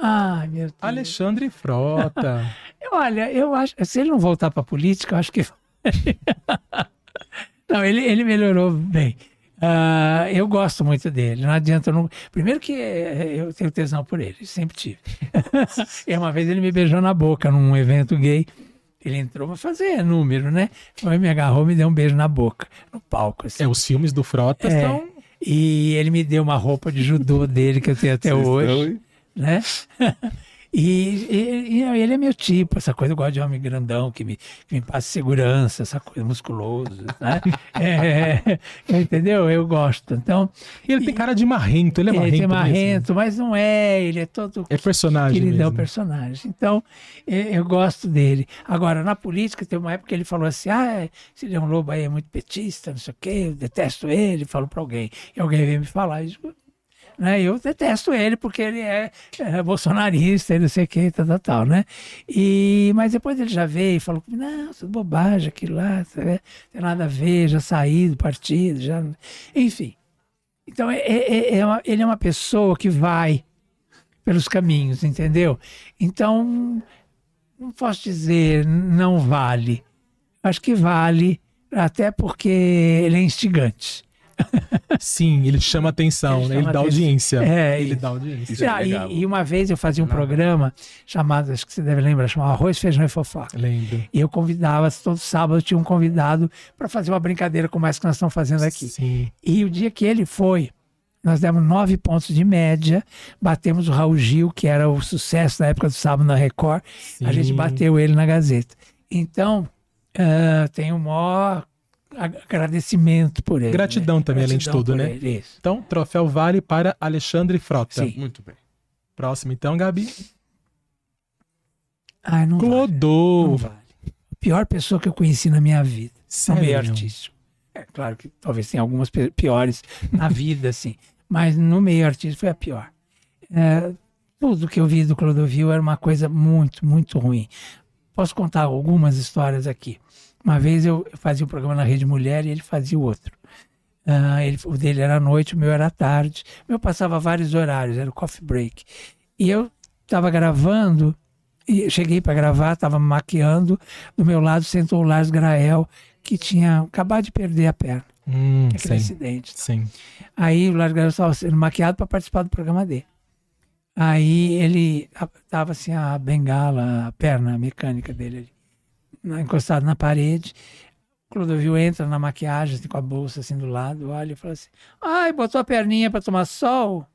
Ai, meu Deus. Alexandre Frota. (laughs) Olha, eu acho. Se ele não voltar para a política, eu acho que. (laughs) não, ele, ele melhorou bem. Ah, eu gosto muito dele. Não adianta. Não... Primeiro que eh, eu tenho tesão por ele, sempre tive. (laughs) e uma vez ele me beijou na boca num evento gay. Ele entrou para fazer número, né? Foi, me agarrou, me deu um beijo na boca, no palco. Assim. É, os filmes do Frota É. são. E ele me deu uma roupa de judô dele que eu tenho até Vocês hoje estão, né? (laughs) E, e- e ele é meu tipo, essa coisa, eu gosto de homem grandão, que me, que me passa segurança, essa coisa musculoso, né? (laughs) É, entendeu? Eu gosto. Então, E ele tem cara de marrento, ele é ele marrento. tem mesmo. marrento, mas não é, ele é todo É personagem queridão mesmo. personagem. Então, eu gosto dele. Agora, na política, tem uma época que ele falou assim: ah, esse Leão Lobo aí é muito petista, não sei o quê, eu detesto ele, falo para alguém. E alguém veio me falar, eu digo, Né? Eu detesto ele porque ele é, é bolsonarista e não sei o que, tal, tal, tal, né? E, mas depois ele já veio e falou, não, isso é bobagem, aquilo lá, sabe? tem nada a ver, já saí do partido, já... Enfim. Então, é, é- é uma- ele é uma pessoa que vai pelos caminhos, entendeu? Então, não posso dizer não vale. Acho que vale, até porque ele é instigante. Sim, ele chama atenção, Ele né? Ele chama dá atenção. audiência. É, ele isso. dá audiência. Isso é Ah, e- e, uma vez eu fazia um programa chamado, acho que você deve lembrar, chamado Arroz, Feijão e Fofoca. Lembro. E eu convidava, todo sábado tinha um convidado para fazer uma brincadeira como essa que nós estamos fazendo aqui. Sim. E o dia que ele foi, nós demos nove pontos de média, batemos o Raul Gil, que era o sucesso na época do sábado na Record, a gente Sim. bateu ele na Gazeta. Então, ah, tenho o maior agradecimento por ele. Gratidão né? também, além de Gratidão tudo, né? ele, isso. Então, troféu vale para Alexandre Frota. Sim. Muito bem. Próximo, então, Gabi. Ai, não vale, não vale. A pior pessoa que eu conheci na minha vida. no meio Sério? artístico. É claro que talvez tenha algumas piores na (laughs) vida, assim, mas no meio artístico foi a pior. É, tudo que eu vi do Clodovil era uma coisa muito, muito ruim. Posso contar algumas histórias aqui. Uma vez eu fazia um programa na Rede Mulher e ele fazia o outro. Ah, ele, o dele era à noite, o meu era à tarde. O meu passava vários horários, era o coffee break. E eu estava gravando, e cheguei para gravar, estava maquiando. Do meu lado sentou o Lars Grael, que tinha acabado de perder a perna, Hum, aquele sim. acidente. Sim. Aí o Lars Grael estava sendo maquiado para participar do programa dele. Aí ele estava assim, a bengala, a perna mecânica dele ali, encostado na parede. Clodovil entra na maquiagem, assim, com a bolsa assim do lado, olha e fala assim: Ai, botou a perninha para tomar sol.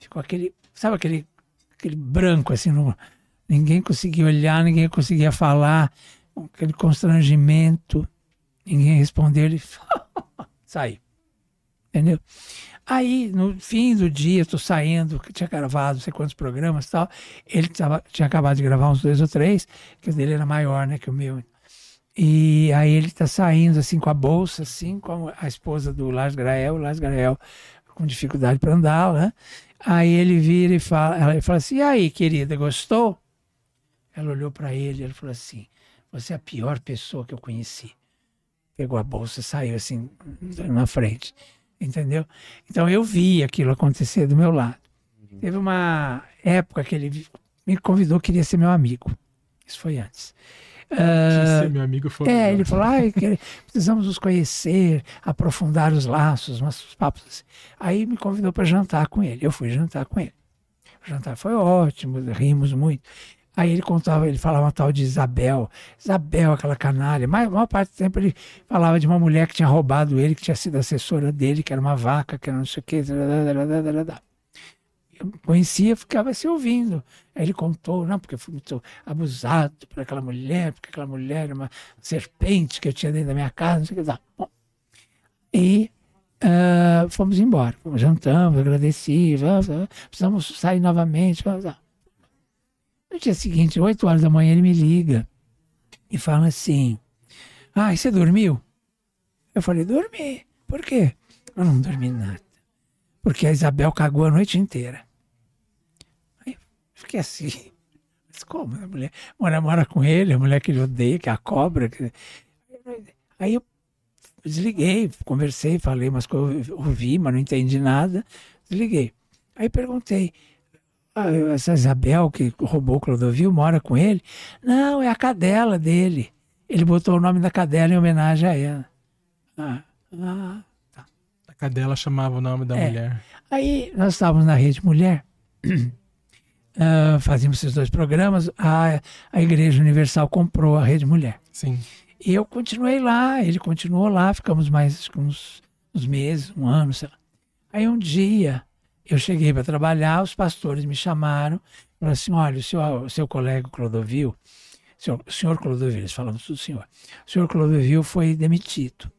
Ficou aquele, sabe aquele, aquele branco assim, no, ninguém conseguia olhar, ninguém conseguia falar, aquele constrangimento. Ninguém respondeu, ele (laughs) saiu. Entendeu? Aí, no fim do dia, tô saindo, tinha gravado não sei quantos programas e tal. Ele tava, tinha acabado de gravar uns dois ou três, que o dele era maior, né, que o meu. E aí ele tá saindo, assim, com a bolsa, assim, com a esposa do Lars Grael, o Lars Grael com dificuldade para andar, né? Aí ele vira e fala, ela fala assim, e aí, querida, gostou? Ela olhou para ele ele falou assim, você é a pior pessoa que eu conheci. Pegou a bolsa saiu assim, na frente entendeu? Então eu vi aquilo acontecer do meu lado. Teve uma época que ele me convidou, queria ser meu amigo. Isso foi antes. Ah, Esse meu amigo foi. é, ele falou, que- (laughs) precisamos nos conhecer, aprofundar os laços, uns papos assim. Aí me convidou para jantar com ele. Eu fui jantar com ele. O jantar foi ótimo, rimos muito. Aí ele contava, ele falava uma tal de Isabel. Isabel, aquela canalha. Mas a maior parte do tempo ele falava de uma mulher que tinha roubado ele, que tinha sido assessora dele, que era uma vaca, que era não sei o quê. Eu conhecia, ficava se ouvindo. Aí ele contou, não, porque eu fui muito abusado por aquela mulher, porque aquela mulher era uma serpente que eu tinha dentro da minha casa, não sei o que. Bom, e ah, fomos embora. Fomos, jantamos, agradeci, precisamos sair novamente. Vamos, vamos. No dia seguinte, 8 horas da manhã, ele me liga e fala assim: Ah, você dormiu? Eu falei: Dormi. Por quê? Eu não dormi nada. Porque a Isabel cagou a noite inteira. Aí fiquei assim. (laughs) Mas como? A mulher mora, mora com ele, a mulher que ele odeia, que é a cobra. que- Aí eu desliguei, conversei, falei umas coisas, ouvi, mas não entendi nada. Desliguei. Aí perguntei. "Ah, essa Isabel que roubou o Clodovil mora com ele? Não, é a cadela dele. Ele botou o nome da cadela em homenagem a ela. Ah, ah. A cadela chamava o nome da É. mulher. Aí nós estávamos na Rede Mulher, (clears throat) ah, fazíamos esses dois programas, a, a Igreja Universal comprou a Rede Mulher. Sim. E eu continuei lá, ele continuou lá, ficamos mais uns, uns meses, um ano, sei lá. Aí um dia eu cheguei para trabalhar, os pastores me chamaram, falaram assim: olha, o seu, o seu colega Clodovil, senhor, o senhor Clodovil, eles falamos do senhor, o senhor Clodovil foi demitido.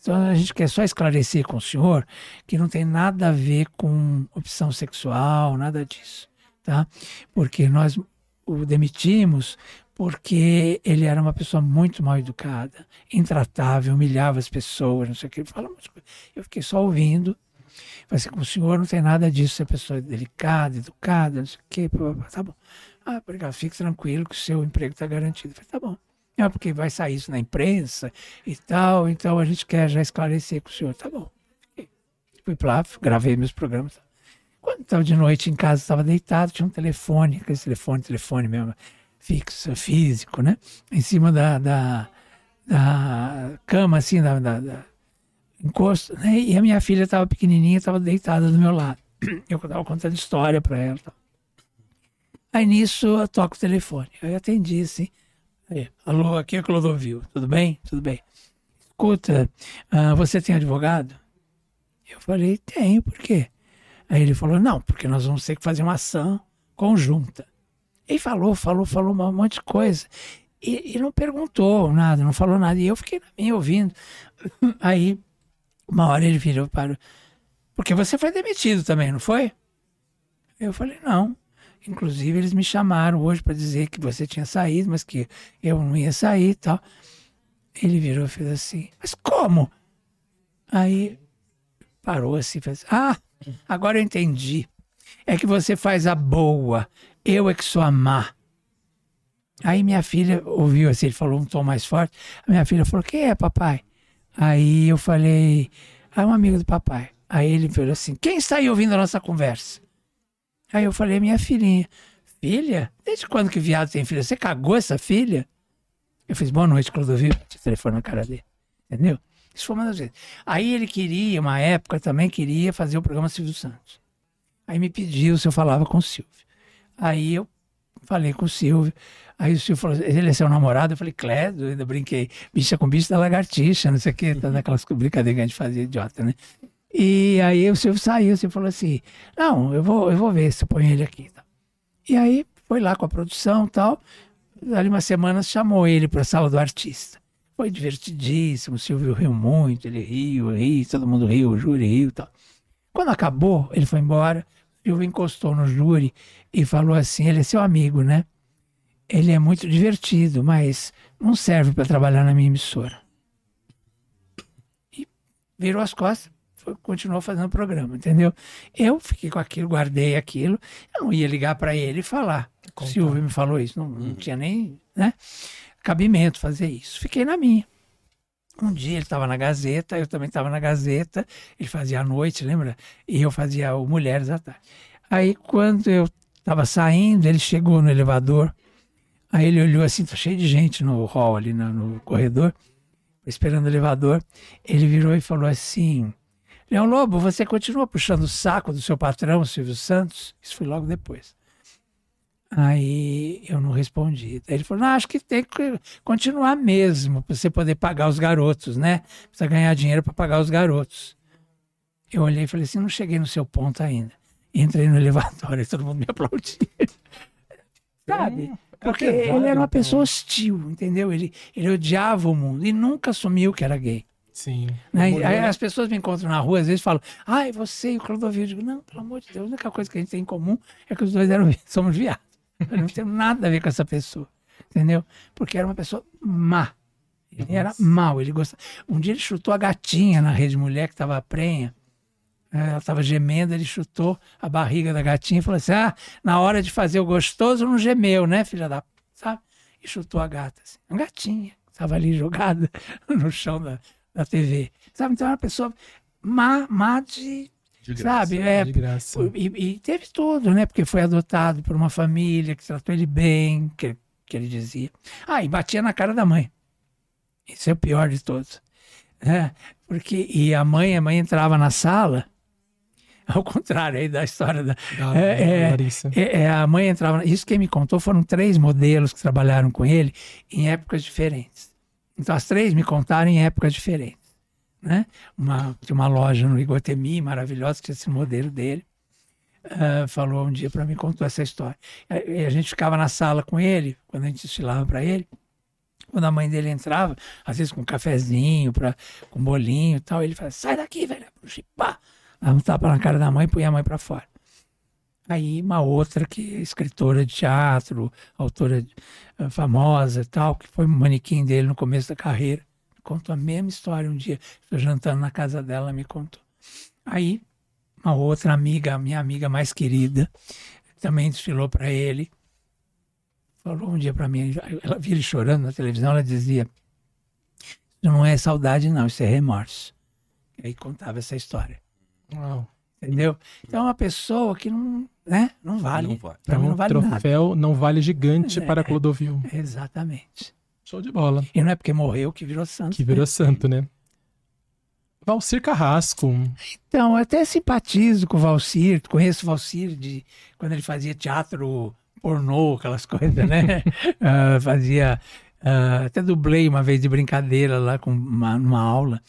Então a gente quer só esclarecer com o senhor que não tem nada a ver com opção sexual, nada disso, tá? Porque nós o demitimos porque ele era uma pessoa muito mal educada, intratável, humilhava as pessoas, não sei o que. Ele coisas. Eu fiquei só ouvindo. Com o senhor não tem nada disso, é pessoa delicada, educada, não sei o quê. Tá bom. Ah, obrigado, fique tranquilo que o seu emprego está garantido. Falei, tá bom. É porque vai sair isso na imprensa e tal, então a gente quer já esclarecer com o senhor. Tá bom. Fui lá, gravei meus programas. Quando estava de noite em casa, estava deitado, tinha um telefone, aquele telefone, telefone mesmo, fixo, físico, né? Em cima da, da, da cama, assim, da- da encosto, né? E a minha filha estava pequenininha, estava deitada do meu lado. (clears throat) Eu estava contando história para ela. Aí nisso eu toco o telefone. Eu atendi assim. Aí, Alô, aqui é Clodovil. Tudo bem? Tudo bem. Escuta, ah, você tem advogado? Eu falei, tenho, por quê? Aí ele falou, não, porque nós vamos ter que fazer uma ação conjunta. Ele falou, falou, falou um monte de coisa. E, e não perguntou nada, não falou nada. E eu fiquei minha ouvindo. Aí, uma hora ele virou para. Porque você foi demitido também, não foi? Eu falei, não. Inclusive, eles me chamaram hoje para dizer que você tinha saído, mas que eu não ia sair e tal. Ele virou e fez assim: Mas como? Aí parou assim, fez: Ah, agora eu entendi. É que você faz a boa, eu é que sou a má. Aí minha filha ouviu assim, ele falou um tom mais forte. A minha filha falou: Quem é, papai? Aí eu falei: Ah, é um amigo do papai. Aí ele falou assim: Quem está aí ouvindo a nossa conversa? Aí eu falei: Minha filhinha. Filha? Desde quando que viado tem filha? Você cagou essa filha? Eu fiz boa noite, Clodovil. O telefone na cara dele. Entendeu? Isso foi uma das vezes. Aí ele queria, uma época também queria fazer o programa Silvio Santos. Aí me pediu se eu falava com o Silvio. Aí eu falei com o Silvio. Aí o Silvio falou: ele é seu namorado? Eu falei: eu ainda brinquei. Bicha com bicho da lagartixa, não sei o quê. Tá (laughs) daquelas brincadeiras que a gente fazia idiota, né? E aí o Silvio saiu, o Silvio falou assim: Não, eu vou, eu vou ver se eu ponho ele aqui. tá? E aí foi lá com a produção e tal. Dali uma semana chamou ele para a sala do artista. Foi divertidíssimo, o Silvio riu muito, ele riu, riu, todo mundo riu, o júri riu e tal. Quando acabou, ele foi embora, o Silvio encostou no júri e falou assim, ele é seu amigo, né? Ele é muito divertido, mas não serve para trabalhar na minha emissora. E virou as costas, foi- continuou fazendo o programa, entendeu? Eu fiquei com aquilo, guardei aquilo, eu não ia ligar para ele e falar. O Contar. Silvio me falou isso, não, não tinha nem né, cabimento fazer isso. Fiquei na minha. Um dia ele estava na Gazeta, eu também estava na Gazeta, ele fazia à noite, lembra? E eu fazia o Mulheres à tarde. Aí quando eu estava saindo, ele chegou no elevador, aí ele olhou assim, tá cheio de gente no hall ali no, no corredor, esperando o elevador. Ele virou e falou assim: Leão Lobo, você continua puxando o saco do seu patrão, Silvio Santos? Isso foi logo depois. Aí eu não respondi. Daí ele falou: não, acho que tem que continuar mesmo, para você poder pagar os garotos, né? Precisa ganhar dinheiro para pagar os garotos. Eu olhei e falei assim: não cheguei no seu ponto ainda. Entrei no (laughs) elevador e todo mundo me aplaudia. Sabe? Porque pesado, ele era uma então. pessoa hostil, entendeu? Ele, ele odiava o mundo e nunca assumiu que era gay. Sim. Né? Aí as pessoas me encontram na rua, às vezes falam, ai, você e o Clodovil. Eu digo, não, pelo amor de Deus, a única coisa que a gente tem em comum é que os dois eram, (laughs) somos viados. Eu não tenho nada a ver com essa pessoa, entendeu? Porque era uma pessoa má. Ele era mau, ele gostava. Um dia ele chutou a gatinha na rede mulher que estava prenha. Eh, Ela estava gemendo, ele chutou a barriga da gatinha e falou assim: Ah, na hora de fazer o gostoso não gemeu, né, filha da. p-", Sabe? E chutou a gata, assim. Uma gatinha, estava ali jogada (laughs) no chão da, da TV. Sabe? Então era uma pessoa má, má de. De graça. sabe? É, De graça. e, e teve tudo, né? Porque foi adotado por uma família que tratou ele bem, que, que ele dizia. Ah, e batia na cara da mãe. Isso é o pior de todos. né? porque, e a mãe, a mãe entrava na sala, (laughs) ao contrário aí da história da. Da- é, da é, Larissa. é, é, a mãe entrava. Isso quem me contou foram três modelos que trabalharam com ele em épocas diferentes. Então as três me contaram em épocas diferentes. Né? Uma, tinha uma loja no Iguatemi maravilhosa, tinha esse modelo dele. ah, falou um dia para mim, contou essa história. E a gente ficava na sala com ele, quando a gente desfilava para ele. Quando a mãe dele entrava, às vezes com um cafezinho, pra, com bolinho e tal, ele falava: sai daqui, velho, pá! Dava um tapa na cara da mãe e punha a mãe para fora. Aí uma outra que é escritora de teatro, autora eh, famosa e tal, que foi manequim dele no começo da carreira, contou a mesma história um dia. Estou jantando na casa dela, ela me contou. Aí, uma outra amiga, minha amiga mais querida, também desfilou para ele. Falou um dia para mim, ela via ele chorando na televisão, ela dizia: Isso não é saudade, não, isso é remorso. E aí contava essa história. Uau. Entendeu? Então é uma pessoa que não, né, não vale. Não vale. Então, mim não vale nada. troféu não vale gigante É. para Clodovil. Exatamente. Show de bola. E não é porque morreu que virou santo. Que virou santo, né? Valcir Carrasco. Então, eu até simpatizo com o Valcir, conheço o Valcir de quando ele fazia teatro pornô, aquelas (laughs) coisas, né? Ah, fazia. ah, até dublei uma vez de brincadeira lá com uma, numa aula.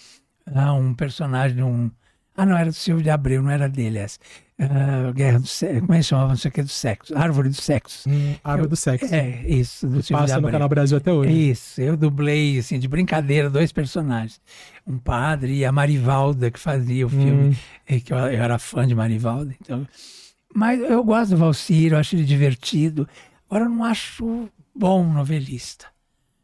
ah, um personagem de um. Ah, não, era do Silvio de Abreu, não era dele essa. Ah, Guerra do Sexo. Como é que chamava? Não sei o que do sexo. Árvore do Sexo. Hum, Árvore do Sexo. É, isso, do Passa no Abreu. Canal Brasil até hoje. Isso, eu dublei, assim, de brincadeira, dois personagens. Um padre e a Marivalda, que fazia o filme, Hum. que eu, eu era fã de Marivalda. Então... Mas eu gosto do Valcir, eu acho ele divertido. Agora, eu não acho bom novelista.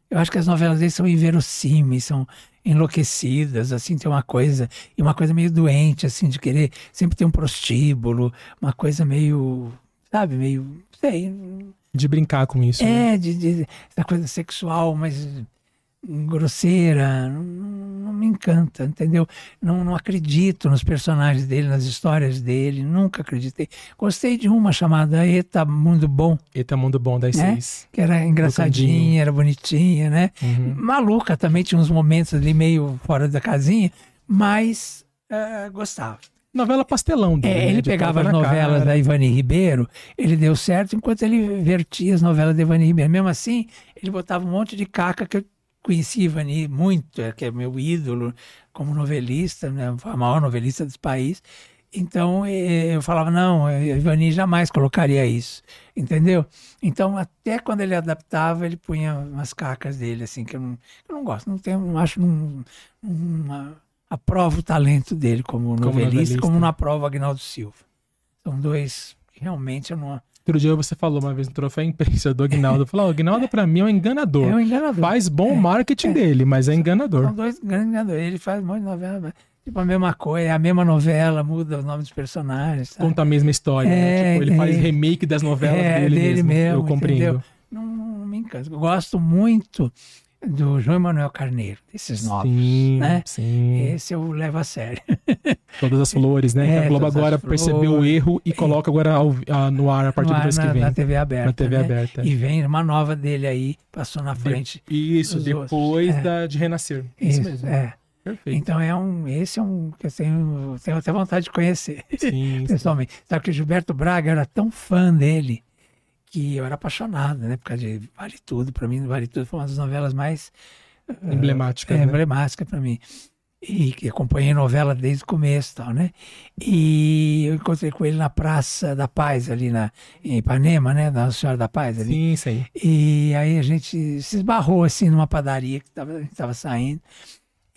Eu acho que as novelas dele são inverossímeis, são enlouquecidas, assim, tem uma coisa, e uma coisa meio doente, assim, de querer sempre ter um prostíbulo, uma coisa meio, sabe, meio, sei, De brincar com isso. né? é, de, de- essa coisa sexual, mas grosseira, não, não me encanta, entendeu? Não, não acredito nos personagens dele, nas histórias dele, nunca acreditei. Gostei de uma chamada Eta Mundo Bom, Eita Mundo Bom das né? seis. que era engraçadinha, era bonitinha, né? Uhum. Maluca também, tinha uns momentos ali meio fora da casinha, mas eh, gostava. Novela pastelão dele. É, né? ele De pegava as novelas cara. da Ivani Ribeiro, ele deu certo enquanto ele vertia as novelas da Ivani Ribeiro. Mesmo assim, ele botava um monte de caca que eu conheci Ivani muito, é, que é meu ídolo como novelista, né, a maior novelista desse país. Então eh, eu falava, não, Ivani jamais colocaria isso, entendeu? Então até quando ele adaptava, ele punha umas cacas dele, assim, que eu não, eu não gosto, não tenho, não acho, não, não aprovo o talento dele como novelista, novelista. como não aprovo o Agnaldo Silva. São dois realmente eu não... Outro dia você falou uma vez no troféu imprensa do Agnaldo. Falou, "Ó, o Agnaldo pra mim é um enganador. É um enganador. Faz bom marketing dele, mas é enganador. São dois grandes enganadores. Ele faz um monte de novela, mas, tipo a mesma coisa, é a mesma novela, muda o nome dos personagens. sabe? Conta a mesma história. né? É, Tipo, ele é. faz remake das novelas É, dele, dele mesmo. mesmo, Eu compreendo. Não, não me encanta. Eu gosto muito do João Emanuel Carneiro, desses novos. Sim, né? sim. Esse eu levo a sério. (laughs) Todas as flores, né? É, a Globo agora percebeu o erro e coloca agora ao- ah, no ar a partir do mês que vem. na TV aberta. Na TV né? aberta. E vem uma nova dele aí, passou na frente. Isso, dos depois. É. da, de renascer. Isso, mesmo. É. Perfeito. Então é um. Esse é um que eu tenho, tenho até vontade de conhecer. Sim, (laughs) sim. pessoalmente. Sabe que o Gilberto Braga era tão fã dele que eu era apaixonado, né? Por causa de Vale Tudo. Para mim, Vale Tudo foi uma das novelas mais Emblemática, é, né? emblemática para mim. E que acompanhei a novela desde o começo e tal, né? E eu encontrei com ele na Praça da Paz, ali na, em Ipanema, né? Nossa Senhora da Paz. Ali. Sim, isso aí. E aí a gente se esbarrou assim numa padaria que tava, a gente estava saindo.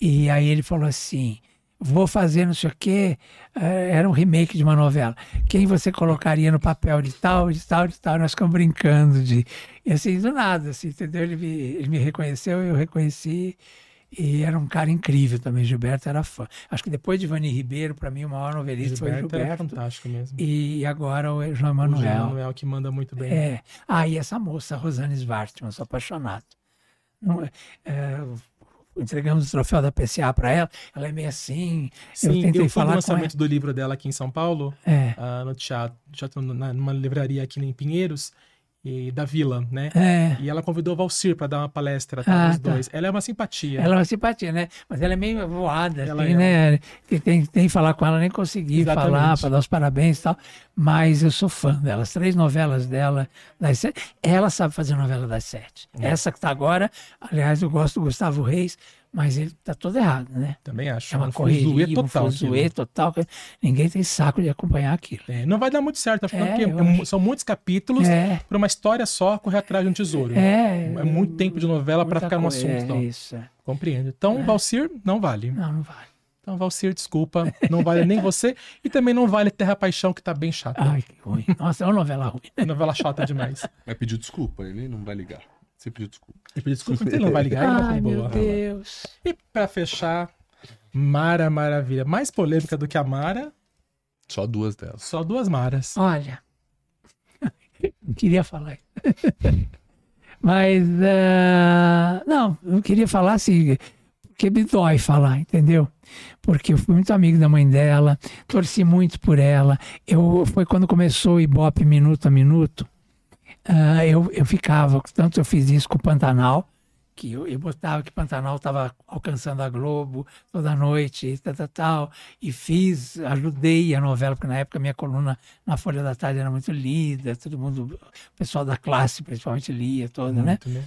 E aí ele falou assim: vou fazer não sei o quê. eh, Era um remake de uma novela. Quem você colocaria no papel de tal, de tal, de tal? Nós ficamos brincando de. E assim, do nada, assim, entendeu? Ele me, ele me reconheceu, eu reconheci. E era um cara incrível também. Gilberto era fã. Acho que depois de Vani Ribeiro, para mim, o maior novelista foi o Gilberto é Gilberto. fantástico mesmo. E agora o João O João. Manuel que manda muito bem. É. Ah, e essa moça, Rosane Svartman, sou apaixonado. Não, é, é, entregamos o troféu da PCA para ela, ela é meio assim. Sim, eu eu, tentei no falar ela. lançamento do livro dela aqui em São Paulo, É, ah, no teatro, teatro na- numa livraria aqui em Pinheiros, e da Vila, né? é. E ela convidou o Valcir para dar uma palestra, tá, Ah, os tá. dois. Ela é uma simpatia. Ela é uma simpatia, né? Mas ela é meio voada, Ela assim, é. né? Que tem, tem que falar com ela, nem consegui Exatamente. falar para dar os parabéns e tal. Mas eu sou fã dela. As três novelas dela, das sete. Ela sabe fazer novela das sete. É. Essa que tá agora, aliás, eu gosto do Gustavo Reis, mas ele tá todo errado, né? Também acho. É uma um correria, fuzuê total, um fuzuê total. que Ninguém tem saco de acompanhar aquilo. É, não vai dar muito certo, acho que não, É, porque eu é acho. são muitos capítulos É, para uma história só correr atrás de um tesouro. é. É muito tempo de novela para ficar num assunto. É só. isso. é. Compreendo. Então, Valcir não vale. Não, não vale. Então, Valcir, desculpa. Não vale nem você. E também não vale Terra Paixão, que tá bem chata. Ai, que ruim. Nossa, é uma novela ruim. Novela chata demais. Vai pedir desculpa, ele não vai ligar. Você pediu desculpa. Eu pedi desculpa, (laughs) então ele não vai ligar. Ai, meu boa. Deus. E pra fechar, Mara Maravilha. Mais polêmica do que a Mara, Só duas delas. Só duas Maras. Olha, não (laughs) queria falar. (laughs) Mas, ah, não, eu queria falar assim, porque me dói falar, entendeu? Porque eu fui muito amigo da mãe dela, torci muito por ela. Eu, foi quando começou o Ibope Minuto a Minuto, ah, eu, eu ficava, tanto eu fiz isso com o Pantanal, que eu, eu botava que Pantanal estava alcançando a Globo toda noite, e tal, tal, tal, e fiz, ajudei a novela, porque na época minha coluna na Folha da Tarde era muito lida, todo mundo, o pessoal da classe principalmente lia toda, né? Muito, né?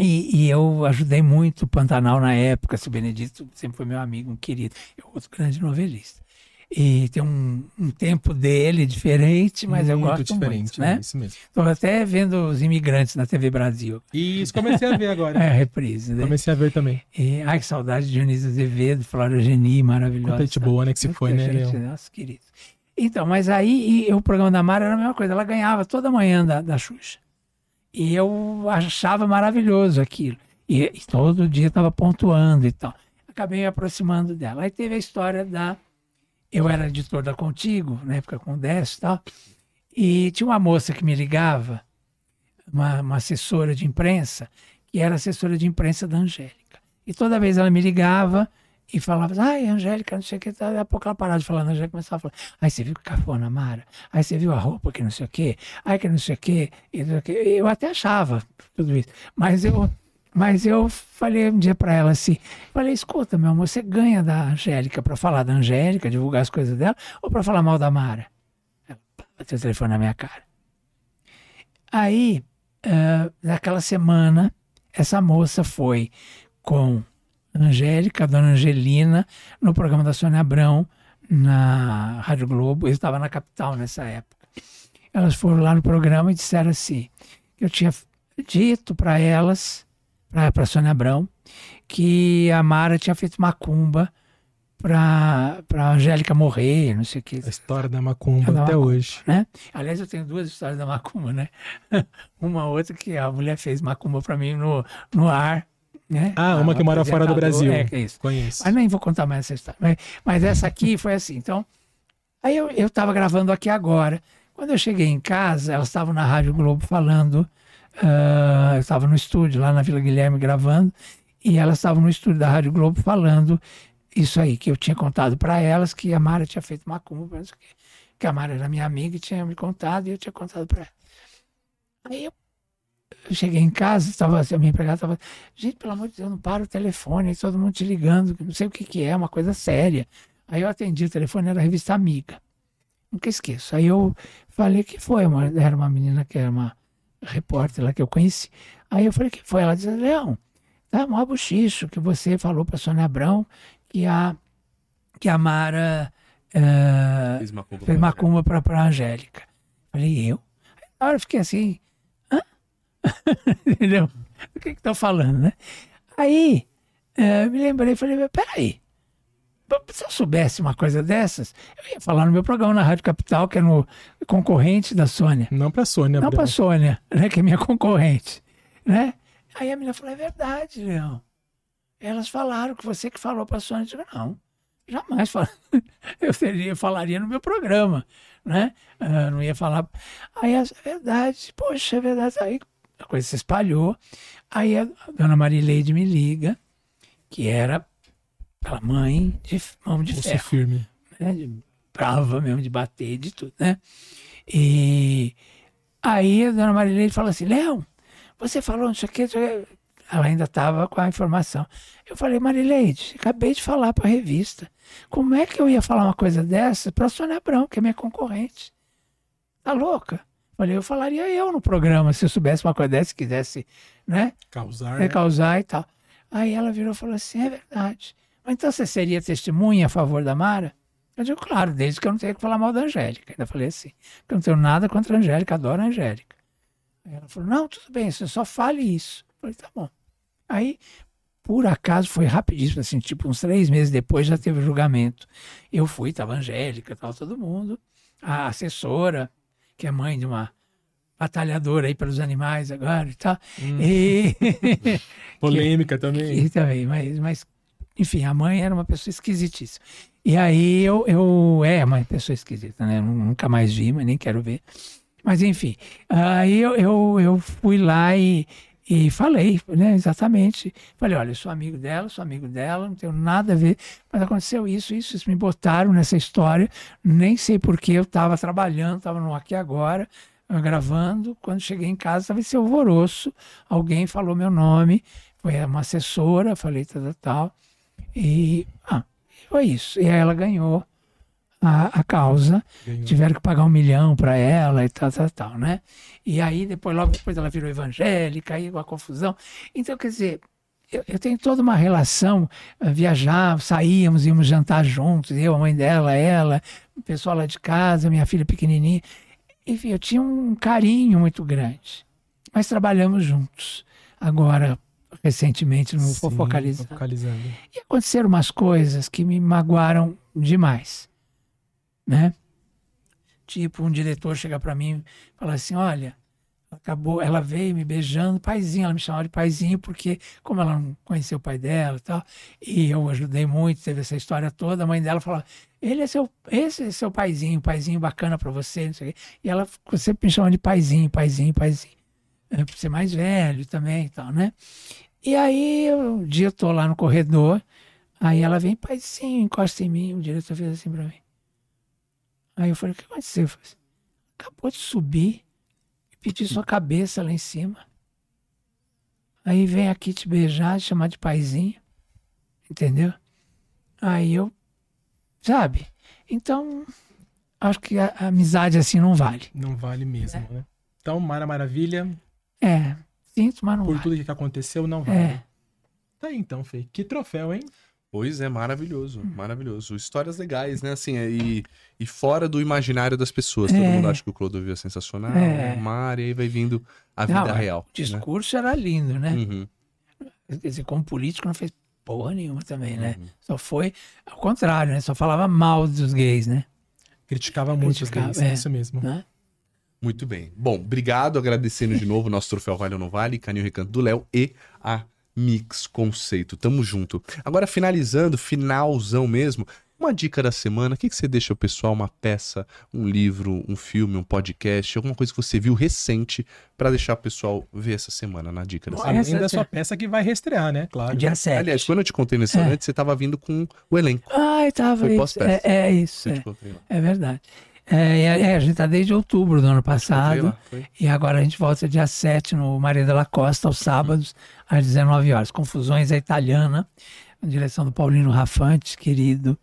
E, e eu ajudei muito o Pantanal na época, o Benedito sempre foi meu amigo, um querido, outro grande novelista. E tem um, um tempo dele diferente, mas eu Muito gosto diferente, muito, né? Isso mesmo. Estou até vendo os imigrantes na TV Brasil. Isso, comecei a ver agora. (laughs) É, reprise, né? Comecei a ver também. E, ai, que saudade de Dionísio Azevedo, Flora Geni, maravilhosa. Quanta gente boa, né, que se foi, né, gente? Nossa, querido. Então, mas aí e o programa da Mara era a mesma coisa. Ela ganhava toda manhã da, da Xuxa. E eu achava maravilhoso aquilo. E, e todo dia estava pontuando e tal. Acabei me aproximando dela. Aí teve a história da. Eu era editor da Contigo, na época com o Décio e tal. E tinha uma moça que me ligava, uma, uma assessora de imprensa, que era assessora de imprensa da Angélica. E toda vez ela me ligava e falava, ai, Angélica, não sei o que, daqui a pouco ela parava de falar, a Angélica começava a falar, ai, você viu que cafona, Mara? Ai, você viu a roupa que não sei o que? Ai, que não sei o que? Eu até achava tudo isso, mas eu, mas eu falei um dia para ela assim, falei, escuta, meu amor, você ganha da Angélica para falar da Angélica, divulgar as coisas dela, ou para falar mal da Mara? Ela bateu o telefone na minha cara. Aí, eh, naquela semana, essa moça foi com Angélica, dona Angelina, no programa da Sônia Abrão, na Rádio Globo. Eu estava na capital nessa época. Elas foram lá no programa e disseram assim: eu tinha dito para elas, para a Sônia Abrão, que a Mara tinha feito macumba para a Angélica morrer, não sei o que. A história da Macumba Da até Macumba. hoje. né? Aliás, eu tenho duas histórias da macumba, né? (laughs) uma outra que a mulher fez macumba para mim no, no ar, né? Ah, uma que mora fora do Brasil. É, é isso. Conheço. Mas nem vou contar mais essa história. Mas, mas essa aqui foi assim. Então, aí eu, eu tava gravando aqui agora. Quando eu cheguei em casa, elas estavam na Rádio Globo falando. Ah, eu estava no estúdio, lá na Vila Guilherme, gravando. E elas estavam no estúdio da Rádio Globo falando isso aí, que eu tinha contado para elas, que a Mara tinha feito macumba, que a Mara era minha amiga e tinha me contado, e eu tinha contado para. Aí eu cheguei em casa, estava, a minha empregada estava, gente, pelo amor de Deus, não para o telefone, aí todo mundo te ligando, não sei o que, que é, uma coisa séria. Aí eu atendi o telefone, era a revista Amiga. Nunca esqueço. Aí eu falei que foi, uma, era uma menina que era uma repórter lá que eu conheci. Aí eu falei que foi. Ela disse, Leão, tá mó buchicho que você falou para Sônia Abrão que a, que a Mara macumba. fez macumba para a Angélica. Falei, eu? Aí, na hora eu fiquei assim, hã? (laughs) Entendeu? O que que tá falando, né? Aí, eh, me lembrei, falei, peraí, se eu soubesse uma coisa dessas, eu ia falar no meu programa na Rádio Capital, que é no concorrente da Sônia. Não pra Sônia. Não para Sônia, né, que é minha concorrente, né? Aí a menina falou, é verdade, Leão. Elas falaram que você que falou para a Sônia. Eu digo, não, jamais fal- (laughs) eu teria, falaria no meu programa, né? Ah, não ia falar. Aí, é verdade, poxa, é verdade. Aí a coisa se espalhou. Aí a dona Marileide me liga, que era aquela mãe de mão de Pulso ferro firme. né, de brava mesmo, de bater, de tudo, né? E aí a dona Marileide fala assim, Léo, você falou não sei o que, ela ainda estava com a informação. Eu falei, Marileide, acabei de falar para a revista. Como é que eu ia falar uma coisa dessa para a Sônia Abrão, que é minha concorrente? Tá louca? Falei, eu falaria eu no programa, se eu soubesse uma coisa dessa, se quisesse, né? Causar. né? recausar e tal. Aí ela virou e falou assim: é verdade. Então você seria testemunha a favor da Mara? Eu digo, claro, desde que eu não tenha que falar mal da Angélica. Ainda falei assim, porque eu não tenho nada contra a Angélica, adoro a Angélica. Aí ela falou, não, tudo bem, você só fale isso. Eu falei, tá bom. Aí, por acaso, foi rapidíssimo, assim, tipo, uns três meses depois já teve o julgamento. Eu fui, tava a Angélica, tava todo mundo. A assessora, que é mãe de uma batalhadora aí pelos animais agora e tal. E... (laughs) (laughs) Polêmica também. E também, mas, mas enfim, a mãe era uma pessoa esquisitíssima. E aí eu, eu é uma pessoa esquisita, né? Eu nunca mais vi, mas nem quero ver. Mas enfim, aí eu, eu, eu fui lá e, e falei, né, exatamente. Falei, olha, eu sou amigo dela, sou amigo dela, não tenho nada a ver, mas aconteceu isso, isso, isso me botaram nessa história, nem sei porquê, eu estava trabalhando, estava no Aqui Agora, gravando, quando cheguei em casa estava esse alvoroço, alguém falou meu nome, foi uma assessora, falei tal, tal, tal, e ah, foi isso. E aí ela ganhou a, a causa, Ganhou. tiveram que pagar um milhão para ela e tal, tal, tal, né? E aí, depois, logo depois, ela virou evangélica, aí uma confusão. Então, quer dizer, eu, eu tenho toda uma relação, eh, viajar, saíamos, íamos jantar juntos, eu, a mãe dela, ela, o pessoal lá de casa, minha filha pequenininha. Enfim, eu tinha um carinho muito grande. Mas trabalhamos juntos. Agora, recentemente, não vou Sim, focalizar. focalizando. E aconteceram umas coisas que me magoaram demais, né? Tipo, um diretor chega para mim e fala assim, olha, acabou, ela veio me beijando, paizinho, ela me chamava de paizinho porque como ela não conhecia o pai dela e tal, e eu ajudei muito, teve essa história toda, a mãe dela falava, ele é seu, esse é seu paizinho, paizinho bacana para você, não sei o quê. E ela sempre me chamando de paizinho, paizinho, paizinho. É, por ser mais velho também e tal, né? E aí, eu- um dia eu tô lá no corredor, aí ela vem, paizinho, encosta em mim, o diretor fez assim pra mim. Aí eu falei, o que aconteceu? Eu falei assim, acabou de subir e pedir sua cabeça lá em cima. Aí vem aqui te beijar, te chamar de paizinho, entendeu? Aí eu, sabe? Então, acho que a, a amizade assim não vale. Não vale mesmo, né? Então, Mara Maravilha, É, sinto, mas não por vale. tudo que aconteceu, não vale. É. Tá aí então, Fê. Que troféu, hein? Pois é, maravilhoso, maravilhoso. Histórias legais, né? Assim, é, e, e fora do imaginário das pessoas. Todo É. mundo acha que o Clodovil é sensacional, É. o mar, e aí vai vindo a vida Não, é, real. O discurso era lindo, né? né? Uhum. Quer dizer, como político não fez porra nenhuma também, né? Uhum. Só foi ao contrário, né? Só falava mal dos gays, né? Criticava muito Criticava, os gays, é. isso mesmo. Né? Muito bem. Bom, obrigado, agradecendo de novo o nosso troféu Vale ou Não Vale, Canil Recanto do Léo e a Mix Conceito. Tamo junto. Agora, finalizando, finalzão mesmo, uma dica da semana. O que, que você deixa o pessoal? Uma peça, um livro, um filme, um podcast, alguma coisa que você viu recente pra deixar o pessoal ver essa semana na dica da Olha, semana. Além Essa da sua peça que vai reestrear, né? Claro. Dia 7. Aliás, quando eu te contei nesse É. restaurante, você tava vindo com o elenco. Ai, tava Foi pós-peça. É, é isso, Eu te é, é verdade. É, é, é, a gente tá desde outubro do ano passado. lá. E agora a gente volta dia 7 no Maria da Costa, aos sábados, às 19 horas. Confusões é italiana, na direção do Paulino Rafante, querido.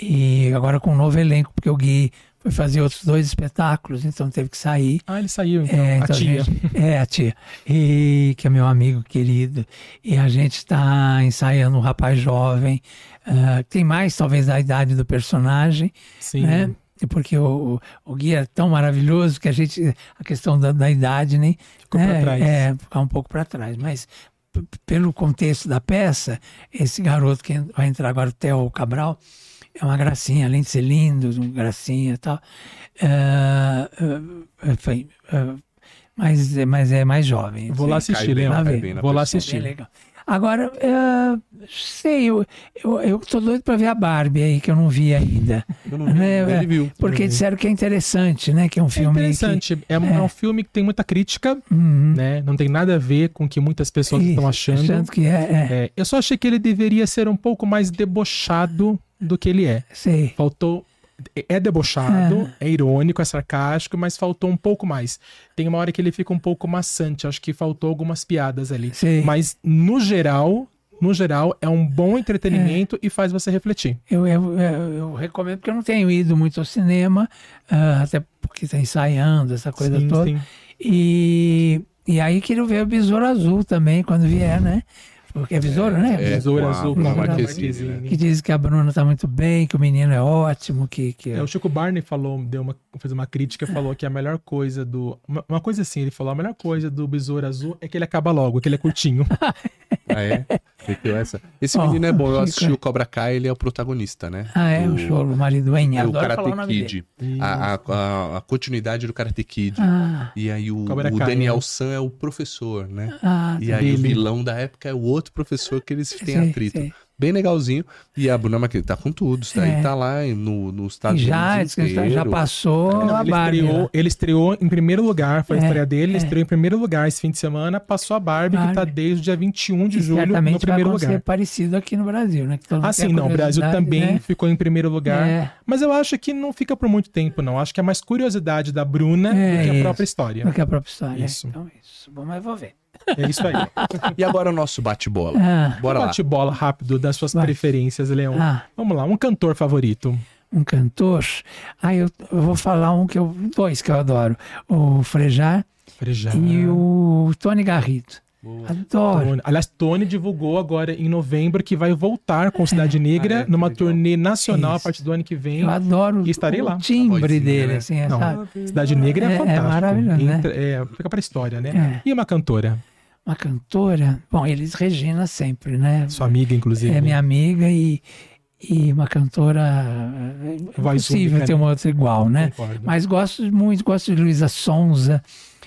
E agora com um novo elenco, porque o Gui foi fazer outros dois espetáculos, então teve que sair. Ah, ele saiu, então. É, a então, tia. gente- é, a tia. E que é meu amigo querido. E a gente está ensaiando um rapaz jovem, que tem mais, talvez, da idade do personagem, Sim. né? E Porque o, o, o Gui é tão maravilhoso que a gente, a questão da, da idade, nem. Ficou pra né, trás. É, ficar um pouco para trás. Mas pelo contexto da peça, esse garoto que vai entrar agora, o Theo Cabral, é uma gracinha, além de ser lindo, um gracinha e tal. É, é, enfim, é, mas, é- mas é mais jovem. Vou lá assistir, bem na Vou lá. É assistir. Agora, é, sei, eu, eu, eu tô doido para ver a Barbie aí, que eu não vi ainda. Eu não vi, É, ele é, viu. Porque vi. disseram que é interessante, né? Que é um É filme interessante. É, um, é. é um filme que tem muita crítica, que... Uhum. né? Não tem nada a ver com o que muitas pessoas Isso, estão achando. Achando que é, é, É, eu só achei que ele deveria ser um pouco mais debochado do que ele é. sei. Faltou. É- É debochado, é irônico, é sarcástico, mas faltou um pouco mais. Tem uma hora que ele fica um pouco maçante, acho que faltou algumas piadas ali. Sei. Mas, no geral, no geral, é um bom entretenimento e faz você refletir. Eu, eu, eu, eu recomendo porque eu não tenho ido muito ao cinema, ah, até porque está ensaiando essa coisa Sim, toda. sim. E, e aí quero ver o Besouro Azul também quando vier, né? Porque é Besouro, né? É, Besouro a- Azul com a Marquezine, Marquezine. Que diz que a Bruna tá muito bem, que o menino é ótimo, que, que É, o Chico Barney falou, deu uma, fez uma crítica, falou que a melhor coisa do. Uma, uma coisa assim, ele falou: a melhor coisa do Besouro Azul é que ele acaba logo, que ele é curtinho. (laughs) (laughs) Ah, é? Meteu essa? Esse Ó, menino é bom. Eu fica- assisti o Cobra Kai, ele é o protagonista, né? Ah, é, o Do- show, o marido Enha. É o o Karate nome Kid. dele. A, a- a- a continuidade do Karate Kid. Ah, E aí o, o Kai, Daniel né? San é o professor, né? ah, E aí o Dele. vilão da época é o outro professor que eles têm Sei, atrito. sei. Bem legalzinho. E a Bruna Marquezine tá com tudo. Isso daí É. tá lá no, nos Estados já, Unidos já inteiro. passou Não, a ele, Barbie. estreou, lá. ele estreou em primeiro lugar, foi a É, estreia dele, ele é. estreou em primeiro lugar esse fim de semana, passou a Barbie, que tá Barbie. desde o dia 21 de E julho no certamente vai primeiro acontecer lugar. parecido aqui no Brasil, né? Que todo mundo Ah, tem a sim, não, o Brasil também né? ficou em primeiro lugar. É, Mas eu acho que não fica por muito tempo, não. Acho que é mais curiosidade da Bruna É, do que a isso. própria história. do que a própria história. Isso. Então, isso. Bom, mas vou ver. É isso aí. E agora o nosso bate-bola. Ah, Bora lá. Bate bola rápido das suas Vai. preferências, Leão. ah, Vamos lá, um cantor favorito. um cantor. Ah, eu, eu vou falar um que eu. Dois que eu adoro. O Frejar Frejá. e o Tony Garrido. Adoro. Tony. Aliás, Tony divulgou agora em novembro que vai voltar com Cidade Negra Ah, é, numa legal. turnê nacional a Isso. partir do ano que vem. Eu adoro E estarei o lá. timbre A dele, né? assim, Não, sabe? Cidade Negra é, É- é fantástico. maravilhoso, né? Entra- é, fica pra história, né? É. E uma cantora? Uma cantora. Bom, eles Regina sempre, né? Sua amiga, inclusive. É minha amiga e, e uma cantora. É impossível única, ter né? uma outra igual, né? Concordo. Mas gosto muito, gosto de Luísa Sonza.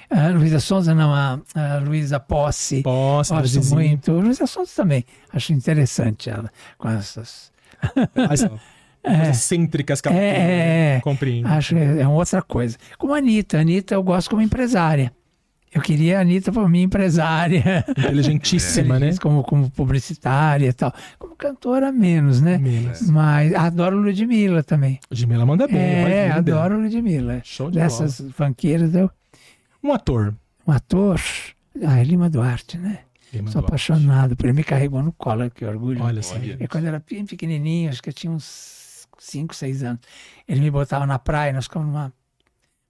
Ah, Luísa Sonza não, a, a Luísa Posse. Posso, Gosto muito. Luísa Sonza também. Acho interessante ela, com essas. As (laughs) coisas excêntricas que ela É, tem, é, né? é. Compreendo. Acho que é uma outra coisa. Como a Anitta. A Anitta eu gosto como empresária. Eu queria a Anitta para mim empresária. Inteligentíssima, né? Como, como publicitária e tal. Como cantora, menos, né? Menos. Mas adoro Ludmilla também. Ludmilla manda bem. é, linda. adoro Ludmilla. Show de Dessas funkeiras, eu, Um ator. um ator. Ah, é Lima Duarte, né? Lima Sou Duarte. apaixonado por ele. Me carregou no colo, que orgulho. Olha só. E quando eu era pequenininho, acho que eu tinha uns 5, 6 anos, ele me botava na praia, nós ficamos numa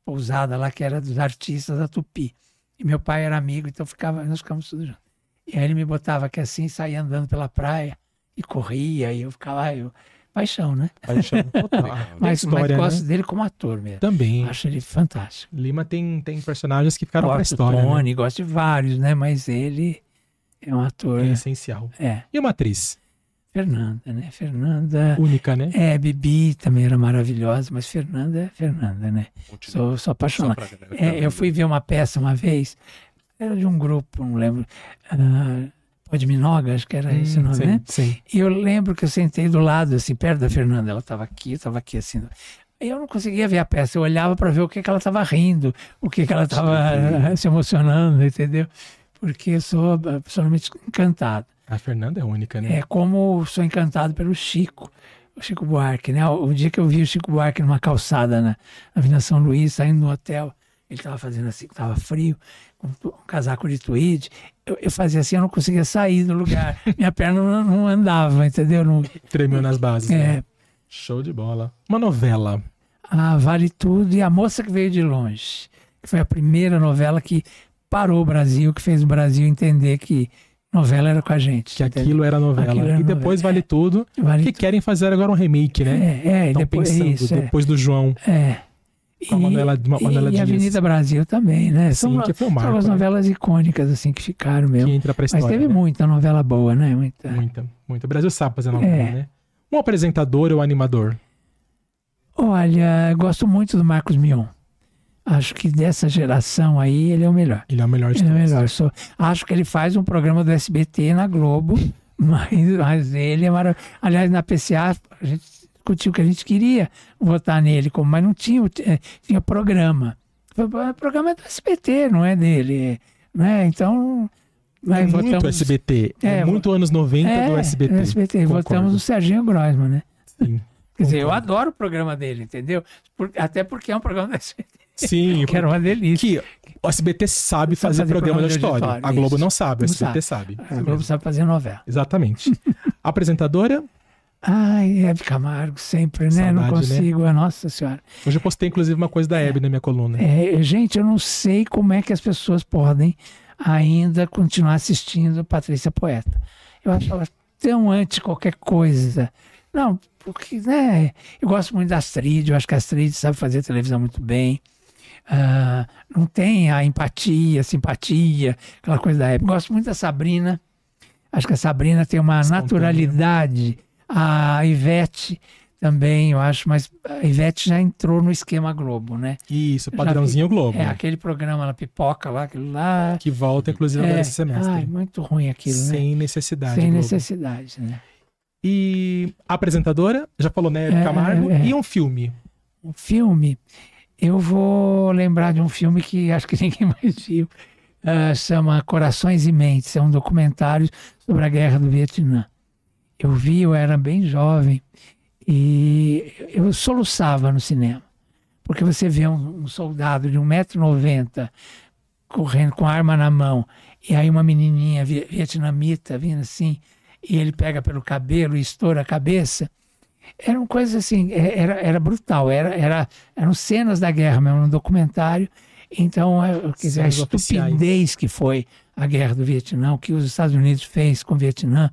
pousada lá que era dos artistas da Tupi. E meu pai era amigo, então ficava, nós ficamos tudo juntos. E aí ele me botava aqui assim, saía andando pela praia e corria, e eu ficava, eu, paixão, né? Paixão (laughs) total. Mas, história, mas gosto né? dele como ator mesmo. Também. Acho ele fantástico. Lima tem, tem personagens que ficaram pra Gosto história. né? Tony, gosto de vários, né? Mas ele é um ator. É essencial. É, E uma atriz? Fernanda, né? Fernanda. Única, né? É, Bibi também era maravilhosa, mas Fernanda é Fernanda, né? Sou, sou apaixonado. É, eu fui ver uma peça uma vez, era de um grupo, não lembro. Uh, Pode Minoga, acho que era esse o Hum, nome, sim, né? sim. E eu lembro que eu sentei do lado, assim, perto da Fernanda. Ela estava aqui, eu estava aqui, assim. Eu não conseguia ver a peça. Eu olhava para ver o que, que ela estava rindo, o que, que ela estava (laughs) se emocionando, entendeu? Porque eu sou absolutamente encantado. A Fernanda é única, né? É como sou encantado pelo Chico, o Chico Buarque, né? O dia que eu vi o Chico Buarque numa calçada na, Avenida São Luís, saindo do hotel, ele estava fazendo assim, estava frio, com um casaco de tweed. Eu, eu fazia assim, eu não conseguia sair do lugar. (laughs) Minha perna não, não andava, entendeu? Não, Tremeu nas bases. né? é, Show de bola. Uma novela. ah, Vale Tudo e A Moça que Veio de Longe, que foi a primeira novela que parou o Brasil, que fez o Brasil entender que novela era com a gente. Que aquilo era novela. Aquilo era e depois novela. Vale Tudo. Vale Que querem fazer agora um remake, né? É, é, e Estão depois pensando, isso, é. depois do João. É. Com a Manuela- Ma- Manuela e Diniz. Avenida Brasil também, né? Sim, que foi um marco, são as né? novelas icônicas, assim, que ficaram mesmo. Que entra pra Mas história. teve né? muita novela boa, né? Muita. Muita, muita. O Brasil sabe fazer novela, É. né? Um apresentador ou animador? Olha, eu gosto muito do Marcos Mion. Acho que dessa geração aí, ele é o melhor. Ele é o melhor de Ele é o todos. melhor. Acho que ele faz um programa do SBT na Globo, (laughs) mas, mas ele é maravilhoso. Aliás, na PCA, a gente discutiu que a gente queria votar nele, como, mas não tinha, o- eh, tinha programa. O programa é do SBT, não é dele. Né? Então, É muito votamos. SBT. É, É, muito anos 90 do SBT. do SBT. Concordo. Votamos no Serginho Groisman, né? Sim. Quer dizer, eu adoro o programa dele, entendeu? Por- até porque é um programa do SBT, Sim, (laughs) que era uma delícia. que o SBT sabe Sabe fazer, fazer programa programa de auditório. auditório, A Globo isso. não sabe, o Não SBT sabe. A Globo sabe fazer novela. Exatamente. (laughs) Apresentadora, Ai, Hebe Camargo, sempre, né? não Saudade, né? consigo, a nossa senhora. hoje eu postei inclusive uma coisa da Hebe na minha coluna. É, gente, eu não sei como é que as pessoas podem ainda continuar assistindo Patrícia Poeta. Eu acho ela tão anti qualquer coisa. Não, porque, né? Eu gosto muito da Astrid, eu acho que a Astrid sabe fazer televisão muito bem. Ah, não tem a empatia, a simpatia, aquela coisa da época. Gosto muito da Sabrina. Acho que a Sabrina tem uma naturalidade. A Ivete também, eu acho, mas a Ivete já entrou no esquema Globo, né? Isso, padrãozinho Globo. É, aquele programa lá, Pipoca lá, aquilo lá. Que volta, inclusive, agora É, esse semestre. ai, muito ruim aquilo, né? Sem necessidade. Sem Globo. necessidade, né? E a apresentadora, já falou, né, É, Camargo, é. e um filme. Um filme, eu vou lembrar de um filme que acho que (laughs) ninguém mais viu. Ah, chama Corações e Mentes. É um documentário sobre a guerra do Vietnã. Eu vi, eu era bem jovem e eu soluçava no cinema. Porque você vê um, um soldado de 1,90m correndo com a arma na mão e aí uma menininha vi- vietnamita vindo assim e ele pega pelo cabelo e estoura a cabeça eram coisas assim, é- era, era brutal, era, era, eram cenas da guerra mesmo, um documentário. Então, é, quer dizer, a Cenas oficiais. estupidez que foi a guerra do Vietnã, o que os Estados Unidos fez com o Vietnã,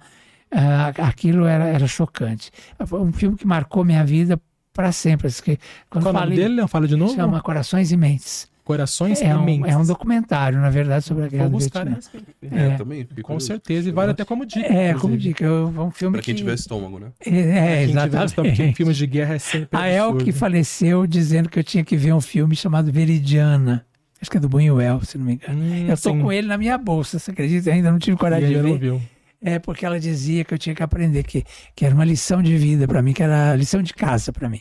ah, aquilo era, era chocante. Foi um filme que marcou minha vida para sempre. Assim, quando Qual falei, dele? Leão? Fala de novo? chama Corações e Mentes. Corações É e um, Mentes. é um documentário, na verdade, sobre a guerra Vou do buscar Vietnã. esse. É, É. eu também. Com curioso. certeza, e vale até como dica. É, como inclusive. dica, eu- é um filme Pra quem que... tiver estômago, né? É, Quem tiver exatamente. estômago, porque filmes de guerra é sempre A El que faleceu dizendo que eu tinha que ver um filme chamado Veridiana. Acho que é do Buñuel, se não me engano. Hum, eu tô sim. com ele na minha bolsa, você acredita? Eu ainda não tive E coragem de ver. não viu. É porque ela dizia que eu tinha que aprender, que, que era uma lição de vida para mim, que era lição de casa para mim.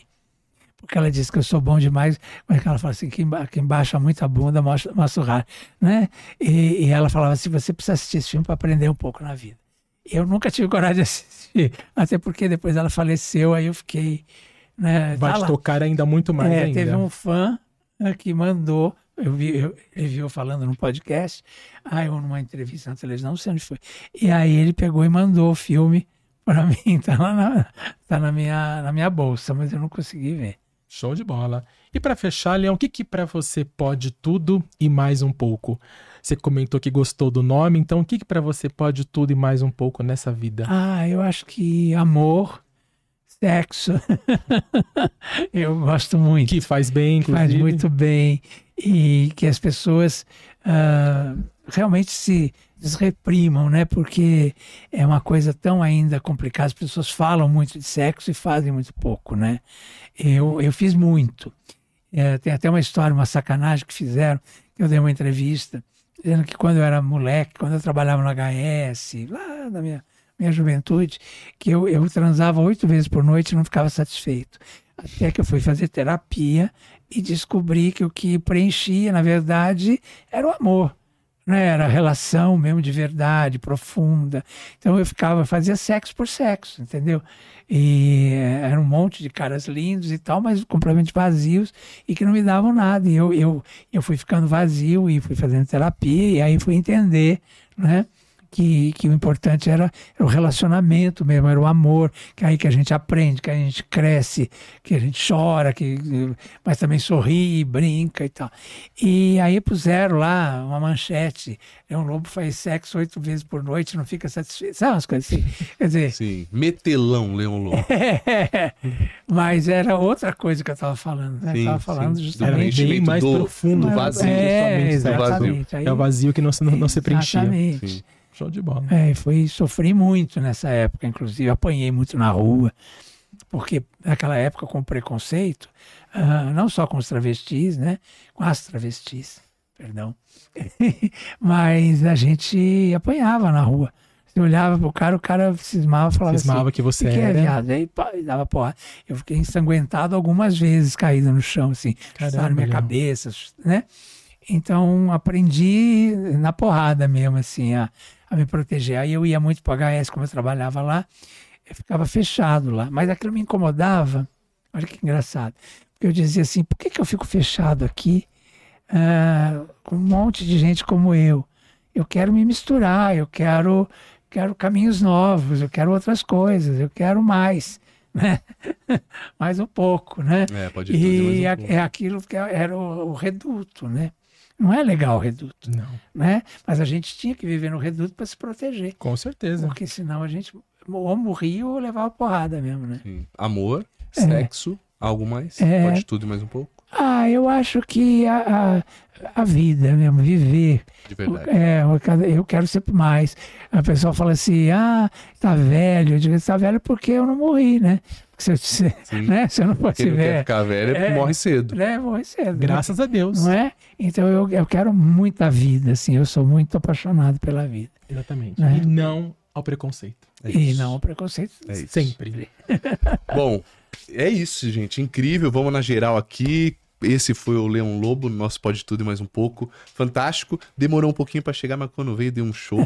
Porque ela disse que eu sou bom demais, mas ela fala assim, quem, quem baixa muita bunda mostra, o raro, né? E, e ela falava assim, você precisa assistir esse filme para aprender um pouco na vida. Eu nunca tive coragem de assistir, até porque depois ela faleceu, aí eu fiquei... Né, Vai tá te tocar ainda muito mais É, ainda. teve um fã né, que mandou, eu vi, eu, ele viu falando num podcast, aí ou numa entrevista na televisão, não sei onde foi. E aí ele pegou e mandou o filme para (laughs) mim, tá lá na, tá na, minha, na minha bolsa, mas eu não consegui ver. Show de bola. E pra fechar, Leão, o que que pra você pode tudo e mais um pouco? Você comentou que gostou do nome, então o que que pra você pode tudo e mais um pouco nessa vida? Ah, eu acho que amor, sexo, (laughs) eu gosto muito. Que faz bem, que faz inclusive. muito bem e que as pessoas ah, realmente se desreprimam, né? Porque é uma coisa tão ainda complicada. As pessoas falam muito de sexo e fazem muito pouco, né? Eu, eu fiz muito. É, tem até uma história, uma sacanagem que fizeram. Eu dei uma entrevista dizendo que quando eu era moleque, quando eu trabalhava no HS, lá na minha, minha juventude, que eu, eu transava oito vezes por noite e não ficava satisfeito. Até que eu fui fazer terapia e descobri que o que preenchia, na verdade, era o amor. Né? Era relação mesmo de verdade, profunda. Então eu ficava, fazia sexo por sexo, entendeu? E eh, era um monte de caras lindos e tal, mas completamente vazios e que não me davam nada. E eu, eu, eu fui ficando vazio e fui fazendo terapia, e aí fui entender, né? Que, que o importante era, era o relacionamento mesmo, era o amor, que é aí que a gente aprende, que a gente cresce, que a gente chora, que, mas também sorri, brinca e tal. E aí puseram lá uma manchete, é um lobo faz sexo oito vezes por noite, não fica satisfeito, sabe umas coisas assim? Quer dizer, (laughs) Sim. Metelão, Leão Lobo. (laughs) mas era outra coisa que eu estava falando, né? Eu estava falando sim. justamente... Era bem mais do- profundo. do vazio. É, né? exatamente. Aí- É o vazio que não, se- não, não se preenchia. Exatamente. Sim. Show de bola. É, foi, sofri muito nessa época, inclusive, apanhei muito na rua, porque naquela época com preconceito, ah, não só com os travestis, né, com as travestis, perdão, (laughs) mas a gente apanhava na rua. Você olhava pro cara, o cara cismava, falava Cismava assim, que você "O que é, era?" viado? Aí pá, dava porra. Eu fiquei ensanguentado algumas vezes, caído no chão, assim, Caramba, minha cabeça, né? Então aprendi na porrada mesmo, assim, a, a me proteger. Aí eu ia muito para HS, como eu trabalhava lá, eu ficava fechado lá. Mas aquilo me incomodava. Olha que engraçado. Porque eu dizia assim: por que, que eu fico fechado aqui ah, com um monte de gente como eu? Eu quero me misturar, eu quero, quero caminhos novos, eu quero outras coisas, eu quero mais. (laughs) Né? mais um pouco, né? É, pode tudo e mais um a- pouco. é aquilo que era o, o reduto, né? Não é legal o reduto, Não, né? Mas a gente tinha que viver no reduto para se proteger, com certeza. porque senão a gente ou morria ou levava porrada mesmo, né? Sim. Amor, É. sexo, algo mais? É. Pode tudo mais um pouco? Ah, eu acho que a, a, a vida mesmo, viver. De verdade. É, eu quero- eu quero sempre mais. A pessoa fala assim, ah, tá velho. Eu digo, tá velho porque eu não morri, né? Sim. né? se eu não Quem não quer ficar velho É. morre cedo. né? Morre cedo. né? Graças a Deus. Não é? Então eu, eu quero muita vida, assim. Eu sou muito apaixonado pela vida. Exatamente. É. E não ao preconceito. É E isso. não o preconceito. É isso. Sempre. Bom, é isso, gente. Incrível. Vamos na geral aqui. Esse foi o Leão Lobo, nosso Pode Tudo e mais um pouco. Fantástico. Demorou um pouquinho pra chegar, mas quando veio, deu um show.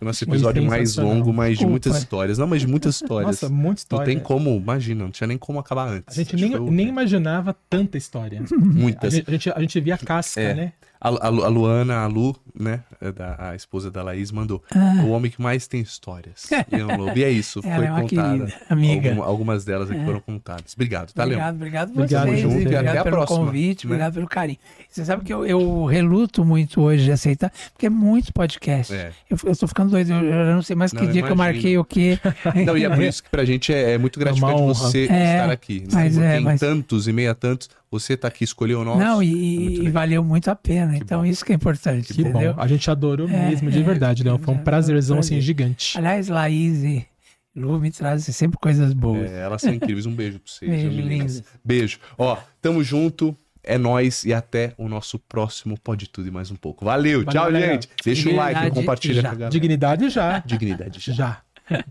O nosso (laughs) episódio mais longo, mas de Desculpa. muitas histórias. Não, mas de muitas histórias. Nossa, muita não história. tem como, imagina, não tinha nem como acabar antes. A gente nem, que foi o- nem imaginava tanta história. A (laughs) Muitas. gente, a, gente, a gente via a casca, É. né? A, a Lu- a Luana, a Lu, né, é da, a esposa da Laís, mandou. O homem que mais tem histórias. Leão Lobo. E é isso, (laughs) Ela foi é uma contada. querida amiga. Alguma- algumas delas aqui foram contadas. Obrigado, tá, Leão? Obrigado, obrigado por Obrigado, vocês. junto, e obrigado até a pelo próxima, convite, né? obrigado pelo carinho. Você sabe que eu, eu reluto muito hoje de aceitar, porque é muito podcast. É. Eu, eu tô ficando doido, eu já não sei mais Não, que dia que eu imagino. marquei o quê. (laughs) Não, e é por isso que pra gente é, é muito gratificante honra. você É, estar aqui. né? é, mas- tantos e meia tantos, você tá aqui, escolheu o nosso. não, é e, muito e valeu muito a pena. então, bom. isso que é importante, Que entendeu? bom. A gente adorou É, mesmo, de é, verdade, Leão. Foi um é, prazerzão, prazer. assim, gigante. Aliás, Laís e Lu me trazem sempre coisas boas. É, elas são incríveis. Um beijo pra vocês. Beijo, lindas. Beijo. Ó, tamo junto. É nóis e até o nosso próximo Pode Tudo e mais um pouco. Valeu, Valeu, tchau, galera. gente. Deixa o like, Dignidade compartilha já. com a galera. Dignidade já. Dignidade já. (laughs) Já.